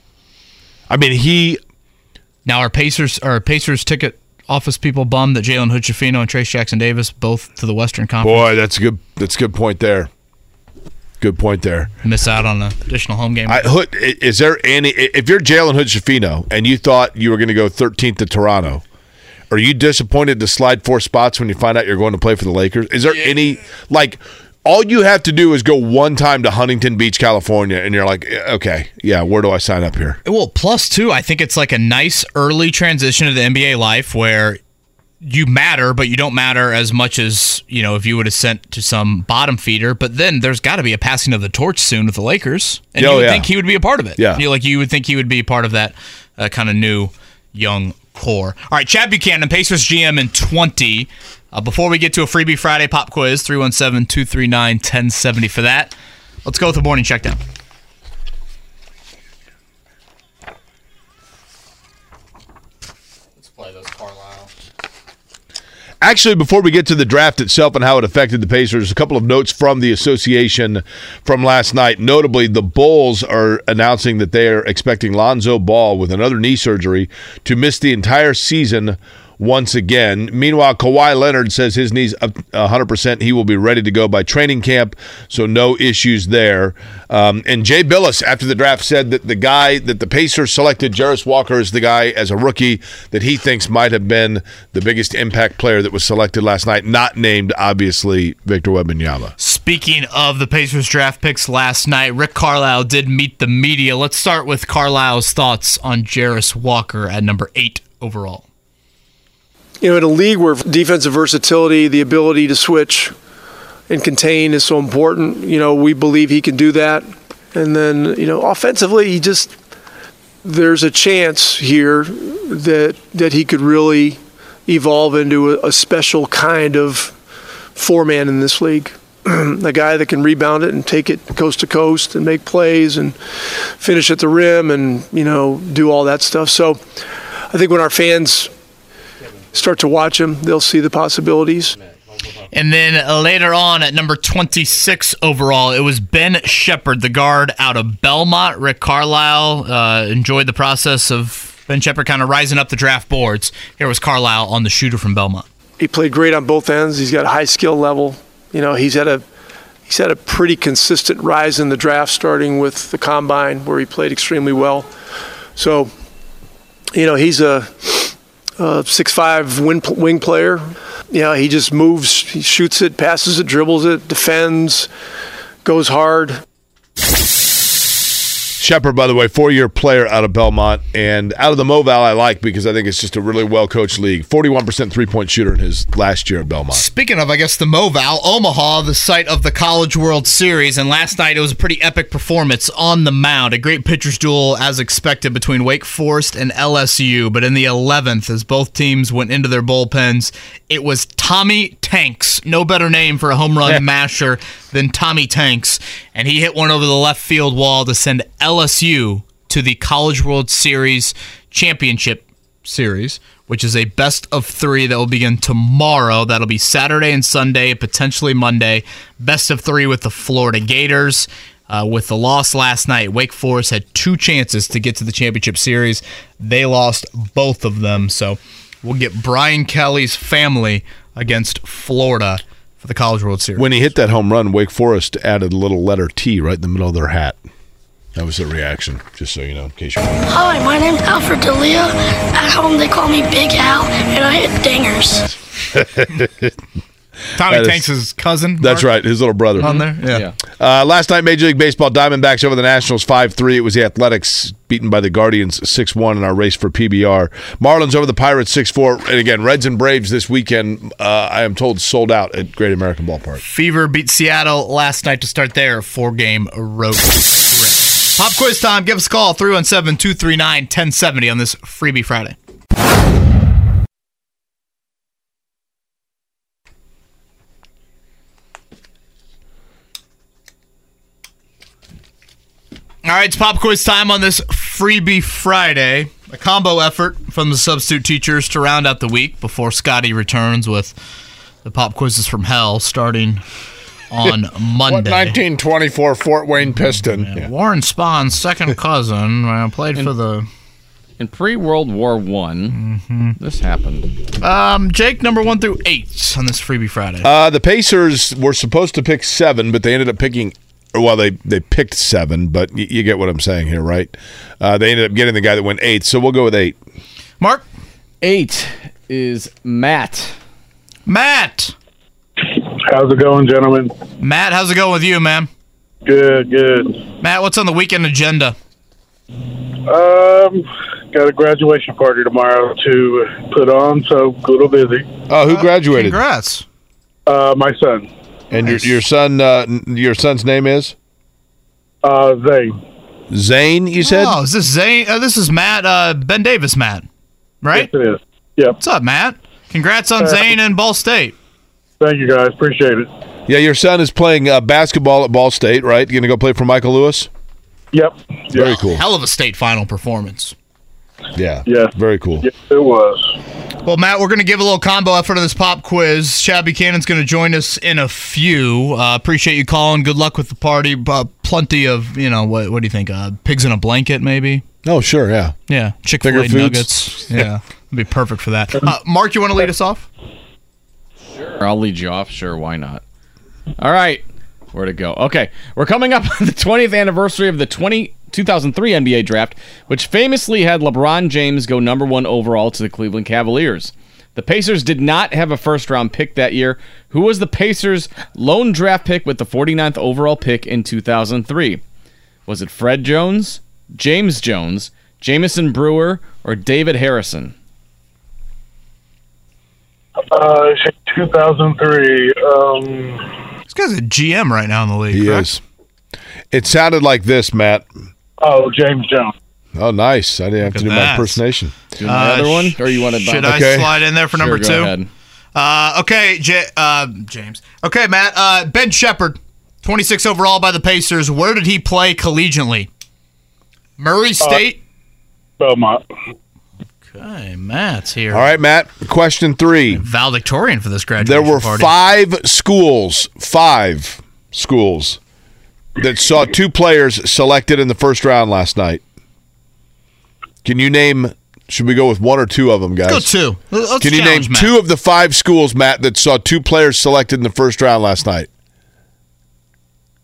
I mean he. Now, our Pacers, our Pacers ticket office people bummed that Jalen Hood-Schifino and Trayce Jackson Davis both to the Western Conference. Boy, that's a good. That's a good point there. Good point there. Miss out on an additional home game. I, Hood, is there any? If you're Jalen Hood Schifino and you thought you were going to go 13th to Toronto, are you disappointed to slide four spots when you find out you're going to play for the Lakers? Is there any like? All you have to do is go one time to Huntington Beach, California, and you're like, "Eh, okay, yeah, where do I sign up here? Well, plus two, I think it's like a nice early transition to the NBA life where you matter, but you don't matter as much as you know if you would have sent to some bottom feeder. But then there's got to be a passing of the torch soon with the Lakers, and Oh, you would yeah. think he would be a part of it. Yeah. you like you would think he would be a part of that uh, kind of new young core. All right, Chad Buchanan, Pacers GM in twenty. Uh, before we get to a freebie Friday pop quiz, 317-239-1070 for that. Let's go with the morning check down. Let's play those Carlisle. Actually, before we get to the draft itself and how it affected the Pacers, a couple of notes from the association from last night. Notably, the Bulls are announcing that they are expecting Lonzo Ball with another knee surgery to miss the entire season once again. Meanwhile, Kawhi Leonard says his knee's up 100%. He will be ready to go by training camp, so no issues there. Um, and Jay Bilas, after the draft, said that the guy that the Pacers selected, Jarace Walker, is the guy as a rookie that he thinks might have been the biggest impact player that was selected last night, not named, obviously, Victor Wembanyama. Speaking of the Pacers draft picks last night, Rick Carlisle did meet the media. Let's start with Carlisle's thoughts on Jarace Walker at number eight overall. You know, in a league where defensive versatility, the ability to switch and contain is so important, you know, we believe he can do that. And then, you know, offensively, he just there's a chance here that that he could really evolve into a, a special kind of four-man in this league. a guy that can rebound it and take it coast to coast and make plays and finish at the rim and, you know, do all that stuff. So I think when our fans start to watch him, they'll see the possibilities. And then later on at number 26 overall, it was Ben Sheppard, the guard out of Belmont. Rick Carlisle uh, enjoyed the process of Ben Sheppard kind of rising up the draft boards. Here was Carlisle on the shooter from Belmont. He played great on both ends. He's got a high skill level. You know, he's had a he's had a pretty consistent rise in the draft, starting with the combine where he played extremely well. So, you know, he's a, Uh, a six-five wing, wing player. Know, he just moves, he shoots it, passes it, dribbles it, defends, goes hard. Sheppard, by the way, four-year player out of Belmont and out of the Moval. I like because I think it's just a really well-coached league. Forty-one percent three-point shooter in his last year at Belmont. Speaking of, I guess, the Moval, Omaha, the site of the College World Series, and last night it was a pretty epic performance on the mound. A great pitcher's duel, as expected, between Wake Forest and LSU. But in the 11th, as both teams went into their bullpens, it was Tommy Tanks. No better name for a home run masher than Tommy Tanks. And he hit one over the left field wall to send LSU to the College World Series championship series, which is a best of three that will begin tomorrow. That'll be Saturday and Sunday, potentially Monday. Best of three with the Florida Gators. Uh, with the loss last night, Wake Forest had two chances to get to the championship series. They lost both of them. So we'll get Brian Kelly's family against Florida for the College World Series. When he hit that home run, Wake Forest added a little letter T right in the middle of their hat. That was their reaction, just so you know, in case you Hi, my name's Alfred Delia. At home, they call me Big Al, and I hit dingers. Tommy That is- Tanks' cousin. That's right, his little brother. On there? Yeah. Uh, last night, Major League Baseball Diamondbacks over the Nationals 5 3. It was the Athletics beaten by the Guardians 6 1 in our race for PBR. Marlins over the Pirates 6 4. And again, Reds and Braves this weekend, uh, I am told, sold out at Great American Ballpark. Fever beat Seattle last night to start their four game road trip. Pop quiz time. Give us a call 317 239 1070 on this Freebie Friday. All right, it's pop quiz time on this Freebie Friday. A combo effort from the substitute teachers to round out the week before Scotty returns with the pop quizzes from hell starting on Monday. 1924 Fort Wayne Piston. Yeah, Warren Spahn's second cousin uh, played for the. In pre World War One, this happened. Um, Jake, number one through eight on this Freebie Friday. Uh, the Pacers were supposed to pick seven, but they ended up picking well, they they picked seven, but y- you get what I'm saying here, right? Uh, they ended up getting the guy that went eight, so we'll go with eight. Mark? Eight is Matt. Matt. How's it going, gentlemen? Matt, how's it going with you, man? Good, good. Matt, what's on the weekend agenda? Um, got a graduation party tomorrow to put on, so a little busy. Oh, who graduated? Congrats. Uh, my son, And your your son, uh, your son's name is uh, Zane. Zane. You said. Oh, is this Zane? Uh, this is Matt, uh, Ben Davis, Matt. Right? Yes, it is. Yep. What's up, Matt? Congrats on Zane and Ball State. Thank you, guys. Appreciate it. Yeah, your son is playing uh, basketball at Ball State, right? Going to go play for Michael Lewis. Yep. Very cool. Hell of a state final performance. Yeah. Yeah. Very cool. Yes, it was. Well, Matt, we're going to give a little combo effort on this pop quiz. Chad Buchanan's going to join us in a few. Uh, appreciate you calling. Good luck with the party. Uh, plenty of, you know, what, what do you think? Uh, pigs in a blanket, maybe? Oh, sure. Yeah. Yeah. Chick fil A nuggets. Yeah. It'd be perfect for that. Uh, Mark, you want to lead us off? Sure, I'll lead you off. Sure, why not? All right. Where to go? Okay, we're coming up on the 20th anniversary of the 20, 2003 NBA draft, which famously had LeBron James go number one overall to the Cleveland Cavaliers. The Pacers did not have a first round pick that year. Who was the Pacers' lone draft pick with the 49th overall pick in 2003? Was it Fred Jones, James Jones, Jamison Brewer, or David Harrison? Uh, 2003. Um, This guy's a GM right now in the league. He correct? is. It sounded like this, Matt. oh, James Jones. Oh, nice. I didn't have to at do my impersonation. Do another Uh, one, sh- or you want to? Should I Okay. slide in there for number Sure, two? ahead. Uh, okay, J- uh, James. Okay, Matt. Uh, ben Sheppard, 26 overall by the Pacers. Where did he play collegiately? Murray State. Belmont. Okay, Matt's here. All right, Matt. Question three. Valedictorian for this graduation There were party. five schools, five schools that saw two players selected in the first round last night. Can you name? Should we go with one or two of them, guys? Go two. Let's Can you name Matt. two of the five schools, Matt, that saw two players selected in the first round last night?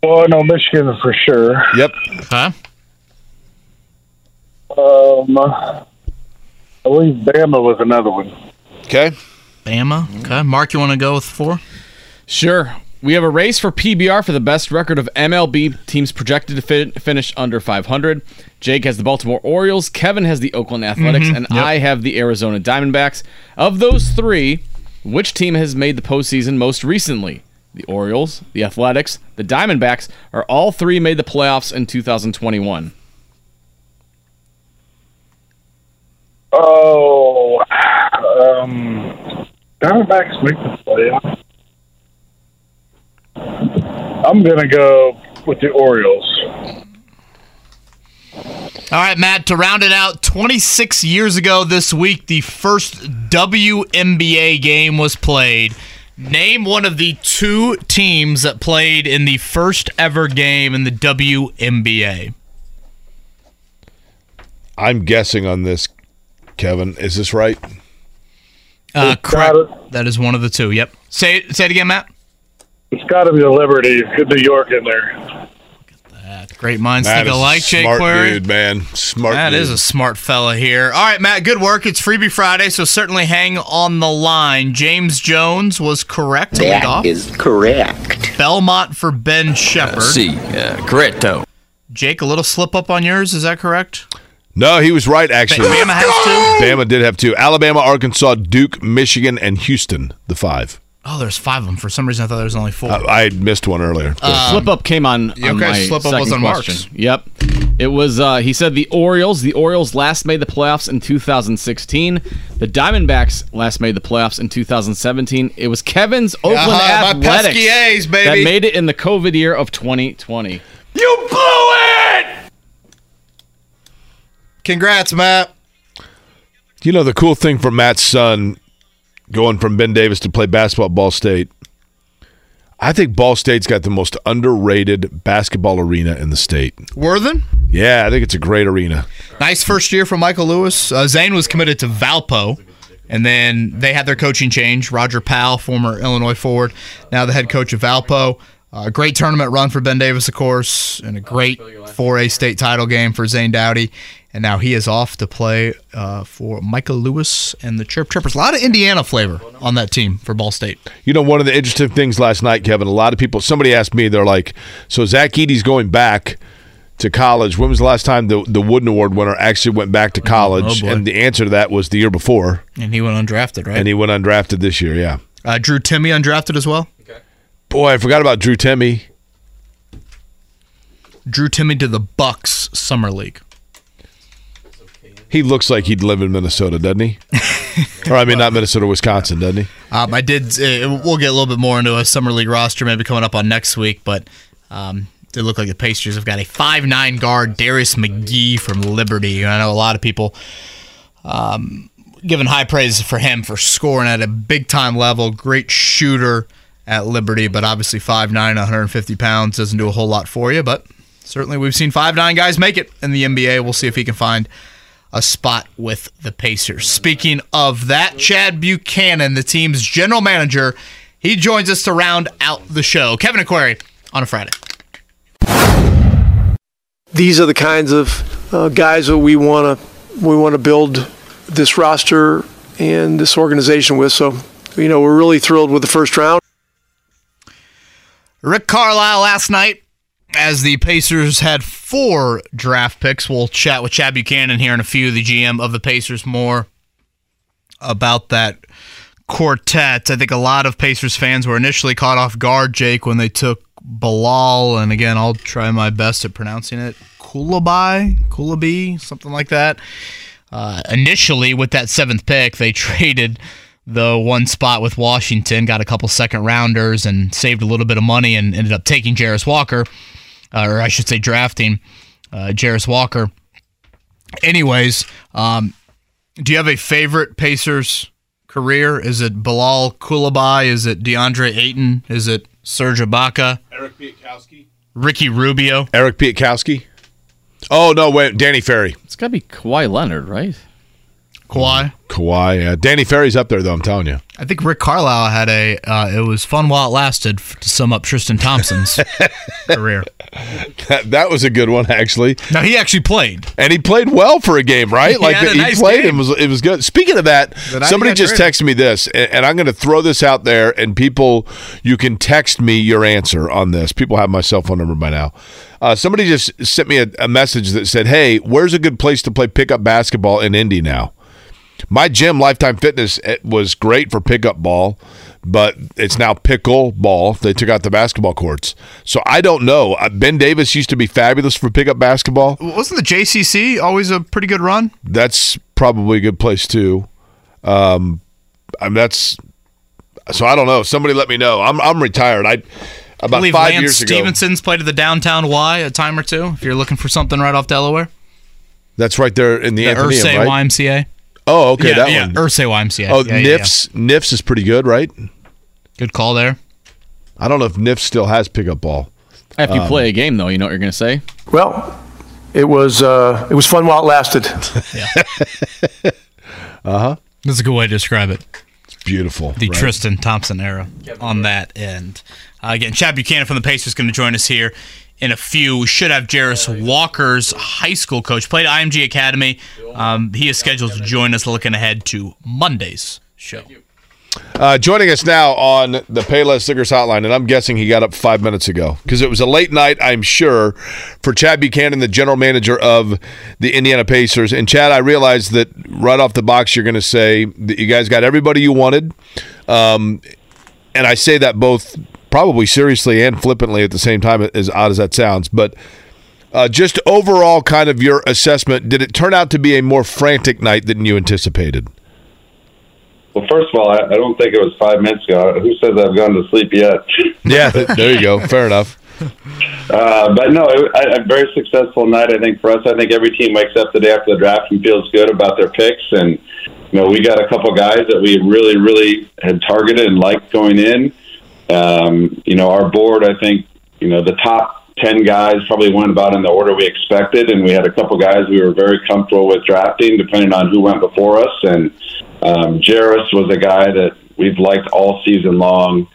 Well, no, Michigan for sure. Yep. Huh? Um, I believe Bama was another one. Okay. Bama. Okay. Mark, you want to go with four? Sure. We have a race for PBR for the best record of MLB teams projected to fi- finish under 500. Jake has the Baltimore Orioles, Kevin has the Oakland Athletics, mm-hmm. and I have the Arizona Diamondbacks. Of those three, which team has made the postseason most recently? The Orioles, the Athletics, the Diamondbacks, are all three made the playoffs in 2021. Oh, um, Diamondbacks make the playoffs. I'm gonna go with the Orioles. All right, Matt, to round it out, 26 years ago this week, the first WNBA game was played. Name one of the two teams that played in the first ever game in the WNBA. I'm guessing on this, Kevin. Is this right? Uh, correct. gotta- That is one of the two. Yep. Say it, say it again, Matt. It's got to be the Liberty. Good New York in there. Great minds Matt think a alike, Jake smart Query. dude, man. Smart. That dude. is a smart fella here. All right, Matt, good work. It's Freebie Friday, so certainly hang on the line. James Jones was correct to off. is correct. Belmont for Ben Sheppard. See, uh, correcto. Jake, a little slip up on yours. Is that correct? No, he was right. Actually, Bama has two. Bama did have two. Alabama, Arkansas, Duke, Michigan, and Houston. The five. Oh, there's five of them. For some reason, I thought there was only four. Uh, I missed one earlier. slip up came on, on okay, my slip up was on question. Mark's. Yep. It was uh, he said the Orioles. The Orioles last made the playoffs in 2016. The Diamondbacks last made the playoffs in 2017. It was Kevin's Oakland Uh-huh, my Athletics pesky A's, baby. that made it in the COVID year of 2020. You blew it! Congrats, Matt. You know the cool thing for Matt's son going from Ben Davis to play basketball at Ball State. I think Ball State's got the most underrated basketball arena in the state. Worthen? Yeah, I think it's a great arena. Nice first year for Michael Lewis. Uh, Zane was committed to Valpo, and then they had their coaching change. Roger Powell, former Illinois forward, now the head coach of Valpo. A great tournament run for Ben Davis, of course, and a great 4A state title game for Zane Dowdy. And now he is off to play uh, for Michael Lewis and the Chirp Trippers. A lot of Indiana flavor on that team for Ball State. You know, one of the interesting things last night, Kevin, a lot of people, somebody asked me, they're like, so Zach Edey's going back to college. When was the last time the, the Wooden Award winner actually went back to college? Oh, boy. and the answer to that was the year before, And he went undrafted, right? and he went undrafted this year, yeah. uh, Drew Timme undrafted as well. Boy, I forgot about Drew Timme. Drew Timme to the Bucks Summer League. He looks like he'd live in Minnesota, doesn't he? or, I mean, not Minnesota, Wisconsin, doesn't he? Um, I did. Uh, we'll get a little bit more into a summer league roster maybe coming up on next week, but um, they look like the Pacers have got a five nine guard, Darius McGee from Liberty. And I know a lot of people um, giving high praise for him for scoring at a big time level. Great shooter at Liberty, but obviously 5'9", 150 pounds doesn't do a whole lot for you. But certainly we've seen 5'9 guys make it in the NBA. We'll see if he can find a spot with the Pacers. Speaking of that, Chad Buchanan, the team's general manager, he joins us to round out the show. Kevin Aquari on a Friday. these are the kinds of uh, guys that we want to we want to build this roster and this organization with. So, you know, we're really thrilled with the first round. Rick Carlisle last night, as the Pacers had four draft picks. We'll chat with Chad Buchanan here in a few, of the GM of the Pacers, more about that quartet. I think a lot of Pacers fans were initially caught off guard, Jake, when they took Bilal, and again, I'll try my best at pronouncing it, Kulabai, Kulabi, something like that. Uh, initially, with that seventh pick, they traded the one spot with Washington, got a couple second rounders, and saved a little bit of money, and ended up taking Jarace Walker, uh, or I should say, drafting uh, Jarace Walker. Anyways, um, do you have a favorite Pacers career? Is it Bilal Kulabai? Is it DeAndre Ayton? Is it Serge Ibaka? Eric Piatkowski. Ricky Rubio? Eric Piatkowski. Oh, no, wait, Danny Ferry. It's got to be Kawhi Leonard, right? Kawhi. Kawhi, yeah. Danny Ferry's up there, though, I'm telling you. I think Rick Carlisle had a. Uh, it was fun while it lasted. To sum up Tristan Thompson's career. That, that was a good one, actually. Now he actually played, and he played well for a game, right? He had a he nice played game. and was it was good. Speaking of that, The somebody just traded. texted me this, and, and I'm going to throw this out there, and people, you can text me your answer on this. People have my cell phone number by now. Uh, somebody just sent me a, a message that said, "Hey, where's a good place to play pickup basketball in Indy now?" My gym, Lifetime Fitness, it was great for pickup ball, but it's now pickle ball. They took out the basketball courts, so I don't know. Uh, Ben Davis used to be fabulous for pickup basketball. wasn't the JCC always a pretty good run? That's probably a good place too. Um, I mean, that's so I don't know. Somebody let me know. I'm I'm retired. I I about believe five Lance years ago. Stevenson's played at the downtown Y a time or two. If you're looking for something right off Delaware, That's right there in the, the Athenaeum, Irsay right? YMCA. Oh, okay, yeah, that yeah, one. Irsay YMCA. Oh, yeah, yeah, yeah. Nifs Nifs is pretty good, right? Good call there. I don't know if Nifs still has pickup ball. If you Um, play a game, though, you know what you're going to say? Well, it was uh, it was fun while it lasted. Uh huh. That's a good way to describe it. It's beautiful. The right? Tristan Thompson era on that end. Uh, again, Chad Buchanan from the Pacers is going to join us here in a few. We should have Jarace Walker's high school coach, played IMG Academy. Um, he is scheduled to join us looking ahead to Monday's show. Uh, joining us now on the Payless Liquors Hotline, and I'm guessing he got up five minutes ago because it was a late night, I'm sure, for Chad Buchanan, the general manager of the Indiana Pacers. And Chad, I realize that right off the box, you're going to say that you guys got everybody you wanted, um, and I say that both probably seriously and flippantly at the same time, as odd as that sounds, but. Uh, just overall, kind of your assessment. Did it turn out to be a more frantic night than you anticipated? Well, first of all, I, I don't think it was five minutes ago. Who says I've gone to sleep yet? Yeah, there you go. Fair enough. Uh, but no, it, a, a very successful night. I think for us, I think every team wakes up the day after the draft and feels good about their picks. And you know, we got a couple guys that we really, really had targeted and liked going in. Um, you know, our board, I think, you know, the top ten guys probably went about in the order we expected, and we had a couple guys we were very comfortable with drafting, depending on who went before us. And um, Jarace was a guy that we've liked all season long.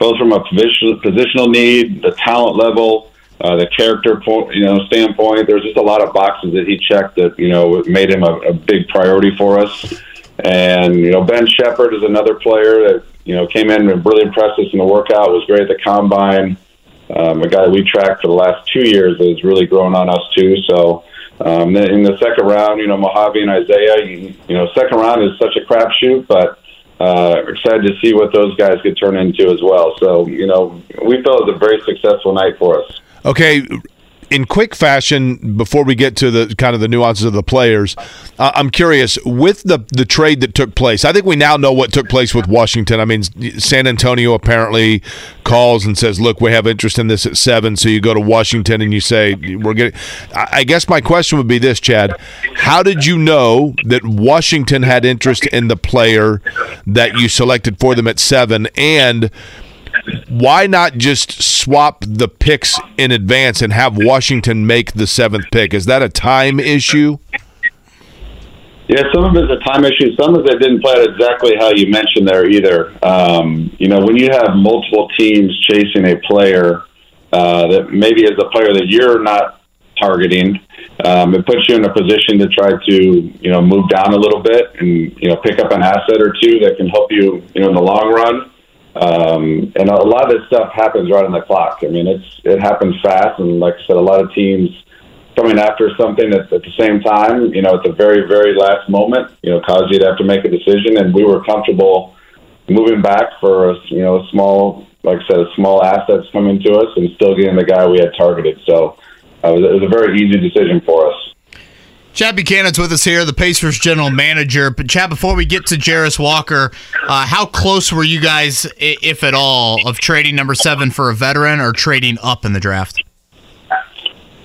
both from a position, positional need, the talent level, uh, the character point, you know, standpoint. There's just a lot of boxes that he checked that you know made him a, a big priority for us. And you know, Ben Sheppard is another player that you know came in and really impressed us in the workout. Was great at the combine. Um, a guy that we tracked for the last two years that has really grown on us too. So. Um, in the second round, you know, Mojave and Isaiah, you, you know, second round is such a crapshoot, but uh, excited to see what those guys could turn into as well. So, you know, we felt it was a very successful night for us. Okay, in quick fashion, before we get to the kind of the nuances of the players, uh, I'm curious with the the trade that took place. I think we now know what took place with Washington. I mean, San Antonio apparently calls and says, "Look, we have interest in this at seven. So you go to Washington and you say, "We're getting." I guess my question would be this, Chad: How did you know that Washington had interest in the player that you selected for them at seven, and why not just swap the picks in advance and have Washington make the seventh pick? Is that a time issue? Yeah, some of it's a time issue. Some of it didn't play out exactly how you mentioned there either. Um, you know, when you have multiple teams chasing a player uh, that maybe is a player that you're not targeting, um, it puts you in a position to try to you know move down a little bit and you know pick up an asset or two that can help you you know in the long run. Um, and a lot of this stuff happens right on the clock. I mean, it's it happens fast, and like I said, a lot of teams coming after something at, at the same time, you know, at the very very last moment, you know, cause you to have to make a decision. And we were comfortable moving back for a you know a small, like I said, a small assets coming to us, and still getting the guy we had targeted. So uh, it, was, it was a very easy decision for us. Chad Buchanan's with us here, the Pacers general manager. But Chad, before we get to Jarace Walker, uh, how close were you guys, if at all, of trading number seven for a veteran or trading up in the draft?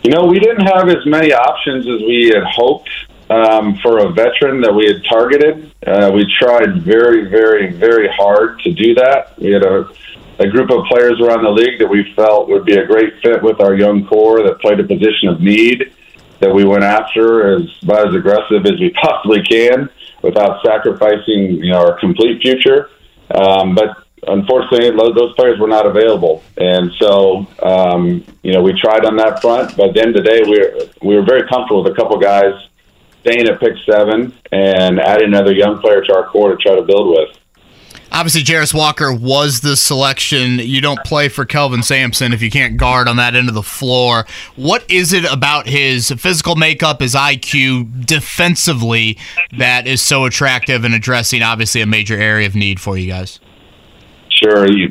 You know, we didn't have as many options as we had hoped um, for a veteran that we had targeted. Uh, we tried very, very, very hard to do that. We had a, a group of players around the league that we felt would be a great fit with our young core that played a position of need that we went after as about as aggressive as we possibly can without sacrificing, you know, our complete future. Um, but unfortunately, those players were not available, and so um, you know we tried on that front. But at the end of the day, we were, we were very comfortable with a couple guys staying at pick seven and adding another young player to our core to try to build with. Obviously, Jarace Walker was the selection. You don't play for Kelvin Sampson if you can't guard on that end of the floor. What is it about his physical makeup, his IQ defensively that is so attractive and addressing obviously a major area of need for you guys? Sure. You,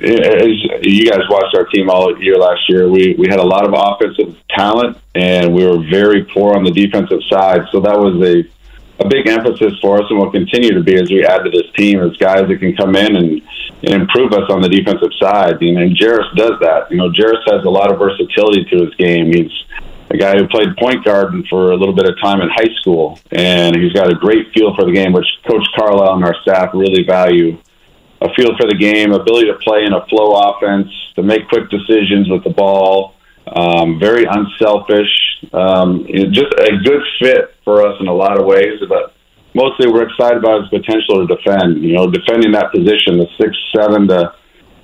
you guys watched our team all year last year, we, we had a lot of offensive talent and we were very poor on the defensive side. So that was a, a big emphasis for us and will continue to be as we add to this team as guys that can come in and, and improve us on the defensive side. You know, and Jarace does that. You know, Jarace has a lot of versatility to his game. He's a guy who played point guard for a little bit of time in high school, and he's got a great feel for the game, which Coach Carlisle and our staff really value a feel for the game, ability to play in a flow offense, to make quick decisions with the ball, um, very unselfish, um, just a good fit for us in a lot of ways. But mostly, we're excited about his potential to defend. You know, defending that position, the six seven to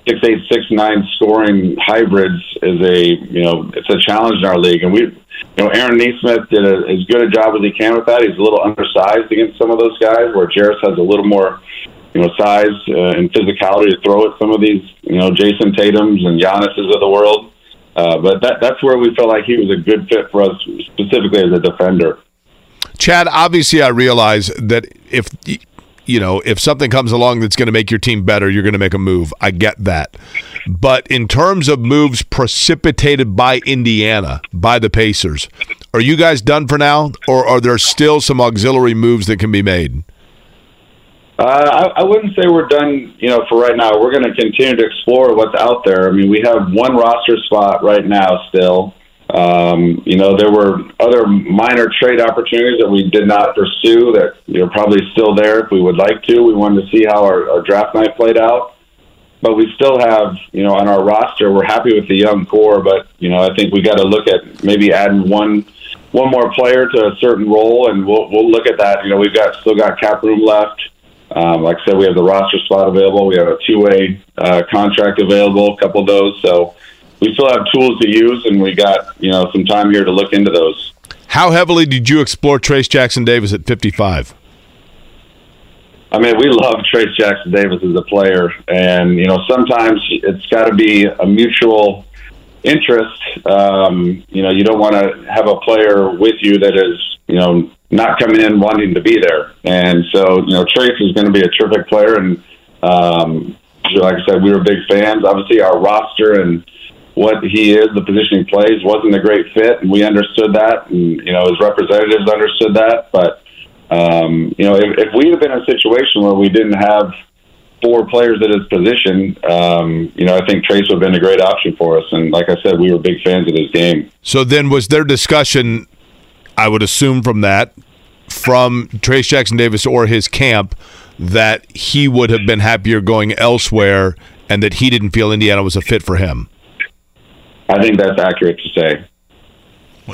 six eight six nine scoring hybrids is a you know it's a challenge in our league, and we. You know, Aaron Nesmith did a, as good a job as he can with that. He's a little undersized against some of those guys, where Jarace has a little more you know, size uh, and physicality to throw at some of these, you know, Jayson Tatum's and Giannis's of the world. Uh, but that, that's where we felt like he was a good fit for us, specifically as a defender. Chad, obviously, I realize that if you know if something comes along that's going to make your team better, you're going to make a move. I get that, but in terms of moves precipitated by Indiana by the Pacers, are you guys done for now, or are there still some auxiliary moves that can be made? Uh, I, I wouldn't say we're done, you know, for right now. We're going to continue to explore what's out there. I mean, we have one roster spot right now still. Um, you know, there were other minor trade opportunities that we did not pursue that, you know, probably still there if we would like to. We wanted to see how our, our draft night played out. But we still have, you know, on our roster, we're happy with the young core, but, you know, I think we got to look at maybe adding one one more player to a certain role, and we'll we'll look at that. You know, we've got still got cap room left. Um, like I said, we have the roster spot available. We have a two-way uh, contract available, a couple of those. So we still have tools to use, and we got you know some time here to look into those. How heavily did you explore Trayce Jackson-Davis at 55? I mean, we love Trayce Jackson-Davis as a player, and you know sometimes it's got to be a mutual interest. Um, you know, you don't want to have a player with you that is you know not coming in wanting to be there, and so you know Trayce is going to be a terrific player, and um, like I said, we were big fans. Obviously, our roster and what he is, the position he plays, wasn't a great fit, and we understood that, and you know his representatives understood that, but. Um, you know, if, if we had been in a situation where we didn't have four players at his position, um, you know, I think Trayce would have been a great option for us. And like I said, we were big fans of his game. So then, was there discussion? I would assume from that, from Trayce Jackson-Davis or his camp, that he would have been happier going elsewhere, and that he didn't feel Indiana was a fit for him. I think that's accurate to say.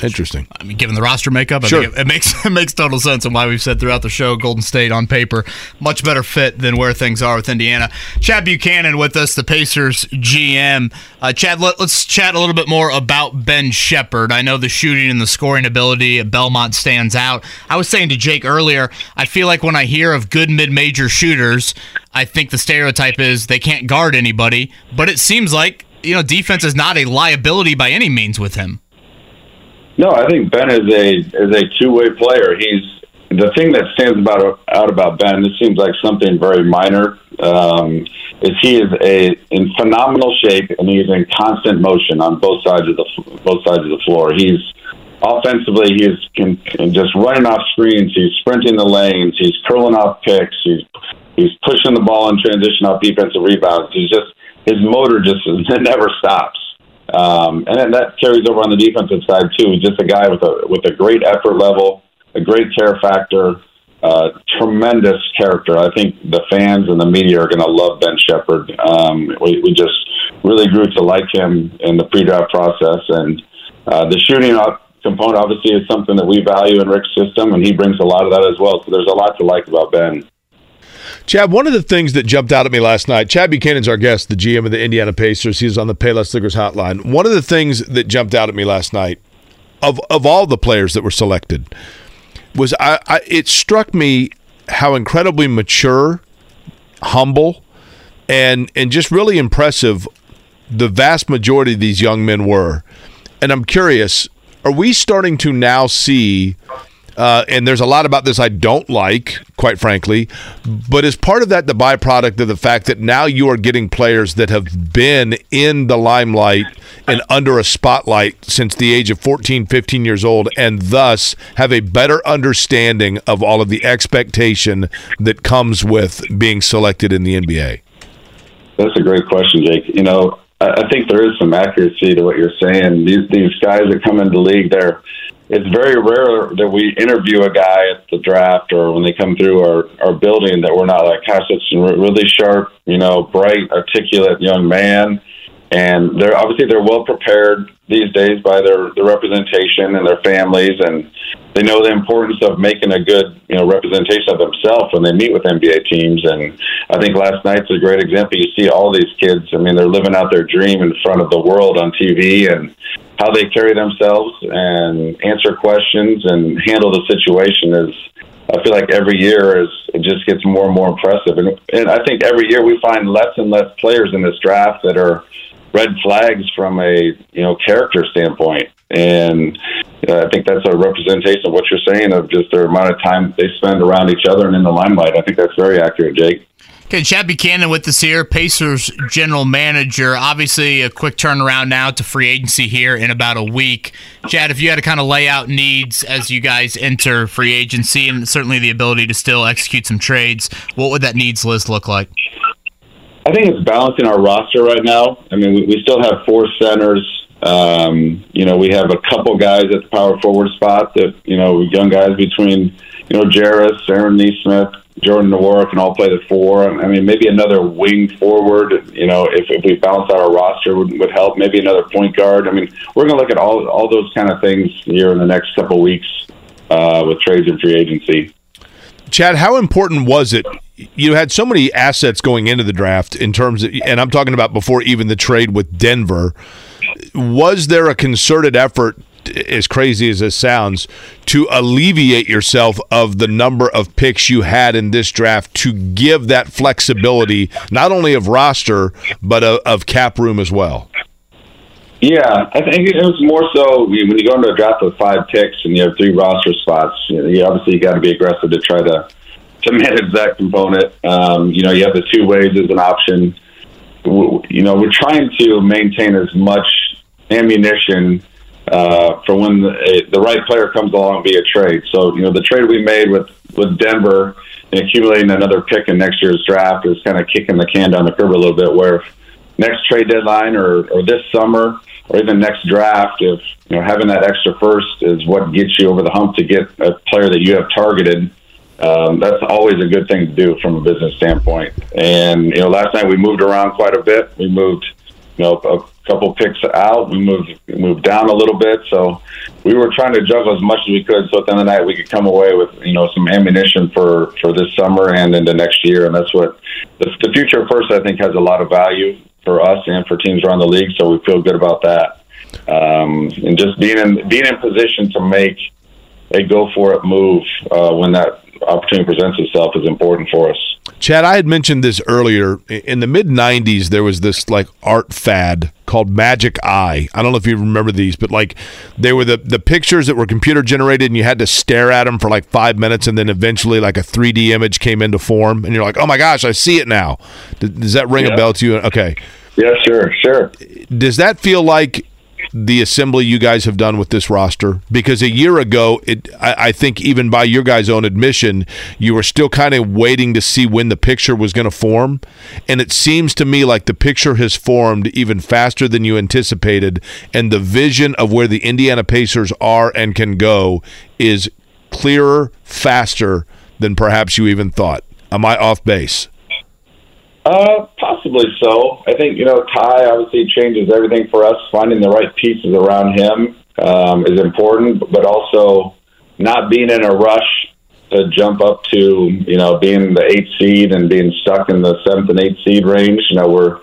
Interesting. I mean, given the roster makeup, I Sure. think it, it makes it makes total sense and why we've said throughout the show, Golden State on paper much better fit than where things are with Indiana. Chad Buchanan with us, the Pacers GM. Uh, Chad, let, us chat a little bit more about Ben Sheppard. I know the shooting and the scoring ability at Belmont stands out. I was saying to Jake earlier, I feel like when I hear of good mid-major shooters, I think the stereotype is they can't guard anybody, but it seems like you know defense is not a liability by any means with him. No, I think Ben is a is a two way player. He's the thing that stands about out about Ben. This seems like something very minor. Um, is he is a in phenomenal shape and he's in constant motion on both sides of the both sides of the floor. He's offensively he's can, can just running off screens. He's sprinting the lanes. He's curling off picks. He's he's pushing the ball in transition off defensive rebounds. He's just his motor just never stops. Um, and then that carries over on the defensive side too. Just a guy with a with a great effort level, a great care factor, uh, tremendous character. I think the fans and the media are going to love Ben Sheppard. Um, we, we just really grew to like him in the pre-draft process, and uh, the shooting up component obviously is something that we value in Rick's system, and he brings a lot of that as well. So there's a lot to like about Ben. Chad, one of the things that jumped out at me last night, Chad Buchanan's our guest, the GM of the Indiana Pacers. He's on the Payless Liquors hotline. One of the things that jumped out at me last night, of of all the players that were selected, was I, I it struck me how incredibly mature, humble, and and just really impressive the vast majority of these young men were. And I'm curious, are we starting to now see uh, and there's a lot about this I don't like, quite frankly. But is part of that the byproduct of the fact that now you are getting players that have been in the limelight and under a spotlight since the age of 14, 15 years old, and thus have a better understanding of all of the expectation that comes with being selected in the NBA? That's a great question, Jake. You know, I, think there is some accuracy to what you're saying. These these guys that come into the league, they're it's very rare that we interview a guy at the draft or when they come through our, our building that we're not like, gosh, it's a really sharp, you know, bright, articulate young man. And they're obviously they're well prepared these days by their, their representation and their families, and they know the importance of making a good you know representation of themselves when they meet with NBA teams. And I think last night's a great example. You see all these kids. I mean, they're living out their dream in front of the world on TV, and how they carry themselves and answer questions and handle the situation is. I feel like every year is it just gets more and more impressive, and and I think every year we find less and less players in this draft that are red flags from a you know character standpoint. And uh, I think that's a representation of what you're saying of just the amount of time they spend around each other and in the limelight. I think that's very accurate, Jake. Okay, Chad Buchanan with us here, Pacers general manager. Obviously, a quick turnaround now to free agency here in about a week. Chad, if you had to kind of lay out needs as you guys enter free agency and certainly the ability to still execute some trades, what would that needs list look like? I think it's balancing our roster right now. I mean, we, we still have four centers. Um, you know, we have a couple guys at the power forward spot that, you know, young guys between, you know, Jarace, Aaron Nesmith, Jordan Nwora can all play the four. I mean, maybe another wing forward, you know, if, if we balance out our roster would, would help. Maybe another point guard. I mean, we're going to look at all, all those kind of things here in the next couple weeks uh, with trades and free agency. Chad, how important was it? you had so many assets going into the draft in terms of, and I'm talking about before even the trade with Denver. Was there a concerted effort, as crazy as this sounds, to alleviate yourself of the number of picks you had in this draft to give that flexibility, not only of roster, but of, of cap room as well? Yeah, I think it was more so when you go into a draft with five picks and you have three roster spots. You, know, you obviously got to be aggressive to try to to manage that component. Um, you know, you have the two ways as an option. You know, we're trying to maintain as much ammunition uh, for when the, uh, the right player comes along via trade. So, you know, the trade we made with with Denver and accumulating another pick in next year's draft is kind of kicking the can down the curb a little bit. Where next trade deadline or, or this summer or even next draft, if you know having that extra first is what gets you over the hump to get a player that you have targeted. Um, that's always a good thing to do from a business standpoint. And you know, last night we moved around quite a bit. We moved, you know, a couple picks out. We moved moved down a little bit. So we were trying to juggle as much as we could. So at the end of the night, we could come away with you know some ammunition for for this summer and into next year. And that's what the, the future first I think has a lot of value for us and for teams around the league. So we feel good about that. Um, and just being in being in position to make a go for it move uh, when that opportunity presents itself is important for us. Chad, I had mentioned this earlier. In the mid '90s, there was this like art fad called Magic Eye. I don't know if you remember these, but like they were the the pictures that were computer generated, and you had to stare at them for like five minutes, and then eventually like a 3D image came into form, and you're like, oh my gosh, I see it now. Does that ring Yeah. a bell to you? Okay. Yeah, sure, sure. Does that feel like the assembly you guys have done with this roster? Because a year ago, it I, I think even by your guys' own admission, you were still kind of waiting to see when the picture was going to form, and it seems to me like the picture has formed even faster than you anticipated, and the vision of where the Indiana Pacers are and can go is clearer, faster than perhaps you even thought. Am I off base? Uh, possibly so. I think you know Ty obviously changes everything for us. Finding the right pieces around him um, is important, but also not being in a rush to jump up to you know being the eighth seed and being stuck in the seventh and eighth seed range. You know, we're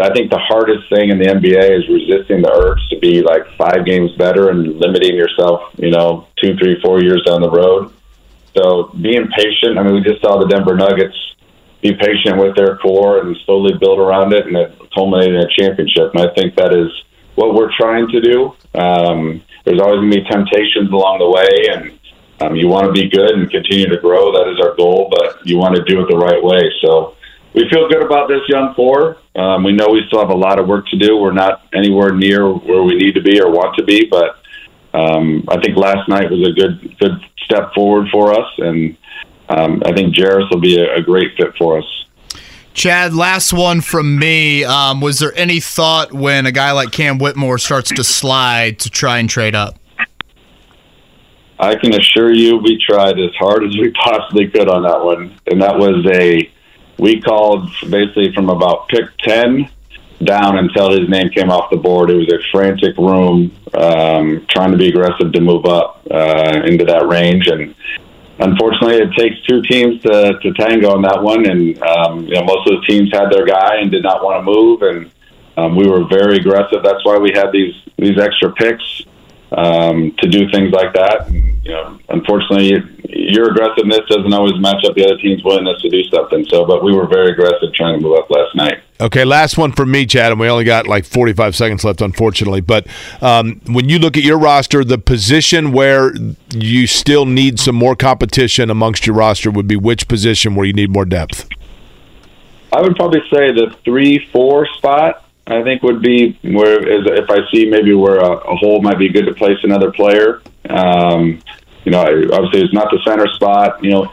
I think the hardest thing in the NBA is resisting the urge to be like five games better and limiting yourself. You know, two, three, four years down the road. So being patient. I mean, we just saw the Denver Nuggets be patient with their core and slowly build around it, and it culminated in a championship. And I think that is what we're trying to do. Um, there's always going to be temptations along the way, and um, you want to be good and continue to grow. That is our goal, but you want to do it the right way. So we feel good about this young core. Um, we know we still have a lot of work to do. We're not anywhere near where we need to be or want to be, but um, I think last night was a good good step forward for us, and um, I think Jarace will be a, a great fit for us. Chad, last one from me. Um, was there any thought when a guy like Cam Whitmore starts to slide to try and trade up? I can assure you, we tried as hard as we possibly could on that one, and that was a we called basically from about pick ten down until his name came off the board. It was a frantic room um, trying to be aggressive to move up uh, into that range, and unfortunately, it takes two teams to, to tango on that one. And um, you know, most of the teams had their guy and did not want to move, and um, we were very aggressive. That's why we had these these extra picks um, to do things like that. And, you know, unfortunately, your aggressiveness doesn't always match up the other team's willingness to do something. So, but we were very aggressive trying to move up last night. Okay, last one from me, Chad, and we only got like 45 seconds left, unfortunately. But um, when you look at your roster, the position where you still need some more competition amongst your roster would be which position where you need more depth? I would probably say the three four spot. I think would be where is if I see maybe where a, a hole might be good to place another player. Um, you know, obviously it's not the center spot. You know,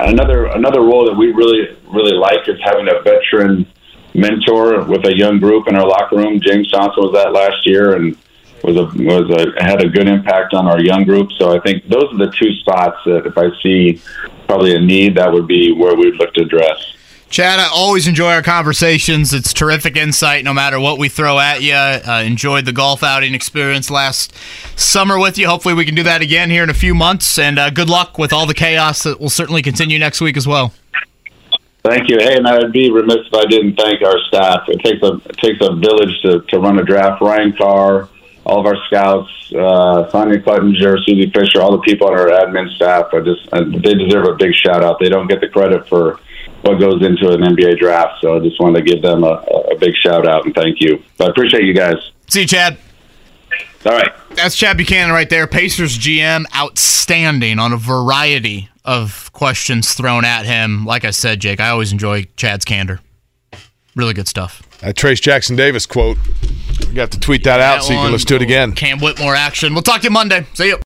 another another role that we really really like is having a veteran mentor with a young group in our locker room. James Johnson was that last year and was a was a had a good impact on our young group. So I think those are the two spots that if I see probably a need, that would be where we'd look to address. Chad, I always enjoy our conversations. It's terrific insight no matter what we throw at you. Uh, enjoyed the golf outing experience last summer with you. Hopefully, we can do that again here in a few months. And uh, good luck with all the chaos that will certainly continue next week as well. Thank you. Hey, and I'd be remiss if I didn't thank our staff. It takes a it takes a village to, to run a draft. Ryan Carr, all of our scouts, uh, Sonia Clettinger, Susie Fisher, all the people on our admin staff. I just uh, they deserve a big shout out. They don't get the credit for what goes into an NBA draft. So I just wanted to give them a, a big shout out and thank you. But I appreciate you guys. See you, Chad. All right. That's Chad Buchanan right there. Pacers GM, outstanding on a variety of questions thrown at him. Like I said, Jake, I always enjoy Chad's candor. Really good stuff. That Trayce Jackson-Davis quote. You have to tweet that out so you can one, listen to it again. Cam Whitmore action. We'll talk to you Monday. See you.